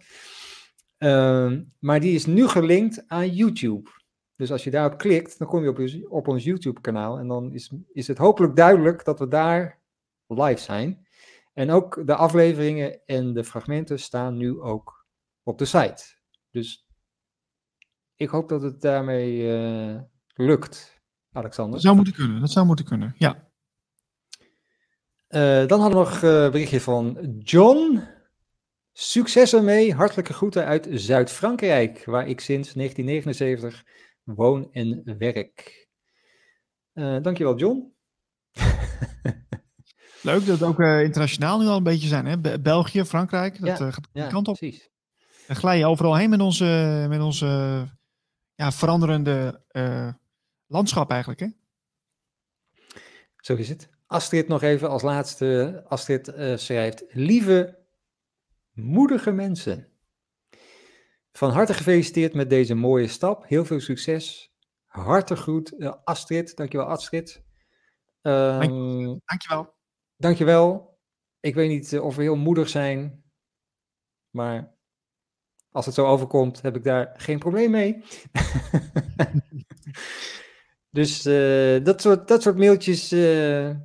Ehm, maar die is nu gelinkt aan YouTube. Dus als je daarop klikt, dan kom je op, op ons YouTube-kanaal. En dan is, is het hopelijk duidelijk dat we daar live zijn. En ook de afleveringen en de fragmenten staan nu ook op de site. Dus ik hoop dat het daarmee uh, lukt, Alexander. Dat zou moeten kunnen, dat zou moeten kunnen, ja. Uh, dan hadden we nog een uh, berichtje van John. Succes ermee, hartelijke groeten uit Zuid-Frankrijk, waar ik sinds 1979 woon en werk. Dankjewel, John. *laughs* Leuk dat het ook internationaal nu al een beetje zijn. Hè? België, Frankrijk, dat ja, gaat de ja, kant op. Precies. Dan glij je overal heen met onze, met onze ja, veranderende landschap eigenlijk. Hè? Zo is het. Astrid nog even als laatste. Astrid schrijft, lieve moedige mensen. Van harte gefeliciteerd met deze mooie stap. Heel veel succes. Hartig groet, uh, Astrid. Dankjewel, Astrid. Um, dankjewel. Dankjewel. Ik weet niet of we heel moedig zijn, maar als het zo overkomt, heb ik daar geen probleem mee. *laughs* dus uh, dat, soort, dat soort mailtjes. we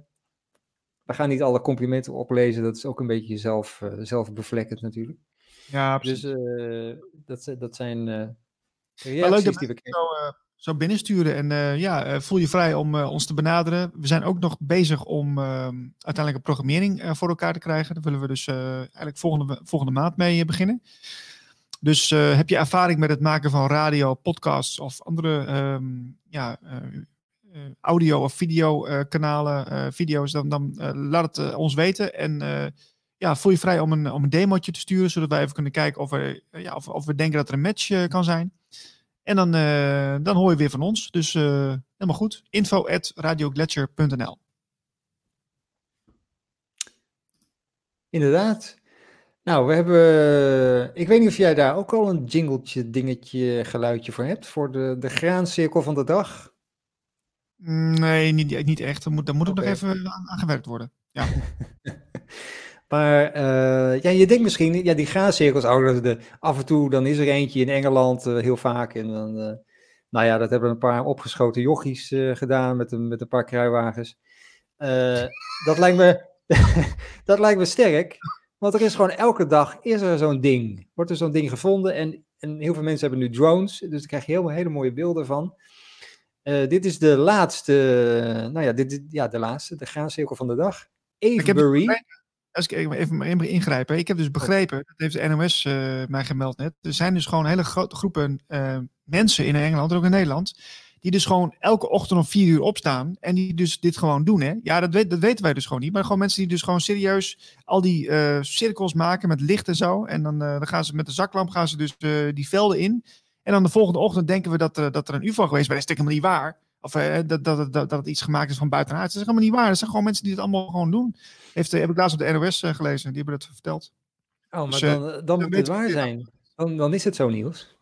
gaan niet alle complimenten oplezen. Dat is ook een beetje zelf, zelfbevlekkend natuurlijk. Ja, Dus uh, dat, dat zijn uh, reacties leuk dat die we zo, uh, zo binnensturen. En uh, ja, voel je vrij om ons te benaderen. We zijn ook nog bezig om ehm, uiteindelijk een programmering voor elkaar te krijgen. Daar willen we dus eigenlijk volgende, volgende maand mee beginnen. Dus heb je ervaring met het maken van radio, podcasts of andere ehm, ja, audio- of videokanalen, video's, dan, dan laat het ons weten. En ja, voel je vrij om een, om een te sturen, zodat wij even kunnen kijken of we, ja, of, of we denken dat er een match kan zijn. En dan, dan hoor je weer van ons. Dus helemaal goed. Info at Inderdaad. Nou, we hebben. Ik weet niet of jij daar ook al een jingletje, dingetje, geluidje voor hebt. Voor de, de graancirkel van de dag. Nee, niet, niet echt. Daar moet, daar moet okay. nog even aan, aan gewerkt worden. Ja. *laughs* Maar uh, ja, je denkt misschien, ja, die graancirkels, oh, de, af en toe dan is er eentje in Engeland uh, heel vaak. En dan, uh, nou ja, dat hebben een paar opgeschoten jochies gedaan met een, met een paar kruiwagens. dat, lijkt me, *laughs* dat lijkt me sterk, want er is gewoon elke dag is er zo'n ding. Wordt er zo'n ding gevonden en, en heel veel mensen hebben nu drones, dus daar krijg je heel, hele mooie beelden van. dit is de laatste, nou ja, dit, ja, de laatste, de graancirkel van de dag. Avebury als ik even ingrijpen. Ik heb dus begrepen, dat heeft de NOS uh, eh, mij gemeld net. Er zijn dus gewoon hele grote groepen uh, mensen in Engeland en ook in Nederland. Die dus gewoon elke ochtend om vier uur opstaan. En die dus dit gewoon doen. Hè? Ja, dat, weet, dat weten wij dus gewoon niet. Maar gewoon mensen die dus gewoon serieus al die uh, cirkels maken met licht en zo. En dan, dan gaan ze met de zaklamp gaan ze dus die velden in. En dan de volgende ochtend denken we dat, dat er een UFO geweest is. Maar dat is helemaal niet waar. Of dat, dat, dat, dat het iets gemaakt is van buitenaard. Dat is helemaal niet waar. Dat zijn gewoon mensen die het allemaal gewoon doen. Heeft, heb ik laatst op de NOS gelezen. Die hebben dat verteld. Oh, maar dus, dan, dan moet het waar zijn. Dan, dan is het zo nieuws.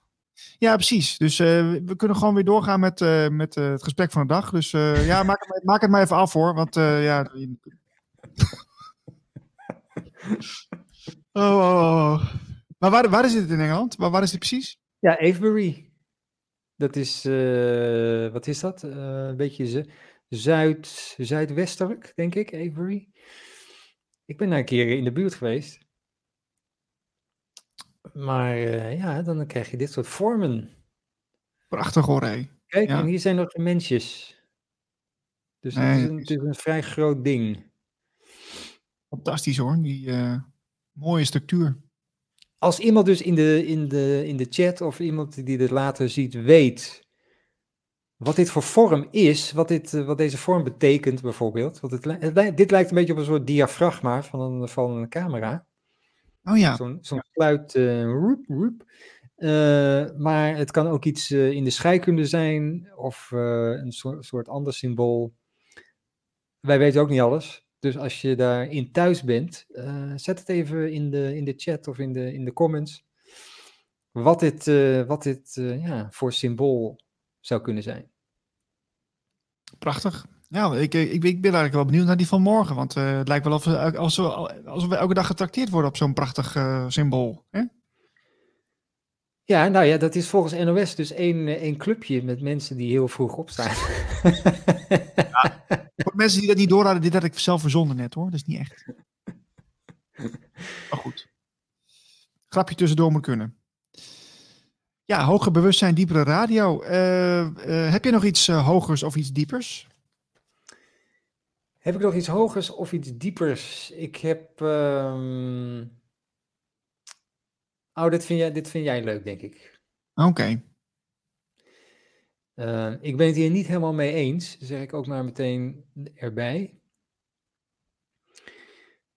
Ja, precies. Dus we kunnen gewoon weer doorgaan met, met het gesprek van de dag. Dus ja, maak het, maak het maar even af hoor. Want ja. *laughs* oh, oh, oh. Maar waar, waar is dit in Engeland? Waar, waar is dit precies? Ja, Avebury. Dat is, uh, wat is dat? Uh, een beetje zuid, zuidwestelijk, denk ik, Avery. Ik ben daar een keer in de buurt geweest. Maar uh, ja, dan krijg je dit soort vormen. Prachtig hoor, hé. Kijk, ja. en hier zijn nog de mensjes. Dus nee, het, is een, het, is een, vrij groot ding. Fantastisch hoor, die mooie structuur als iemand dus in de, in, de, in de chat of iemand die dit later ziet weet wat dit voor vorm is, wat, dit, eh, wat deze vorm betekent bijvoorbeeld. Want het, het, dit lijkt een beetje op een soort diafragma van een, van een camera. Oh ja. Zo'n zo roep, roep. Uh, maar het kan ook iets uh, in de scheikunde zijn of een soort, soort ander symbool. Wij weten ook niet alles. Dus als je daarin thuis bent, zet het even in de, in de chat of in de, in de comments. Wat dit, wat dit ja, voor symbool zou kunnen zijn. Prachtig. Ja, ik, ik, ik ben eigenlijk wel benieuwd naar die van morgen. Want het lijkt wel of we, als we, als we elke dag getrakteerd worden op zo'n prachtig symbool. Hè? Ja, nou ja, dat is volgens NOS dus één, één clubje met mensen die heel vroeg opstaan. Ja, voor mensen die dat niet doorhadden, dit had ik zelf verzonnen net hoor. Dat is niet echt. Maar goed. Grapje tussendoor moet kunnen. Ja, hoger bewustzijn, diepere radio. Uh, heb je nog iets hogers of iets diepers? Heb ik nog iets hogers of iets diepers? Ik heb. Um... Oh, dit vind, jij, dit vind jij leuk, denk ik. Oké. Okay. Uh, ik ben het hier niet helemaal mee eens, zeg ik ook maar meteen erbij.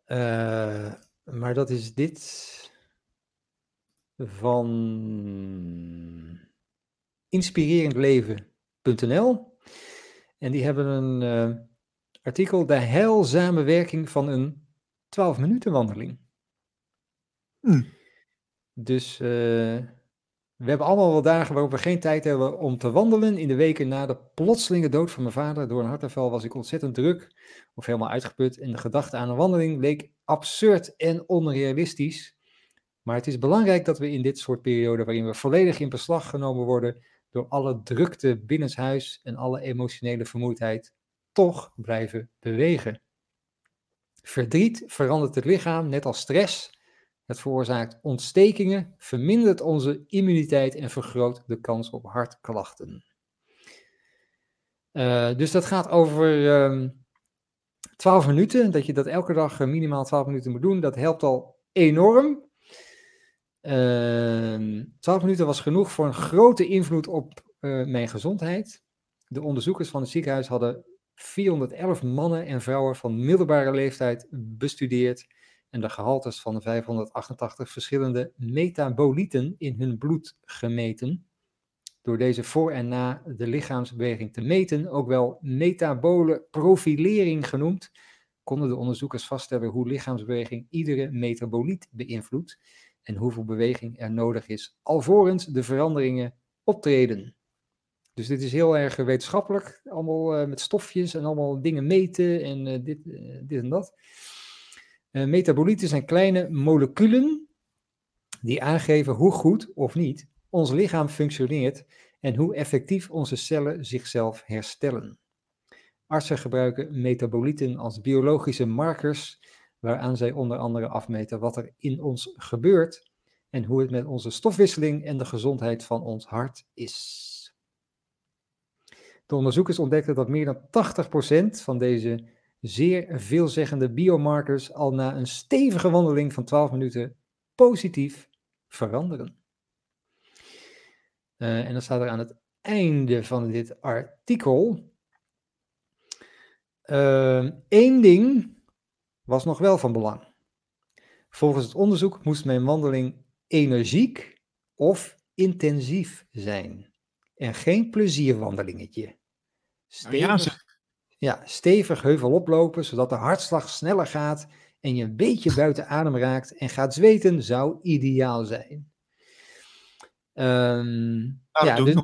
Uh, maar dat is dit van inspirerendleven.nl. En die hebben een uh, artikel, de heilzame werking van een 12 minuten wandeling. Hm. Dus we hebben allemaal wel dagen waarop we geen tijd hebben om te wandelen. In de weken na de plotselinge dood van mijn vader door een hartaanval was ik ontzettend druk of helemaal uitgeput. En de gedachte aan een wandeling leek absurd en onrealistisch. Maar het is belangrijk dat we in dit soort perioden waarin we volledig in beslag genomen worden door alle drukte binnenshuis en alle emotionele vermoeidheid, toch blijven bewegen. Verdriet verandert het lichaam, net als stress. Het veroorzaakt ontstekingen, vermindert onze immuniteit en vergroot de kans op hartklachten. Uh, dus dat gaat over um, 12 minuten, dat je dat elke dag minimaal 12 minuten moet doen. Dat helpt al enorm. Uh, 12 minuten was genoeg voor een grote invloed op uh, mijn gezondheid. De onderzoekers van het ziekenhuis hadden 411 mannen en vrouwen van middelbare leeftijd bestudeerd en de gehaltes van de 588 verschillende metabolieten in hun bloed gemeten. Door deze voor en na de lichaamsbeweging te meten, ook wel metabole profilering genoemd, konden de onderzoekers vaststellen hoe lichaamsbeweging iedere metaboliet beïnvloedt en hoeveel beweging er nodig is alvorens de veranderingen optreden. Dus dit is heel erg wetenschappelijk, allemaal uh, met stofjes en allemaal dingen meten en uh, dit, dit en dat. metabolieten zijn kleine moleculen die aangeven hoe goed of niet ons lichaam functioneert en hoe effectief onze cellen zichzelf herstellen. Artsen gebruiken metabolieten als biologische markers, waaraan zij onder andere afmeten wat er in ons gebeurt en hoe het met onze stofwisseling en de gezondheid van ons hart is. De onderzoekers ontdekten dat meer dan 80% van deze zeer veelzeggende biomarkers al na een stevige wandeling van 12 minuten positief veranderen. Uh, en dan staat er aan het einde van dit artikel. Eén uh, ding was nog wel van belang. Volgens het onderzoek moest mijn wandeling energiek of intensief zijn. En geen plezierwandelingetje. Stevig, ja, stevig heuvel oplopen, zodat de hartslag sneller gaat en je een beetje buiten adem raakt en gaat zweten, zou ideaal zijn. Um, ja, dus,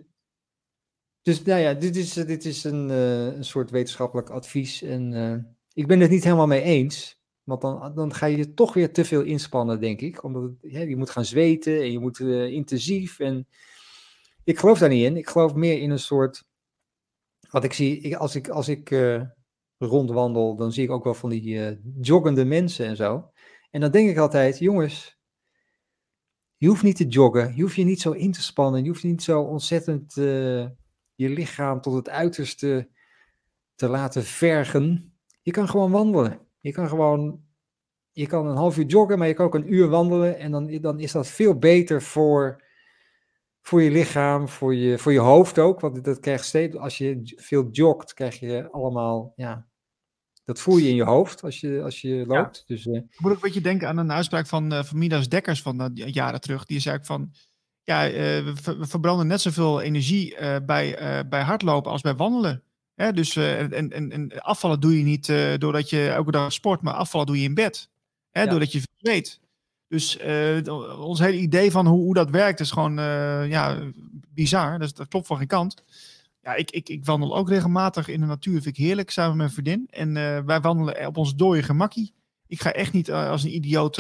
dus, nou ja, dit is, dit is een, uh, een soort wetenschappelijk advies. En uh, ik ben het niet helemaal mee eens. Want dan, dan ga je toch weer te veel inspannen, denk ik. Omdat het, ja, je moet gaan zweten en je moet uh, intensief. En ik geloof daar niet in. Ik geloof meer in een soort. Wat ik zie, ik, als ik, als ik rondwandel, dan zie ik ook wel van die joggende mensen en zo. En dan denk ik altijd, jongens, je hoeft niet te joggen, je hoeft je niet zo in te spannen, je hoeft niet zo ontzettend uh, je lichaam tot het uiterste te laten vergen. Je kan gewoon wandelen. Je kan gewoon, je kan een half uur joggen, maar je kan ook een uur wandelen en dan, dan is dat veel beter voor, voor je lichaam, voor je, voor je hoofd ook. Want dat krijg je steeds, als je veel jogt, krijg je allemaal ja, dat voel je in je hoofd als je, als je loopt. Dus, uh... Ik moet ook een beetje denken aan een uitspraak van, uh, van Midas Dekkers van uh, jaren terug. Die zei van, ja, we, we, verbranden net zoveel energie bij, bij hardlopen als bij wandelen. Hè? Dus, en, en, en afvallen doe je niet doordat je elke dag sport, maar afvallen doe je in bed. Hè? Ja. Doordat je weet. Dus ons hele idee van hoe, hoe dat werkt is gewoon ja, bizar. Dus dat klopt van geen kant. Ja, ik, ik, ik wandel ook regelmatig in de natuur. Vind ik heerlijk, samen met mijn vriendin. En uh, wij wandelen op ons dode gemakkie. Ik ga echt niet als een idioot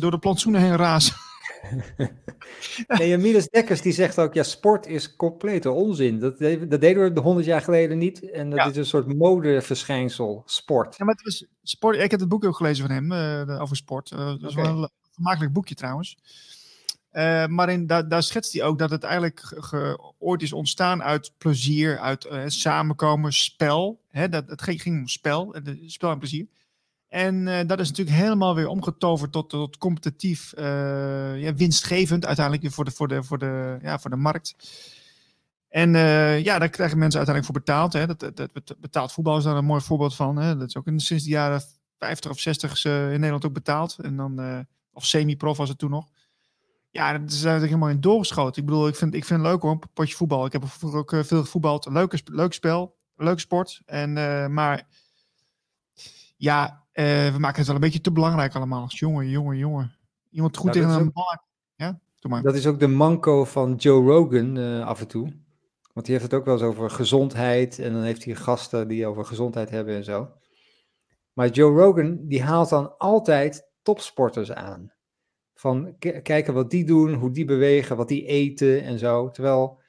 door de plantsoenen heen razen. *laughs* nee, Miles Dekkers die zegt ook, ja, sport is complete onzin. Dat, dat deden we honderd jaar geleden niet. En dat ja. is een soort modeverschijnsel, sport. Ja, maar het is sport. Ik heb het boek ook gelezen van hem, over sport. dat is okay. wel een vermakelijk boekje trouwens. Uh, maar in, da, daar schetst hij ook dat het eigenlijk ge, ooit is ontstaan uit plezier, uit uh, samenkomen, spel. Hè, dat, het ging, ging om spel, spel en plezier. En dat is natuurlijk helemaal weer omgetoverd tot, tot competitief, ja, winstgevend uiteindelijk voor de, voor de, voor de, ja, voor de markt. En ja, daar krijgen mensen uiteindelijk voor betaald. Hè. Dat, dat, dat, betaald voetbal is daar een mooi voorbeeld van. Hè. Dat is ook in, sinds de jaren 50 of 60 in Nederland ook betaald. En dan, of semi-prof was het toen nog. Ja, dat is eigenlijk helemaal in doorgeschoten. Ik bedoel, ik vind, ik vind het leuk hoor, een potje voetbal. Ik heb vroeger ook veel gevoetbald. Leuk, leuk spel, leuk sport. En, uh, maar ja, uh, we maken het wel een beetje te belangrijk allemaal. Jongen, jongen, jongen. Iemand goed nou, tegen een bal. Ja, doe maar. Dat is ook de manco van Joe Rogan uh, af en toe. Want die heeft het ook wel eens over gezondheid. En dan heeft hij gasten die over gezondheid hebben en zo. Maar Joe Rogan, die haalt dan altijd topsporters aan. Van kijken wat die doen, hoe die bewegen, wat die eten en zo. Terwijl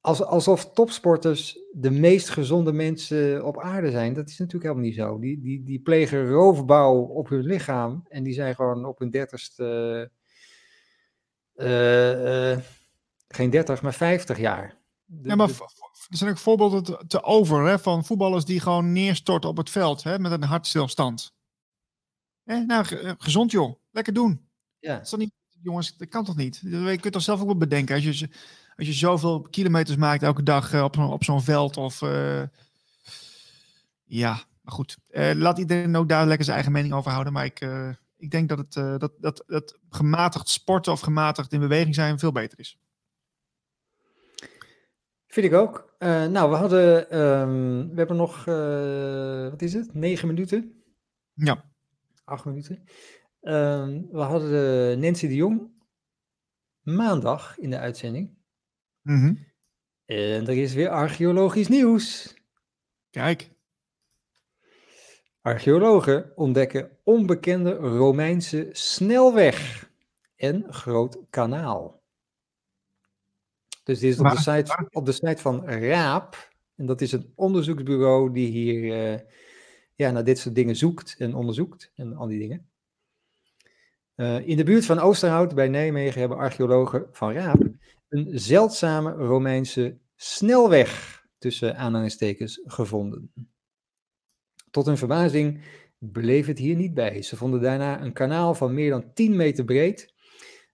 als, alsof topsporters de meest gezonde mensen op aarde zijn. Dat is natuurlijk helemaal niet zo. Die, die, die plegen roofbouw op hun lichaam. En die zijn gewoon op hun dertigste. Uh, uh, geen dertig, maar vijftig jaar. De- Ja, maar er zijn ook voorbeelden te, te over hè, van voetballers die gewoon neerstorten op het veld hè, met een hartstilstand. Hè, nou, eh, gezond joh. Lekker doen. ja. Dat is toch niet, jongens, dat kan toch niet? Je kunt toch zelf ook wel bedenken. Als je, als je zoveel kilometers maakt elke dag eh, op zo'n op zo'n veld. Of, eh, ja, maar goed. Laat iedereen ook daar lekker zijn eigen mening over houden. Maar ik, ik denk dat, het, dat, dat, dat gematigd sporten of gematigd in beweging zijn veel beter is. Vind ik ook. Nou, we hadden, ehm, we hebben nog, wat is het? Negen minuten? Ja. Acht minuten. Ehm, we hadden eh, Nancy de Jong maandag in de uitzending. Mhm. En er is weer archeologisch nieuws. Kijk. Archeologen ontdekken onbekende Romeinse snelweg en groot kanaal. Dus dit is op de, site, op de site van RAAP. En dat is een onderzoeksbureau die hier eh, ja, naar dit soort dingen zoekt en onderzoekt en al die dingen. Eh, in de buurt van Oosterhout bij Nijmegen hebben archeologen van RAAP een zeldzame Romeinse snelweg tussen aanhalingstekens gevonden. Tot hun verbazing bleef het hier niet bij. Ze vonden daarna een kanaal van meer dan 10 meter breed.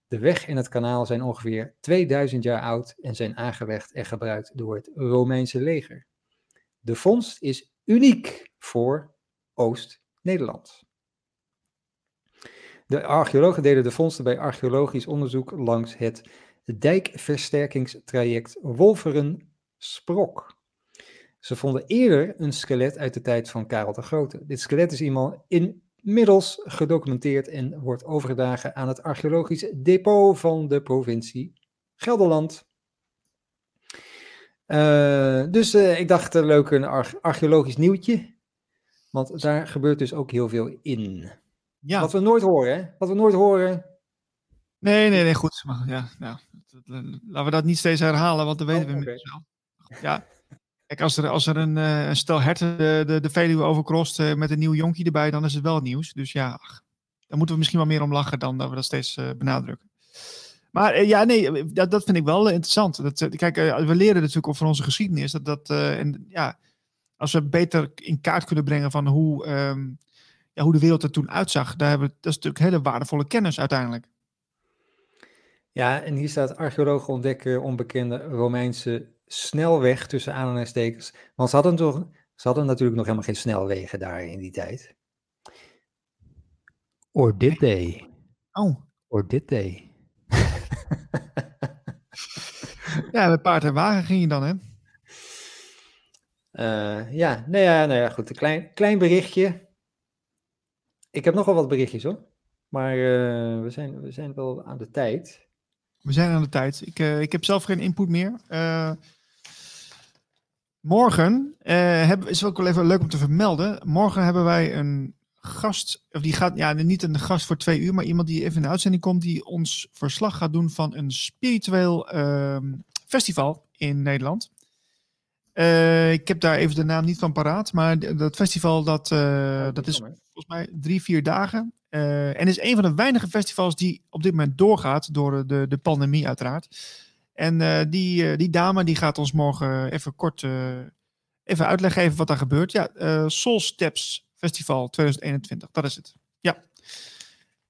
De weg en het kanaal zijn ongeveer 2000 jaar oud en zijn aangelegd en gebruikt door het Romeinse leger. De vondst is uniek voor Oost-Nederland. De archeologen deden de vondsten bij archeologisch onderzoek langs het dijkversterkingstraject Wolveren-Sprok. Ze vonden eerder een skelet uit de tijd van Karel de Grote. Dit skelet is eenmaal inmiddels gedocumenteerd en wordt overgedragen aan het archeologisch depot van de provincie Gelderland. Eh, dus eh, ik dacht, eh, leuk een arch- archeologisch nieuwtje. Want daar gebeurt dus ook heel veel in. Ja. Wat we nooit horen, hè? Wat we nooit horen. Nee, nee, nee, goed. Maar ja, dat- laten we dat niet steeds herhalen, want dan weten Oh, we oké. inmiddels wel. Ja. Kijk, als er, als er een, eh, een stel herten de, de, de Veluwe overkrost eh, met een nieuw jonkie erbij, dan is het wel nieuws. Dus ja, ach, daar moeten we misschien wel meer om lachen dan dat we dat steeds eh, benadrukken. Maar ja, nee, dat, dat vind ik wel interessant. Dat, kijk, we leren natuurlijk ook van onze geschiedenis. Dat, dat, en, ja, als we beter in kaart kunnen brengen van hoe, ehm, ja, hoe de wereld er toen uitzag, daar hebben we, dat is natuurlijk hele waardevolle kennis uiteindelijk. Ja, en hier staat archeologen ontdekken onbekende Romeinse snelweg tussen aanhalingstekens. Want ze hadden, toch, ze hadden natuurlijk nog helemaal geen snelwegen daar in die tijd. Or did they? Oh, Or did they? *laughs* ja, met paard en wagen ging je dan, hè? Eh, ja, nou ja, nou ja, goed. Een klein, klein berichtje. Ik heb nogal wat berichtjes hoor. Maar eh, we, zijn, we zijn wel aan de tijd. We zijn aan de tijd. Ik, eh, ik heb zelf geen input meer. Morgen hebben, is ook wel even leuk om te vermelden. Morgen hebben wij een gast, of die gaat, ja, niet een gast voor twee uur, maar iemand die even in de uitzending komt, die ons verslag gaat doen van een spiritueel ehm, festival in Nederland. Eh, ik heb daar even de naam niet van paraat, maar dat festival dat, eh, dat is volgens mij drie, vier dagen. Eh, en is een van de weinige festivals die op dit moment doorgaat door de, de pandemie uiteraard. En die, die dame die gaat ons morgen even kort even uitleg geven wat daar gebeurt. Ja, Soul Steps Festival 2021, dat is het.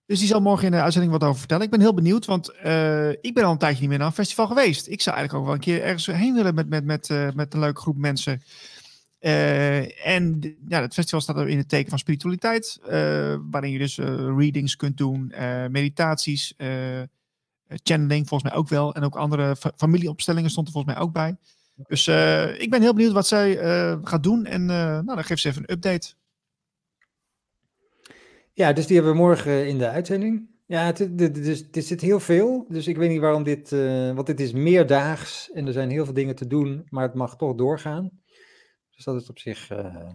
Dus die zal morgen in de uitzending wat over vertellen. Ik ben heel benieuwd, want eh, ik ben al een tijdje niet meer naar een festival geweest. Ik zou eigenlijk ook wel een keer ergens heen willen met, met, met, eh, met een leuke groep mensen. Eh, en ja, het festival staat er in het teken van spiritualiteit, waarin je dus readings kunt doen, meditaties, channeling volgens mij ook wel. En ook andere fa- familieopstellingen stond er volgens mij ook bij. Dus ik ben heel benieuwd wat zij gaat doen. En nou, dan geeft ze even een update. Ja, dus die hebben we morgen in de uitzending. Ja, het, het, het, is- het zit heel veel. Dus ik weet niet waarom dit. eh, want dit is meerdaags en er zijn heel veel dingen te doen, maar het mag toch doorgaan. Dus dat is op zich eh,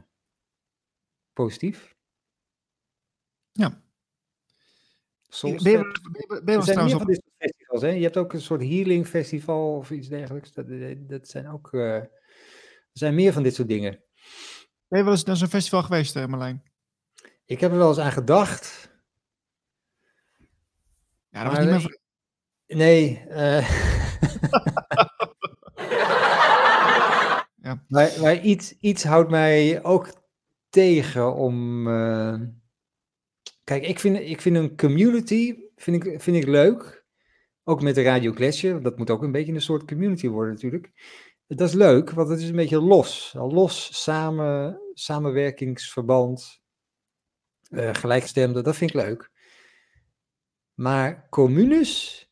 positief. Ja. Ben je, ben Er zijn meer op... van dit soort festivals. Hè? Je hebt ook een soort healing festival of iets dergelijks. Dat, dat zijn ook. eh, er zijn meer van dit soort dingen. Ben je wel eens naar zo'n festival geweest, eh, Marlijn? Ik heb er wel eens aan gedacht. Ja, dat was niet nee. meer... Nee. eh, *laughs* Maar, maar iets, iets houdt mij ook tegen om. eh, Kijk, ik vind, ik vind een community vind ik, vind ik leuk. Ook met de Radio Glacier. Dat moet ook een beetje een soort community worden, natuurlijk. Dat is leuk, want het is een beetje los. Los, samen, samenwerkingsverband, eh gelijkstemde, dat vind ik leuk. Maar communes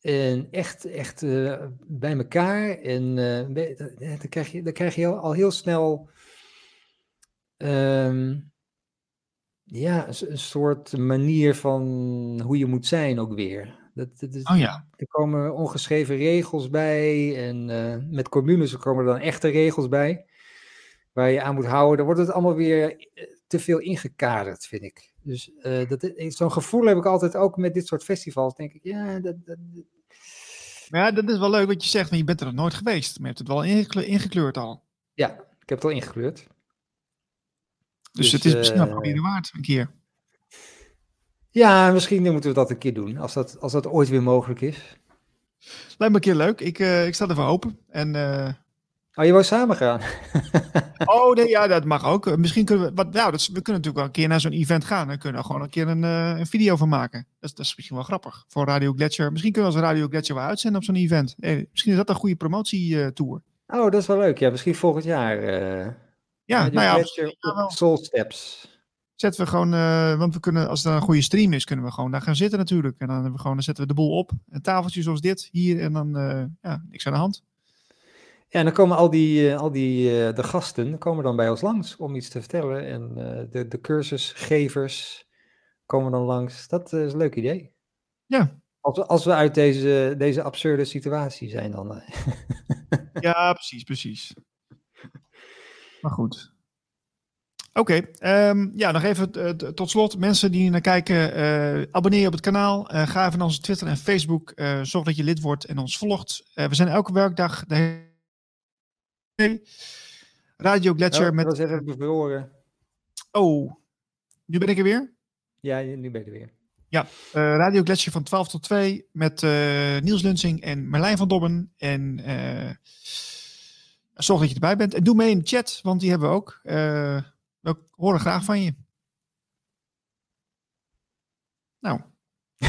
en echt, echt eh, bij elkaar. En eh, dan, krijg je, dan krijg je al, heel snel. ehm, ja, een, soort manier van hoe je moet zijn ook weer. Dat, dat Oh ja. Er komen ongeschreven regels bij. En met communes komen er dan echte regels bij. Waar je aan moet houden. Dan wordt het allemaal weer te veel ingekaderd, vind ik. Dus dat, is- zo'n gevoel heb ik altijd ook met dit soort festivals. Denk ik, ja, dat, dat, Maar ja, dat is wel leuk wat je zegt, want je bent er nog nooit geweest. Maar je hebt het wel ingekle- ingekleurd al. ja ik heb het al ingekleurd. Dus, Dus, het is misschien wel eh, waard, een keer. Ja, misschien moeten we dat een keer doen. Als dat, als dat ooit weer mogelijk is. Lijkt me een keer leuk. Ik, eh, ik sta ervoor open. En, Oh, je wou samen gaan? *laughs* oh nee, ja, dat mag ook. Misschien kunnen we, wat, nou, dat we kunnen natuurlijk wel een keer naar zo'n event gaan. Dan kunnen we gewoon een keer een, eh, een video van maken. Dat is, dat is misschien wel grappig voor Radio Gletscher. Misschien kunnen we als Radio Gletscher wel uitzenden op zo'n event. Eh, misschien is dat een goede promotietour. Oh, dat is wel leuk. Ja, misschien volgend jaar. eh ja, Radio nou ja. Soul Steps. zetten we gewoon, want we kunnen, als er een goede stream is, kunnen we gewoon daar gaan zitten natuurlijk. En dan, hebben we gewoon, dan zetten we de boel op. Een tafeltje zoals dit hier en dan, ja, niks aan de hand. Ja, en dan komen al die, eh, al die eh, de gasten komen dan bij ons langs om iets te vertellen. En eh, de, de cursusgevers komen dan langs. Dat is een leuk idee. Ja. Als we, als we uit deze, deze absurde situatie zijn dan. *laughs* Ja, precies, precies. Maar goed. Oké, ehm, ja, nog even tot slot. Mensen die naar kijken, abonneer je op het kanaal. Ga even naar onze Twitter en Facebook. Zorg dat je lid wordt en ons volgt. We zijn elke werkdag de Radio Gletscher Oh, met... Dat was even bevroren. Oh, nu ben ik er weer. Ja, nu ben je er weer. Eh, Radio Gletscher van 12 tot 2 met eh, Niels Lunsing en Marlijn van Dobben. En eh, zorg dat je erbij bent. En doe mee in de chat, want die hebben we ook. We horen graag van je. Nou, *laughs*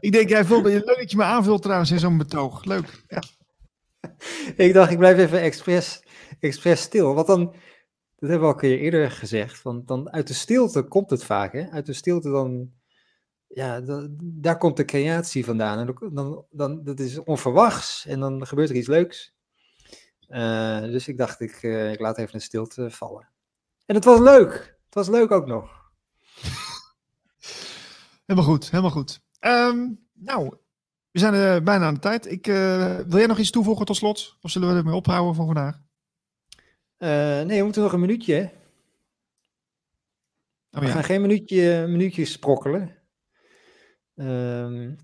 ik denk, jij vult, leuk dat je me aanvult trouwens in zo'n betoog. Leuk. Ja. *laughs* ik dacht, ik blijf even expres, expres stil. Want dan, dat hebben we al een keer eerder gezegd, want dan uit de stilte komt het vaak. Hè? Uit de stilte dan, ja, daar komt de creatie vandaan. En dan, dan, dan, dat is onverwachts en dan gebeurt er iets leuks. Eh, dus ik dacht, ik, eh, ik laat even een stilte vallen. En het was leuk. Het was leuk ook nog. *laughs* Helemaal goed, helemaal goed. Ehm, nou, we zijn er bijna aan de tijd. Ik, eh, wil jij nog iets toevoegen tot slot? Of zullen we ermee ophouden voor vandaag? Eh, nee, we moeten nog een minuutje. Hè? Oh, We ja. gaan geen minuutje, minuutje sprokkelen. Ehm,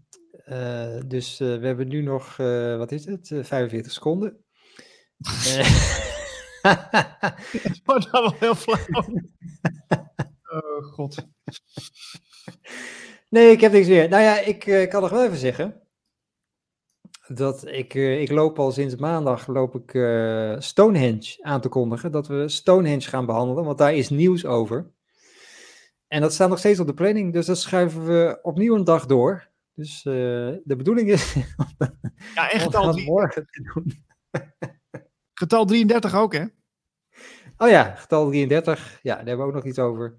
eh, dus eh, we hebben nu nog, eh, wat is het, Eh, 45 seconden. Eh, Het wordt dan wel heel flauw. *laughs* Oh god. nee, ik heb niks meer. Nou ja, ik eh, kan nog wel even zeggen dat ik, eh, ik loop al sinds maandag loop ik eh, Stonehenge aan te kondigen. Dat we Stonehenge gaan behandelen, want daar is nieuws over. En dat staat nog steeds op de planning, dus dat schuiven we opnieuw een dag door. Dus eh, de bedoeling is *laughs* Ja, en getal, drie- morgen te doen. *laughs* getal 33 ook, hè? Oh ja, getal 33. Ja, daar hebben we ook nog iets over.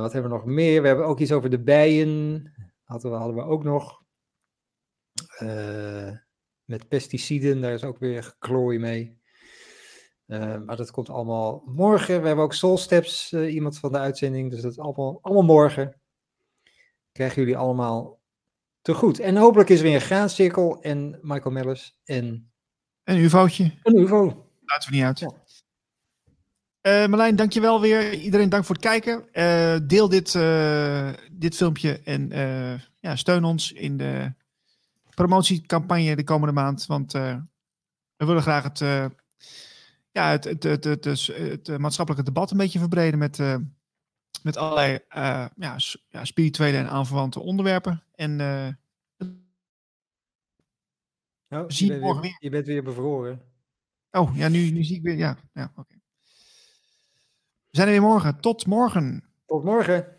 Wat hebben we nog meer? We hebben ook iets over de bijen. Hadden we, hadden we ook nog. Eh, met pesticiden, daar is ook weer geklooi mee. Eh, maar dat komt allemaal morgen. We hebben ook Soul Steps, eh, iemand van de uitzending. Dus dat is allemaal, allemaal morgen. Krijgen jullie allemaal te goed. En hopelijk is er weer een graancirkel en Michael Mellis en Een UFO'tje. een UFO. Laten we niet uit. Ja. Eh, Marlijn, dankjewel weer. Iedereen dank voor het kijken. Deel dit, dit filmpje en ja, steun ons in de promotiecampagne de komende maand. Want eh, we willen graag het, eh, ja, het, het, het, het, het, het, maatschappelijke debat een beetje verbreden met, eh, met allerlei ja, ja, spirituele en aanverwante onderwerpen. En Oh, Zie je, bent morgen weer, weer. je bent weer bevroren. Oh, ja, nu, nu zie ik weer. Ja, ja oké. We zijn er weer morgen. Tot morgen. Tot morgen.